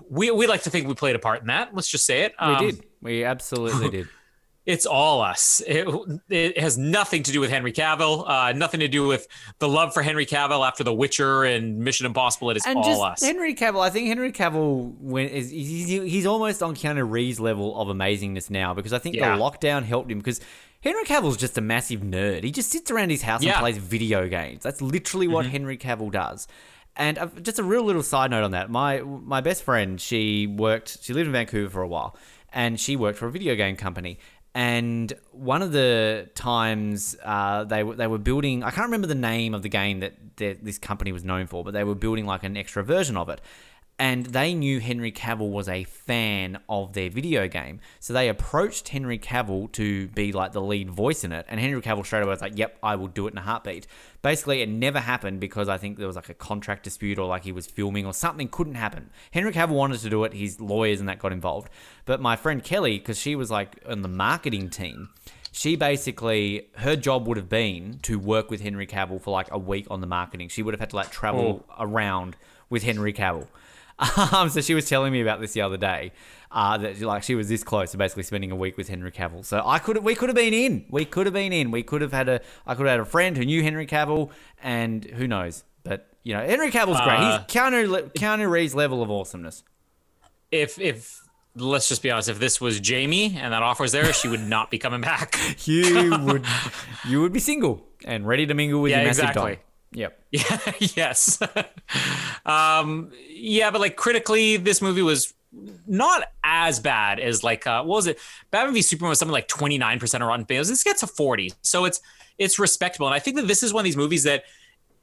we we like to think we played a part in that. Let's just say it. we Um, did. We absolutely did. <laughs> It's all us. It, it has nothing to do with Henry Cavill. Uh, nothing to do with the love for Henry Cavill after The Witcher and Mission Impossible. It is And all just us. Henry Cavill, I think Henry Cavill when is he's, he's almost on Keanu Reeves level of amazingness now because I think Yeah. the lockdown helped him because Henry Cavill's just a massive nerd. He just sits around his house Yeah. Mm-hmm. and plays video games. That's literally what Henry Cavill does. And uh, just a real little side note on that. My my best friend, she worked she lived in Vancouver for a while and she worked for a video game company. And one of the times uh, they they were building, I can't remember the name of the game that, that this company was known for, but they were building like an extra version of it. And they knew Henry Cavill was a fan of their video game, so they approached Henry Cavill to be like the lead voice in it. And Henry Cavill straight away was like, "Yep, I will do it in a heartbeat." Basically, it never happened because I think there was like a contract dispute or like he was filming or something couldn't happen. Henry Cavill wanted to do it, his lawyers and that got involved. But my friend Kelly, because she was like on the marketing team, she basically her job would have been to work with Henry Cavill for like a week on the marketing. She would have had to like travel oh. around with Henry Cavill. Um, so she was telling me about this the other day. Uh, that like she was this close to basically spending a week with Henry Cavill. So I could we could have been in. We could have been in. We could have had a I could have had a friend who knew Henry Cavill, and who knows. But you know Henry Cavill's great. Uh, He's Keanu Reeves level of awesomeness. if if let's just be honest, if this was Jamie and that offer was there, she would not be coming back. <laughs> You <laughs> would you would be single and ready to mingle with Yeah, your massive exactly. dog. Yep. Yeah, <laughs> yes. um, yeah, but like critically, this movie was not as bad as like uh, what was it? Batman v Superman was something like twenty nine percent of Rotten Tomatoes. This gets a forty, so it's it's respectable. And I think that this is one of these movies that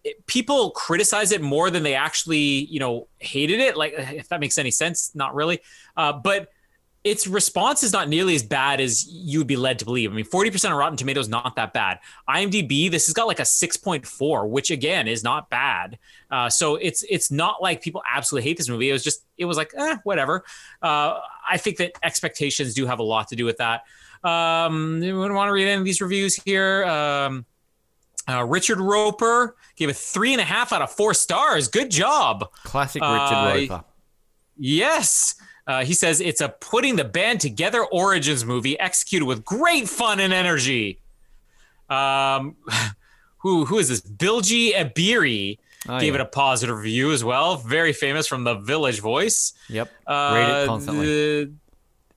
it- people criticize it more than they actually you know hated it. Like if that makes any sense, not really. Uh, but its response is not nearly as bad as you would be led to believe. I mean, 40% of Rotten Tomatoes not that bad. IMDb, this has got like a 6.4, which again is not bad. Uh, so it's it's not like people absolutely hate this movie. It was just it was like eh, whatever. Uh, I think that expectations do have a lot to do with that. Um, anyone want to read any of these reviews here? Um, uh, Richard Roeper gave it three and a half out of four stars. Good job. Classic Richard Uh, Roeper. Yes. Uh, he says it's a putting the band together origins movie executed with great fun and energy. Um, <laughs> who who is this? Bilge Ebiri Oh, gave yeah. it a positive review as well. Very famous from the Village Voice. Yep. Uh, it constantly. The,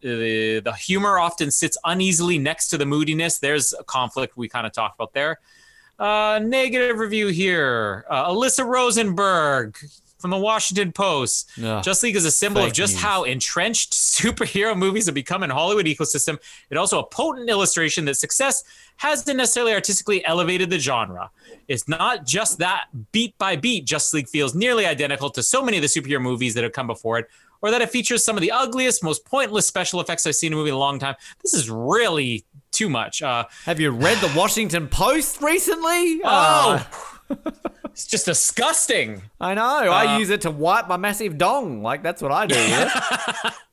the, the humor often sits uneasily next to the moodiness. There's a conflict we kind of talked about there. Uh, negative review here. Uh, Alyssa Rosenberg from the Washington Post. Ugh, Just League is a symbol of just news. how entrenched <laughs> superhero movies have become in Hollywood ecosystem. It also a potent illustration that success hasn't necessarily artistically elevated the genre. It's not just that beat by beat, Just League feels nearly identical to so many of the superhero movies that have come before it. or that it features some of the ugliest, most pointless special effects I've seen in a movie in a long time. This is really too much. Uh, Have you read the Washington Post recently? oh, Uh, <laughs> it's just disgusting. I know. I Uh, use it to wipe my massive dong. Like that's what I do. it. <laughs>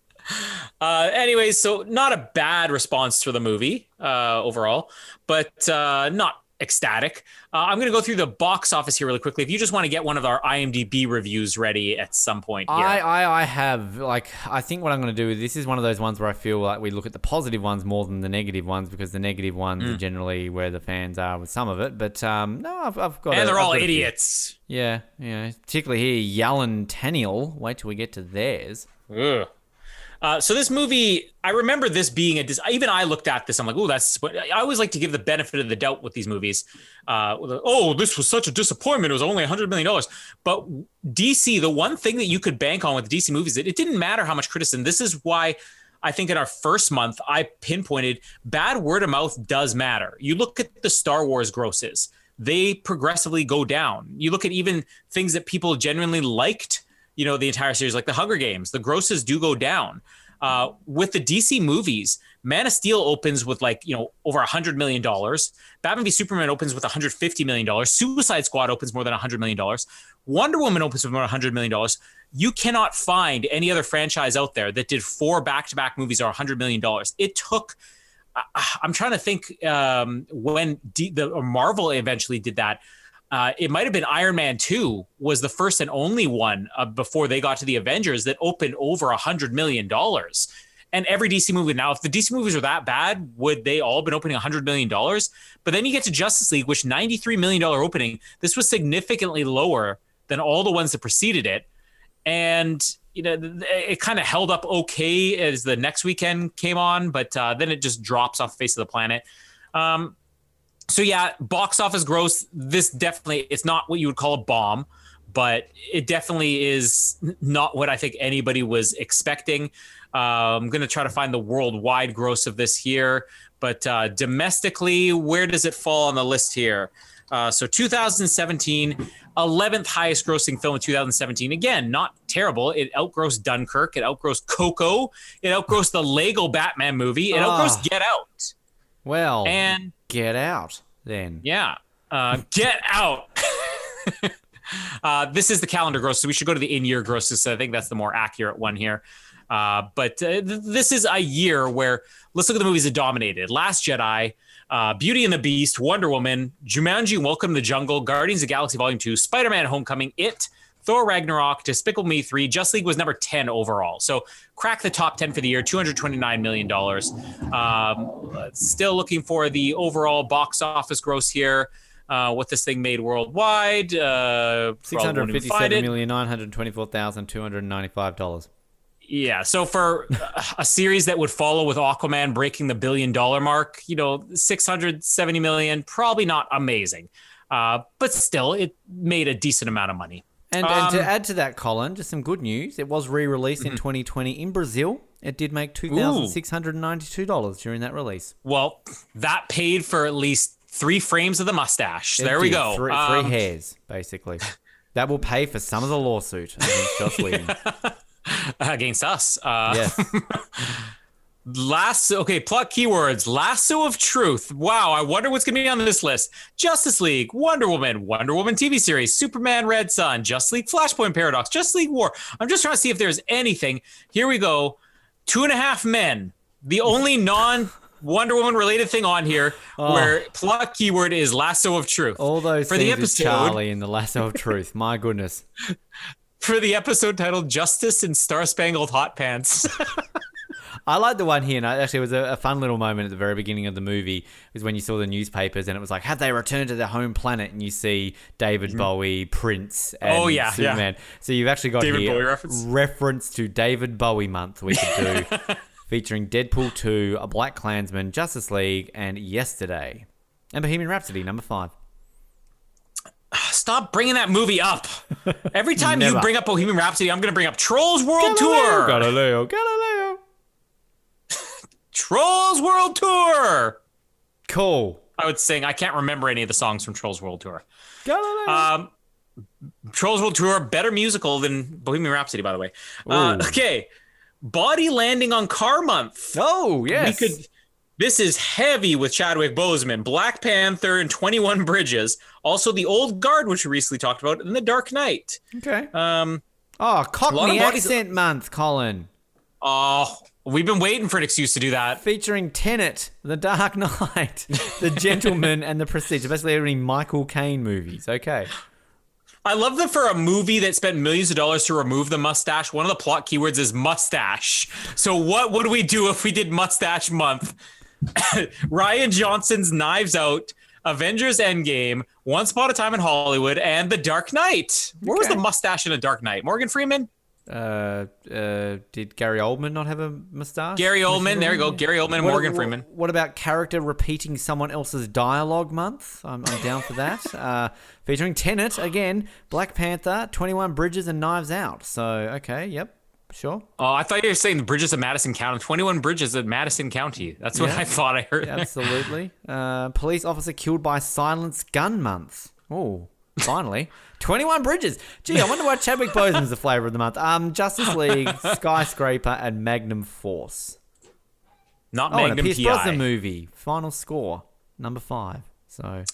Uh, anyways, so not a bad response to the movie uh, overall, but uh, not ecstatic. Uh, I'm going to go through the box office here really quickly. If you just want to get one of our IMDb reviews ready at some point here. I, I, I have like I think what I'm going to do. This is one of those ones where I feel like we look at the positive ones more than the negative ones because the negative ones Mm. are generally where the fans are with some of it. But um, no, I've, I've got. a- and they're I've all a idiots. Yeah, yeah. Particularly here, Yallen Tenniel. Wait till we get to theirs. Ugh. Uh, so this movie, I remember this being a. Dis- even I looked at this. I'm like, oh, that's. I always like to give the benefit of the doubt with these movies. Uh, oh, this was such a disappointment. It was only 100 million dollars. But DC, the one thing that you could bank on with DC movies, it, it didn't matter how much criticism. This is why I think in our first month, I pinpointed bad word of mouth does matter. You look at the Star Wars grosses; they progressively go down. You look at even things that people genuinely liked you know the entire series like the hunger games the grosses do go down. Uh, with the dc movies man of steel opens with like you know over a hundred million dollars. Batman v superman opens with 150 million dollars. Suicide squad opens more than a 100 million dollars. Wonder woman opens with more than a 100 million dollars. You cannot find any other franchise out there that did four back-to-back movies or 100 million dollars. It took i'm trying to think um, when D- the marvel eventually did that uh, it might have been Iron Man 2 was the first and only one uh, before they got to the Avengers that opened over a hundred million dollars. And every DC movie now, if the DC movies are that bad, would they all been opening hundred million dollars? But then you get to Justice League, which ninety-three million dollar opening. This was significantly lower than all the ones that preceded it, and you know it kind of held up okay as the next weekend came on, but uh, then it just drops off the face of the planet. Um, so yeah, box office gross. This definitely it's not what you would call a bomb, but it definitely is not what I think anybody was expecting. Uh, I'm gonna try to find the worldwide gross of this here, but uh, domestically, where does it fall on the list here? Uh, so 2017, 11th highest grossing film in 2017. Again, not terrible. It outgrossed Dunkirk. It outgrossed Coco. It outgrossed the Lego Batman movie. It Ah. outgrossed Get Out. Well, And get out then. yeah. Uh, get out. <laughs> uh, this is the calendar gross, so we should go to the in-year grosses. So I think that's the more accurate one here. Uh, but uh, th- this is a year where let's look at the movies that dominated: Last Jedi, uh, Beauty and the Beast, Wonder Woman, Jumanji: Welcome to the Jungle, Guardians of Galaxy Volume Two, Spider-Man: Homecoming, It, Thor: Ragnarok, Despicable Me Three, Just League was number ten overall. So crack the top ten for the year, two hundred twenty-nine million dollars. Um, still looking for the overall box office gross here. Uh, what this thing made worldwide. Uh, Six probably hundred won't even find fifty-seven it. million nine hundred twenty-four thousand two hundred ninety-five dollars. Yeah. So for a series that would follow with Aquaman breaking the billion dollar mark, you know, 670 million, probably not amazing. Uh, but still, it made a decent amount of money. And, and to Um, add to that, Colin, just some good news. It was re-released Mm-hmm. in 2020 in Brazil. It did make two thousand six hundred ninety-two dollars during that release. Well, that paid for at least three frames of the mustache. It there we go. Three, Um, three hairs, basically. that will pay for some of the lawsuit against Joss Whedon. <laughs> against us. Uh, Yes. <laughs> Lasso. Okay, plot keywords. Lasso of Truth. Wow, I wonder what's going to be on this list. Justice League, Wonder Woman, Wonder Woman TV series, Superman Red Sun, Justice League Flashpoint Paradox, Justice League War. I'm just trying to see if there's anything. Here we go. Two and a Half Men. The only non Wonder Woman related thing on here oh. where plot keyword is Lasso of Truth. Oh. All those For the episode- Charlie in the Lasso of Truth. My goodness. <laughs> For the episode titled Justice in Star Spangled Hot Pants. <laughs> I like the one here, and actually, it was a, a fun little moment at the very beginning of the movie. Was when you saw the newspapers, and it was like, "Have they returned to their home planet?" And you see David Bowie, Prince, and Mm-hmm. Oh, yeah, yeah. Superman. So you've actually got David here Bowie reference. reference to David Bowie month we could do, <laughs> featuring Deadpool two, A Black Klansman, Justice League, and Yesterday, and Bohemian Rhapsody number five. <sighs> Stop bringing that movie up. <laughs> Every time you bring up Bohemian Rhapsody, I'm going to bring up Trolls World Tour. Galileo, Galileo. Trolls World Tour. Cool. I would sing. I can't remember any of the songs from Trolls World Tour. Um, Trolls World Tour, better musical than Bohemian Rhapsody, by the way. Uh, okay, Body Landing on Car Month. Oh yes. We could. This is heavy with Chadwick Boseman, Black Panther, and Twenty One Bridges. Also, the Old Guard, which we recently talked about, and The Dark Knight. okay. Um, Oh, Cockney accent month, Colin. oh, we've been waiting for an excuse to do that. Featuring Tenet, The Dark Knight, The Gentleman, and The Prestige. Basically, every Michael Caine movies. Okay. I love that for a movie that spent millions of dollars to remove the mustache, one of the plot keywords is mustache. So what would we do if we did mustache month? <laughs> Rian Johnson's Knives Out, Avengers Endgame, Once Upon a Time in Hollywood, and The Dark Knight. Where was the mustache in The Dark Knight? Morgan Freeman? Uh, uh, did Gary Oldman not have a mustache? Gary Oldman. There you go. Gary Oldman and What- Morgan what- Freeman. What about character repeating someone else's dialogue month? I'm, I'm down for that. <laughs> Uh, featuring Tenet again, Black Panther, 21 Bridges, and Knives Out. So okay, yep, sure. Oh, I thought you were saying the bridges of Madison County. 21 bridges in Madison County. That's what Yeah. I thought I heard. Absolutely. Uh, police officer killed by silence gun month. Oh, finally. 21 Bridges. Gee, I wonder why Chadwick Boseman's the flavour of the month. Um, Justice League, <laughs> Skyscraper, and Magnum Force. Not Oh, and a Magnum Pierce PI. Brosnan movie. Final score, number five. So,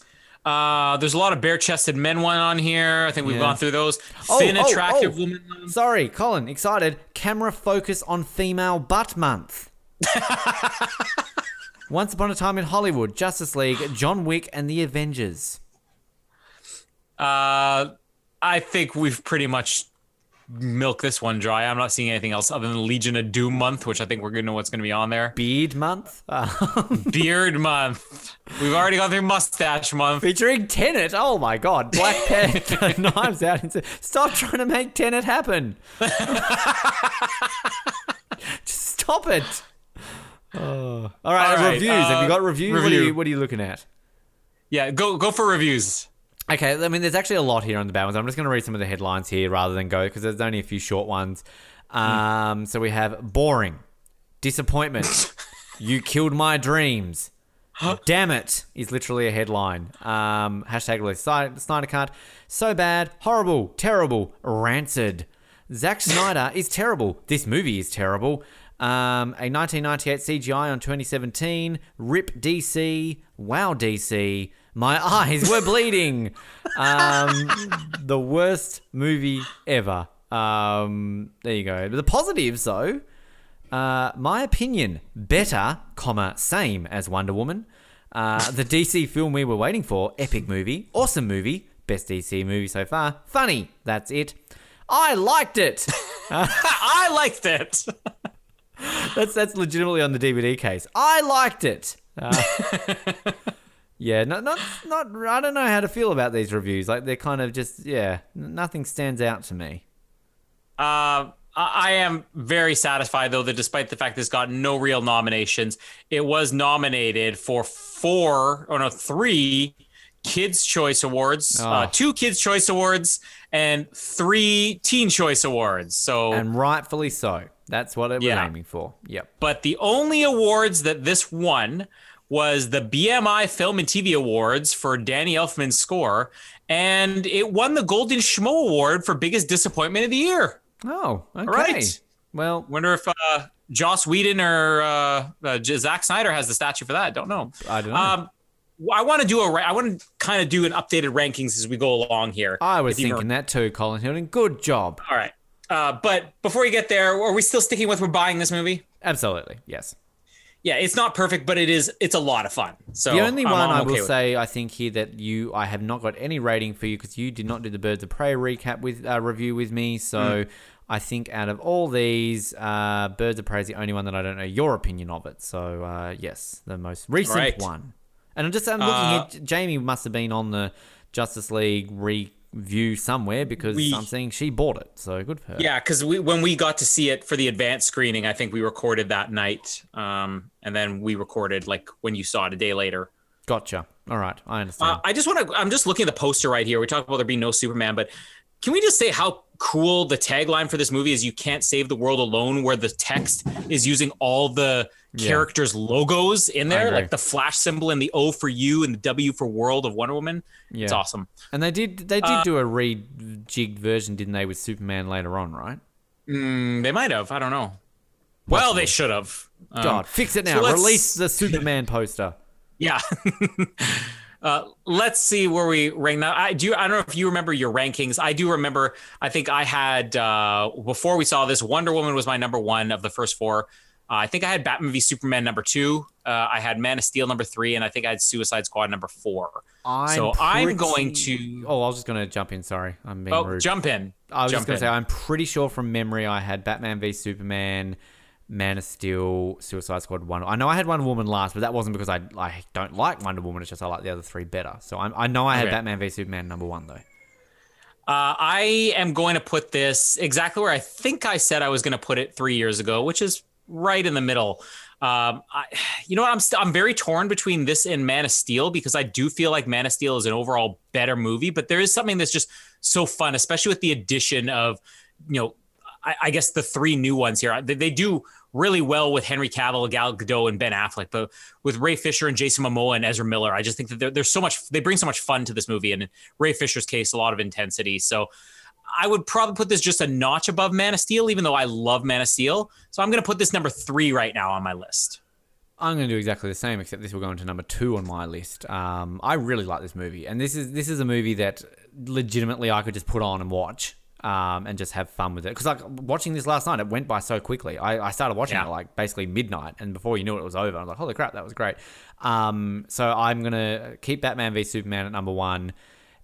Uh, there's a lot of bare-chested men one on here. I think we've Yeah. gone through those. Oh, Thin, oh, attractive oh. woman. sorry, Colin, excited. Camera focus on female butt month. <laughs> Once Upon a Time in Hollywood, Justice League, John Wick, and the Avengers. Uh, I think we've pretty much milked this one dry. I'm not seeing anything else other than Legion of Doom month, which I think we're gonna know what's gonna be on there. Beard month. Uh, <laughs> Beard month. We've already gone through mustache month. featuring Tenet. Oh my god. Black <laughs> Panther, Knives Out. And Stop trying to make Tenet happen. <laughs> Just stop it. Oh. All right, All right, reviews. Have you uh, got reviews? What, are you, what are you looking at? Yeah, go go for reviews. Okay, I mean, there's actually a lot here on the bad ones. I'm just going to read some of the headlines here rather than go because there's only a few short ones. Um, so we have boring, disappointment, <laughs> you killed my dreams. Damn it is literally a headline. Um, hashtag release Snyder cut. So bad, horrible, terrible, rancid. Zack <laughs> Snyder is terrible. This movie is terrible. Um, a 1998 CGI on 2017. Rip DC. Wow DC. My <laughs> eyes were bleeding. Um, the worst movie ever. Um, there you go. The positives though. Uh, my opinion, better, comma, same as Wonder Woman. Uh, the DC film we were waiting for, epic movie, awesome movie, best DC movie so far, funny, that's it. I liked it. <laughs> <laughs> I liked it. That's that's legitimately on the DVD case. I liked it. Uh, yeah, not not not. I don't know how to feel about these reviews. Like they're kind of just yeah, nothing stands out to me. Uh, I am very satisfied though that despite the fact this got no real nominations, it was nominated for four or no three Kids Choice Awards, uh, Oh. two Kids Choice Awards, and three Teen Choice Awards. So, And rightfully so. That's what it was Yeah. aiming for. Yep. but the only awards that this won was the BMI Film and TV Awards for Danny Elfman's score, and it won the Golden Schmo Award for biggest disappointment of the year. Oh, okay. right. Well, Wonder if uh, Joss Whedon or uh, uh, Zack Snyder has the statue for that. Don't know. I don't know. Um, I want to do a. I want to kind of do an updated rankings as we go along here. I was thinking that too, Colin Hilton. Good job. All right. Uh, but before we get there, are we still sticking with we're buying this movie? Absolutely. Yes. Yeah, it's not perfect, but it is. It's a lot of fun. So The only I'm- one I'm I okay will say, I think here that you, I have not got any rating for you because you did not do the Birds of Prey recap with uh, review with me. So Hmm. I think out of all these, uh, Birds of Prey is the only one that I don't know your opinion of it. So uh, yes, the most recent Right. one. And I'm just I'm looking Uh, here. Jamie must have been on the Justice League review somewhere because We- I'm seeing she bought it. So good for her. Yeah, because we when we got to see it for the advanced screening, I think we recorded that night, um, and then we recorded like when you saw it a day later. Gotcha. All right, I understand. Uh, I just want to. I'm just looking at the poster right here. We talked about there being no Superman, but can we just say how cool the tagline for this movie is? You can't save the world alone. Where the text is using all the Yeah. characters' logos in there, like the Flash symbol and the O for you and the W for World of Wonder Woman. Yeah. It's awesome. And they did they did Uh, do a rejigged version, didn't they, with Superman later on, right? Mm, they might have. I don't know. Well, they should have. Um, God, fix it now. let's- Release the <laughs> Superman poster. Yeah. <laughs> uh, let's see where we rank now. I do. I don't know if you remember your rankings. I do remember. I think I had uh, before we saw this. Wonder Woman was my number one of the first four. Uh, I think I had Batman v Superman number two. Uh, I had Man of Steel number three, and I think I had Suicide Squad number four. I'm so I'm going to. Oh, I was just going to jump in. Sorry, I'm being Oh, rude. jump in. I was jump just going to say I'm pretty sure from memory I had Batman v Superman, Man of Steel, Suicide Squad one. I know I had Wonder Woman last, but that wasn't because I I don't like Wonder Woman. It's just I like the other three better. So I'm, I know I had Okay. Batman v Superman number one though. Uh, I am going to put this exactly where I think I said I was going to put it three years ago, which is right in the middle. Um, I, you know what? I'm st- I'm very torn between this and Man of Steel because I do feel like Man of Steel is an overall better movie, but there is something that's just so fun, especially with the addition of, you know, I, I guess the three new ones here. They, they do really well with Henry Cavill, Gal Gadot, and Ben Affleck, but with Ray Fisher and Jason Momoa and Ezra Miller, I just think that there's so much. They bring so much fun to this movie, and in Ray Fisher's case, a lot of intensity. So. I would probably put this just a notch above Man of Steel, even though I love Man of Steel. So I'm going to put this number three right now on my list. I'm going to do exactly the same, except this will go into number two on my list. Um, I really like this movie, and this is this is a movie that legitimately I could just put on and watch, um, and just have fun with it. Because like watching this last night, it went by so quickly. I, I started watching Yeah. it like basically midnight, and before you knew it, it was over. I was like, holy crap, that was great. Um, so I'm gonna keep Batman v Superman at number one,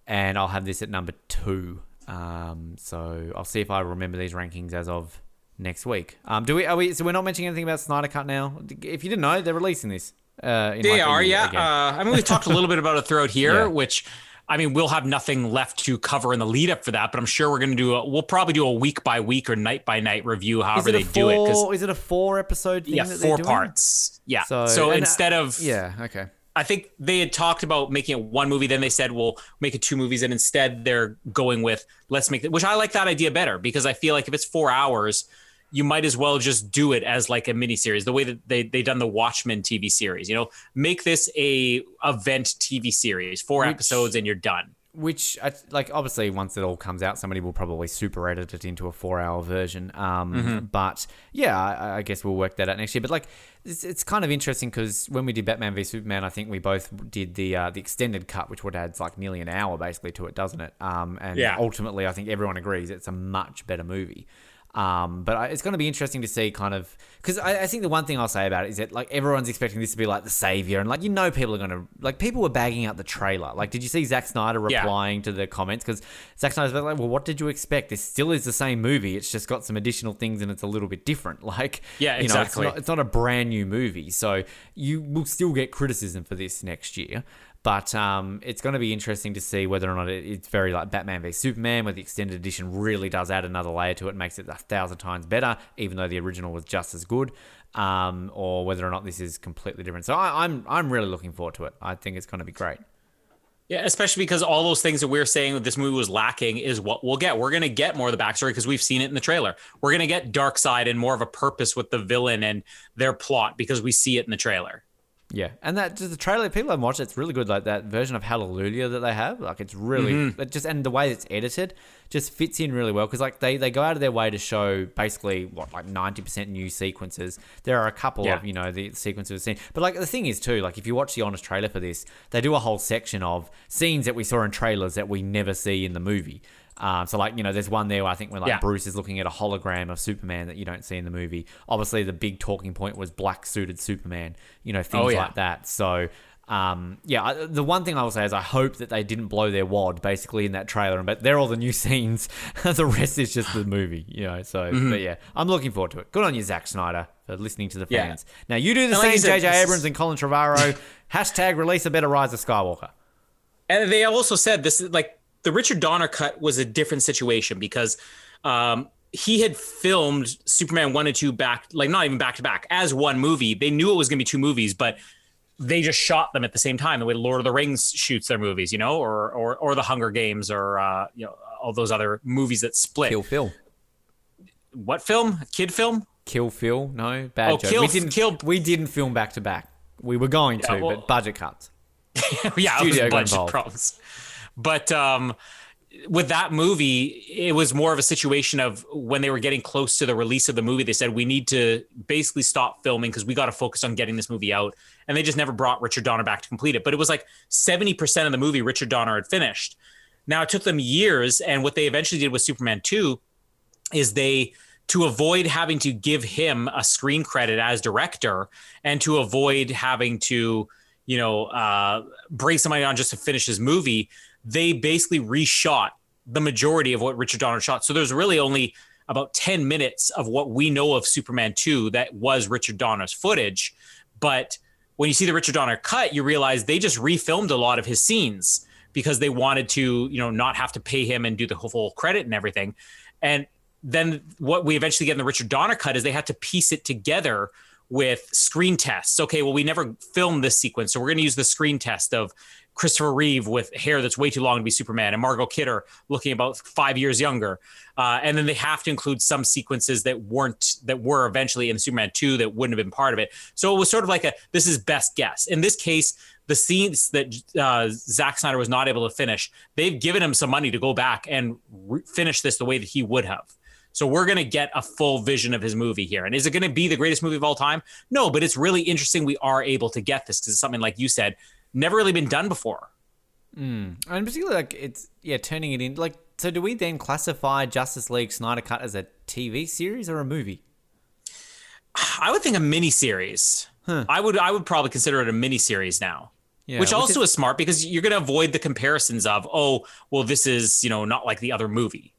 and I'll have this at number two. Um, so I'll see if I remember these rankings as of next week. Um, do we? Are we? So we're not mentioning anything about Snyder Cut now. If you didn't know, they're releasing this. Uh, in They like are, yeah. Uh, I mean, we've talked a little bit about it throughout here, <laughs> Yeah. which I mean, we'll have nothing left to cover in the lead up for that, but I'm sure we're going to do a, we'll probably do a week by week or night by night review, however they a do it. 'cause- four? Is it a four episode thing? yeah, that four doing? parts. Yeah. So, So, uh, instead of, yeah, okay. I think they had talked about making it one movie. Then they said, "We'll make it two movies," and instead they're going with let's make it. Which I like that idea better because I feel like if it's four hours, you might as well just do it as like a miniseries. The way that they they done the Watchmen TV series, you know, make this a event TV series, four Which- episodes, and you're done. Which, I- like, obviously, once it all comes out, somebody will probably super edit it into a four-hour version. Um, Mm-hmm. But yeah, I, I guess we'll work that out next year. But like, it's, it's kind of interesting because when we did Batman v Superman, I think we both did the uh, the extended cut, which would add like nearly an hour basically to it, doesn't it? Um, and Yeah. ultimately, I think everyone agrees it's a much better movie. Um, but I, it's going to be interesting to see kind of because I, I think the one thing I'll say about it is that like everyone's expecting this to be like the savior, and like you know people are going to like people were bagging out the trailer. Like, did you see Zack Snyder Yeah. replying to the comments? Because Zack Snyder's like, well, what did you expect? This still is the same movie. It's just got some additional things and it's a little bit different. <laughs> Like, Yeah, you know, exactly. it's not, it's not a brand new movie, so you will still get criticism for this next year. But um, it's going to be interesting to see whether or not it, it's very like Batman v Superman, where the extended edition really does add another layer to it, makes it a thousand times better, even though the original was just as good. Um, or whether or not this is completely different. So I, I'm I'm really looking forward to it. I think it's going to be great. Yeah, especially because all those things that we're saying that this movie was lacking is what we'll get. We're going to get more of the backstory because we've seen it in the trailer. We're going to get Darkseid and more of a purpose with the villain and their plot because we see it in the trailer. Yeah, and that just the trailer people haven't watched. it, It's really good. Like that version of Hallelujah that they have. Like it's really Mm-hmm. it just and the way it's edited just fits in really well because like they they go out of their way to show basically what like ninety percent new sequences. There are a couple Yeah. of you know the sequences we've seen, but like the thing is too like if you watch the honest trailer for this, they do a whole section of scenes that we saw in trailers that we never see in the movie. Um, so like you know, there's one there where I think when like Yeah. Bruce is looking at a hologram of Superman that you don't see in the movie. Obviously, the big talking point was black suited Superman. You know, things Oh, yeah. like that. So. Um, yeah, I- the one thing I will say is I hope that they didn't blow their wad basically in that trailer, but they're all the new <laughs> scenes. <laughs> the rest is just the movie, you know. So, Mm-hmm. but yeah, I'm looking forward to it. Good on you, Zack Snyder, for listening to the Yeah. fans. Now you do the And same, J.J. Abrams and Colin Trevorrow. <laughs> Hashtag release a better Rise of Skywalker. And they also said this is like the Richard Donner cut was a different situation because um, he had filmed Superman 1 and 2 back, like not even back to back, as one movie. They knew it was going to be two movies, but they just shot them at the same time the way Lord of the Rings shoots their movies, you know, or or, or the Hunger Games or, uh, you know, all those other movies that split. Kill Phil. What film? Kid film? Kill Phil. No, bad Oh, joke. Kill- we didn't Kill- We didn't film back to back. We were going to, well- but budget cuts. <laughs> yeah, it Studio was budget involved. problems. But um, with that movie, it was more of a situation of when they were getting close to the release of the movie, they said we need to basically stop filming because we got to focus on getting this movie out. And they just never brought Richard Donner back to complete it. But it was like 70% of the movie Richard Donner had finished. Now it took them years, and what they eventually did with Superman 2 is they to avoid having to give him a screen credit as director and to avoid having to you know uh, bring somebody on just to finish his movie they basically reshot the majority of what richard donner shot. So there's really only about 10 minutes of what we know of superman 2 that was richard donner's footage. But when you see the richard donner cut you realize they just refilmed a lot of his scenes because they wanted to you know not have to pay him and do the full credit and everything. And then what we eventually get in the Richard Donner cut is they had to piece it together with screen tests. Okay, well, we never filmed this sequence, so we're going to use the screen test of Christopher Reeve with hair that's way too long to be Superman and Margot Kidder looking about five years younger. Uh, and then they have to include some sequences that weren't that were eventually in Superman 2 that wouldn't have been part of it. So it was sort of like a this is best guess. In this case, the scenes that uh, Zack Snyder was not able to finish, they've given him some money to go back and re- finish this the way that he would have. So we're going to get a full vision of his movie here. And is it going to be the greatest movie of all time? No, but it's really interesting we are able to get this because it's something like you said, never really been done before. Hmm. And particularly, like it's yeah, turning it in. Like, so do we then classify Justice League Snyder Cut as a TV series or a movie? <sighs> I would think a mini series. I would I would probably consider it a mini series now. Yeah, which which also is- is smart because you're going to avoid the comparisons of, oh, well, this is, you know, not like the other movie.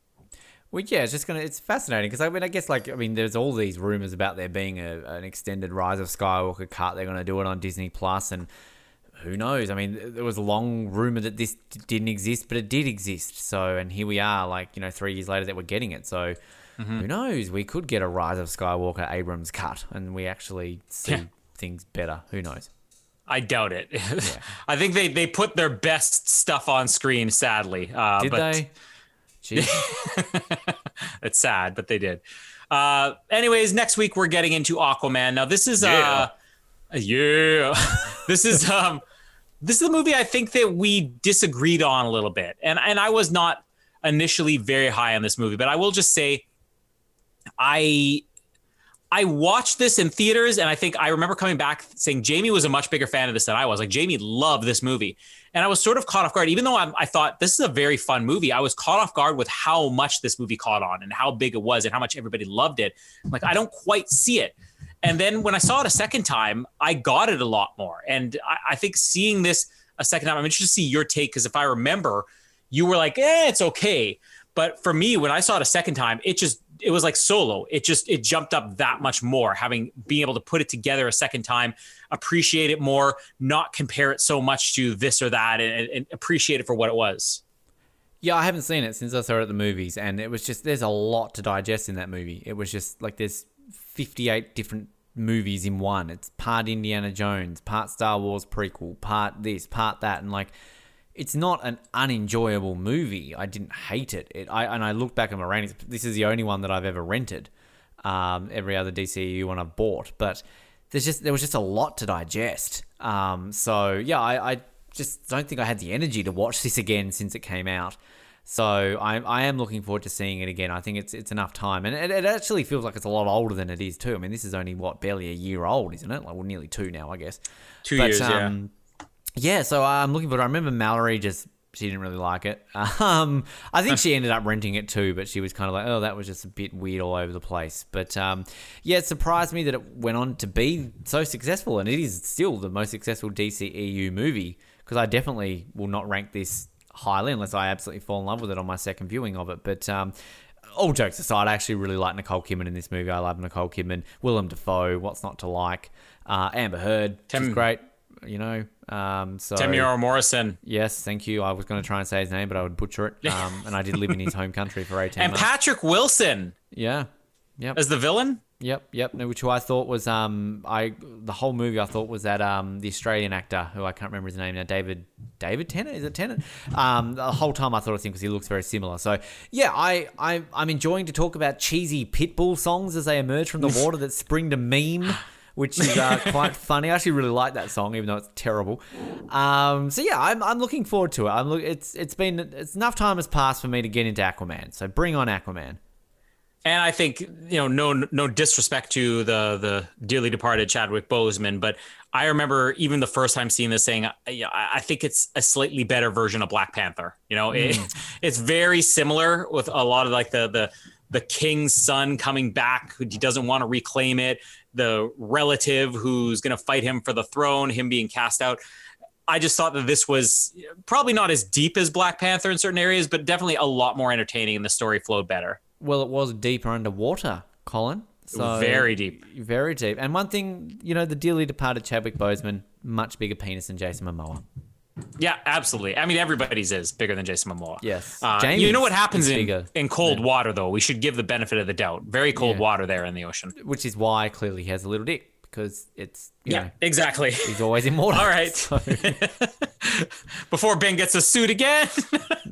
Well, yeah, it's just gonna. It's fascinating because I mean, I guess like I mean, there's all these rumors about there being a, an extended Rise of Skywalker cut. They're gonna do it on Disney Plus, and who knows? I mean, there was a long rumor that this didn't exist, but it did exist. So, and here we are, like you know, three years later that we're getting it. So, who knows? We could get a Rise of Skywalker Abrams cut, and we actually see Yeah. things better. Who knows? I doubt it. <laughs> I think they they put their best stuff on screen. Sadly, uh, Did but they? <laughs> It's sad, but they did. Uh, anyways, next week we're getting into Aquaman. Now this is uh, yeah, <laughs> this is um, this is the movie I think that we disagreed on a little bit, and and I was not initially very high on this movie, but I will just say, I I watched this in theaters, and I think I remember coming back saying Jamie was a much bigger fan of this than I was. Like Jamie loved this movie, and I was sort of caught off guard. Even though I, I thought this is a very fun movie, I was caught off guard with how much this movie caught on and how big it was and how much everybody loved it. Like I don't quite see it. And then when I saw it a second time, I got it a lot more. And I, I think seeing this a second time, I'm interested to see your take because if I remember, you were like, "eh, it's okay." But for me, when I saw it a second time, it just it was like solo. It just it jumped up that much more. Having being able to put it together a second time, appreciate it more, not compare it so much to this or that, and, and appreciate it for what it was. Yeah, I haven't seen it since I saw it at the movies, and it was just there's a lot to digest in that movie. It was just like there's 58 different movies in one. It's part Indiana Jones, part Star Wars prequel, part this, part that, and like it's not an unenjoyable movie. I didn't hate it. It I and I look back at my ratings. This is the only one that I've ever rented. Um, every other DCU one I've bought, but there's just there was just a lot to digest. Um, so yeah, I, I just don't think I had the energy to watch this again since it came out. So I, I am looking forward to seeing it again. I think it's it's enough time, and it, it actually feels like it's a lot older than it is too. I mean, this is only what barely a year old, isn't it? Like well, nearly two now, I guess. Two years, yeah. um, yeah. So I'm looking forward. I remember Mallory just she didn't really like it. <laughs> Um, I think she ended up renting it too, but she was kind of like, oh, that was just a bit weird all over the place. But um, yeah, it surprised me that it went on to be so successful, and it is still the most successful DCEU movie because I definitely will not rank this highly unless I absolutely fall in love with it on my second viewing of it. But um, all jokes aside, I actually really like Nicole Kidman in this movie. I love Nicole Kidman, Willem Dafoe. What's not to like? Uh, Amber Heard, she's Tem- great. You know, um, so Temuera Morrison Yes, thank you. I was going to try and say his name, but I would butcher it. <laughs> Um, and I did live in his home country for 18 and months. Patrick Wilson yeah. Yep. as the villain. Yep, yep. no, Which I thought was um I the whole movie I thought was that um the Australian actor who I can't remember his name now David David Tennant? Is it Tennant? Um the whole time I thought of him because he looks very similar. So yeah I, I I'm enjoying to talk about cheesy pitbull songs as they emerge from the <laughs> water that spring to meme which is uh, <laughs> quite funny. I actually really like that song even though it's terrible. Um so yeah I'm, I'm looking forward to it. I'm look it's it's been it's enough time has passed for me to get into Aquaman. So bring on Aquaman. And I think you know, no no disrespect to the the dearly departed Chadwick Boseman, but I remember even the first time seeing this saying, I, I think it's a slightly better version of Black Panther. You know, it, mm. <laughs> it's very similar with a lot of like the the the king's son coming back who doesn't want to reclaim it, the relative who's going to fight him for the throne, him being cast out. I just thought that this was probably not as deep as Black Panther in certain areas, but definitely a lot more entertaining and the story flowed better. Well, it was deeper underwater, Colin. So Very deep. Very deep. And one thing, you know, the dearly departed Chadwick Boseman, much bigger penis than Jason Momoa. Yeah, absolutely. I mean, everybody's is bigger than Jason Momoa. Yes. Uh, you know what happens in, in cold than- water, though? We should give the benefit of the doubt. Very cold Yeah. water there in the ocean. Which is why clearly he has a little dick because it's, Yeah, know, exactly. he's always immortal. <laughs> All right. <laughs> So <laughs> Before Ben gets a suit again.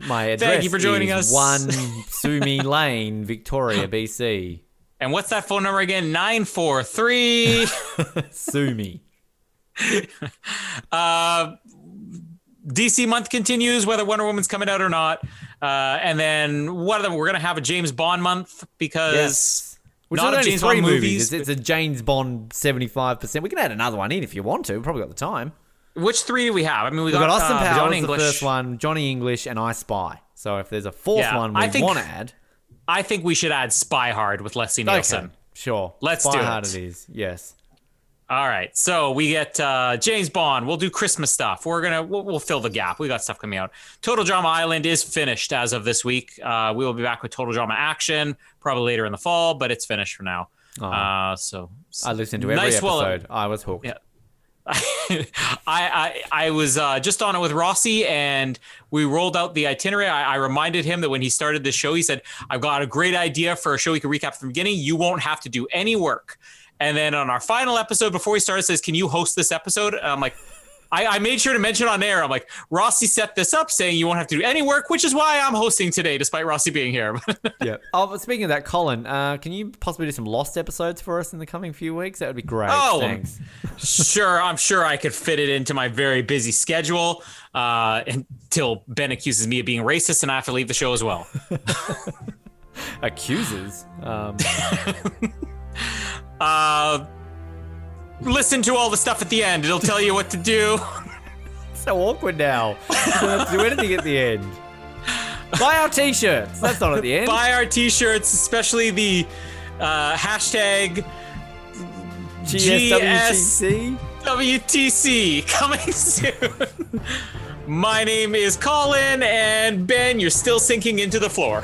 my address you for joining us. 1 Sumi Lane, Victoria, BC. and what's that phone number again? 943. Sumi. uh, DC month continues, whether Wonder Woman's coming out or not. Uh, and then what are the, we're going to have a James Bond month because. Yes. Which Not is only James three Bond movies. movies, It's, it's a James Bond 75%. We can add another one in if you want to. We've probably got the time. Which three do we have? I mean, we We've got, got Austin uh, Powers, John the first one, Johnny English, and I Spy. So if there's a fourth Yeah, one we I think- want to add, I think we should add Spy Hard with Leslie Nielsen. okay, sure. Let's Spy do Hard it. it is. Yes. All right, so we get uh, James Bond. We'll do Christmas stuff. We're gonna we'll, we'll fill the gap. We got stuff coming out. Total Drama Island is finished as of this week. Uh, we will be back with Total Drama Action probably later in the fall, but it's finished for now. Uh, so I listened to every Nice episode. I was hooked. Yeah. <laughs> I, I I was uh, just on it with Rossi, and we rolled out the itinerary. I, I reminded him that when he started this show, he said, "I've got a great idea for a show we can recap from the beginning. You won't have to do any work." And then on our final episode, before we started, says, "Can you host this episode?" And I'm like. I, I made sure to mention on air. I'm like Rossi set this up, saying you won't have to do any work, which is why I'm hosting today, despite Rossi being here. <laughs> Yeah. Oh, speaking of that, Colin, uh, can you possibly do some Lost episodes for us in the coming few weeks? That would be great. Oh, Thanks. <laughs> sure, I'm sure I could fit it into my very busy schedule uh, until Ben accuses me of being racist and I have to leave the show as well. <laughs> accuses? Um, Uh, listen to all the stuff at the end. It'll tell you what to do. <laughs> so awkward now. You don't have to do anything at the end. <laughs> Buy our t-shirts. That's not at the end. Buy our t-shirts, especially the uh, hashtag GSWTC. WTC coming <laughs> soon. My name is Colin, and Ben, you're still sinking into the floor.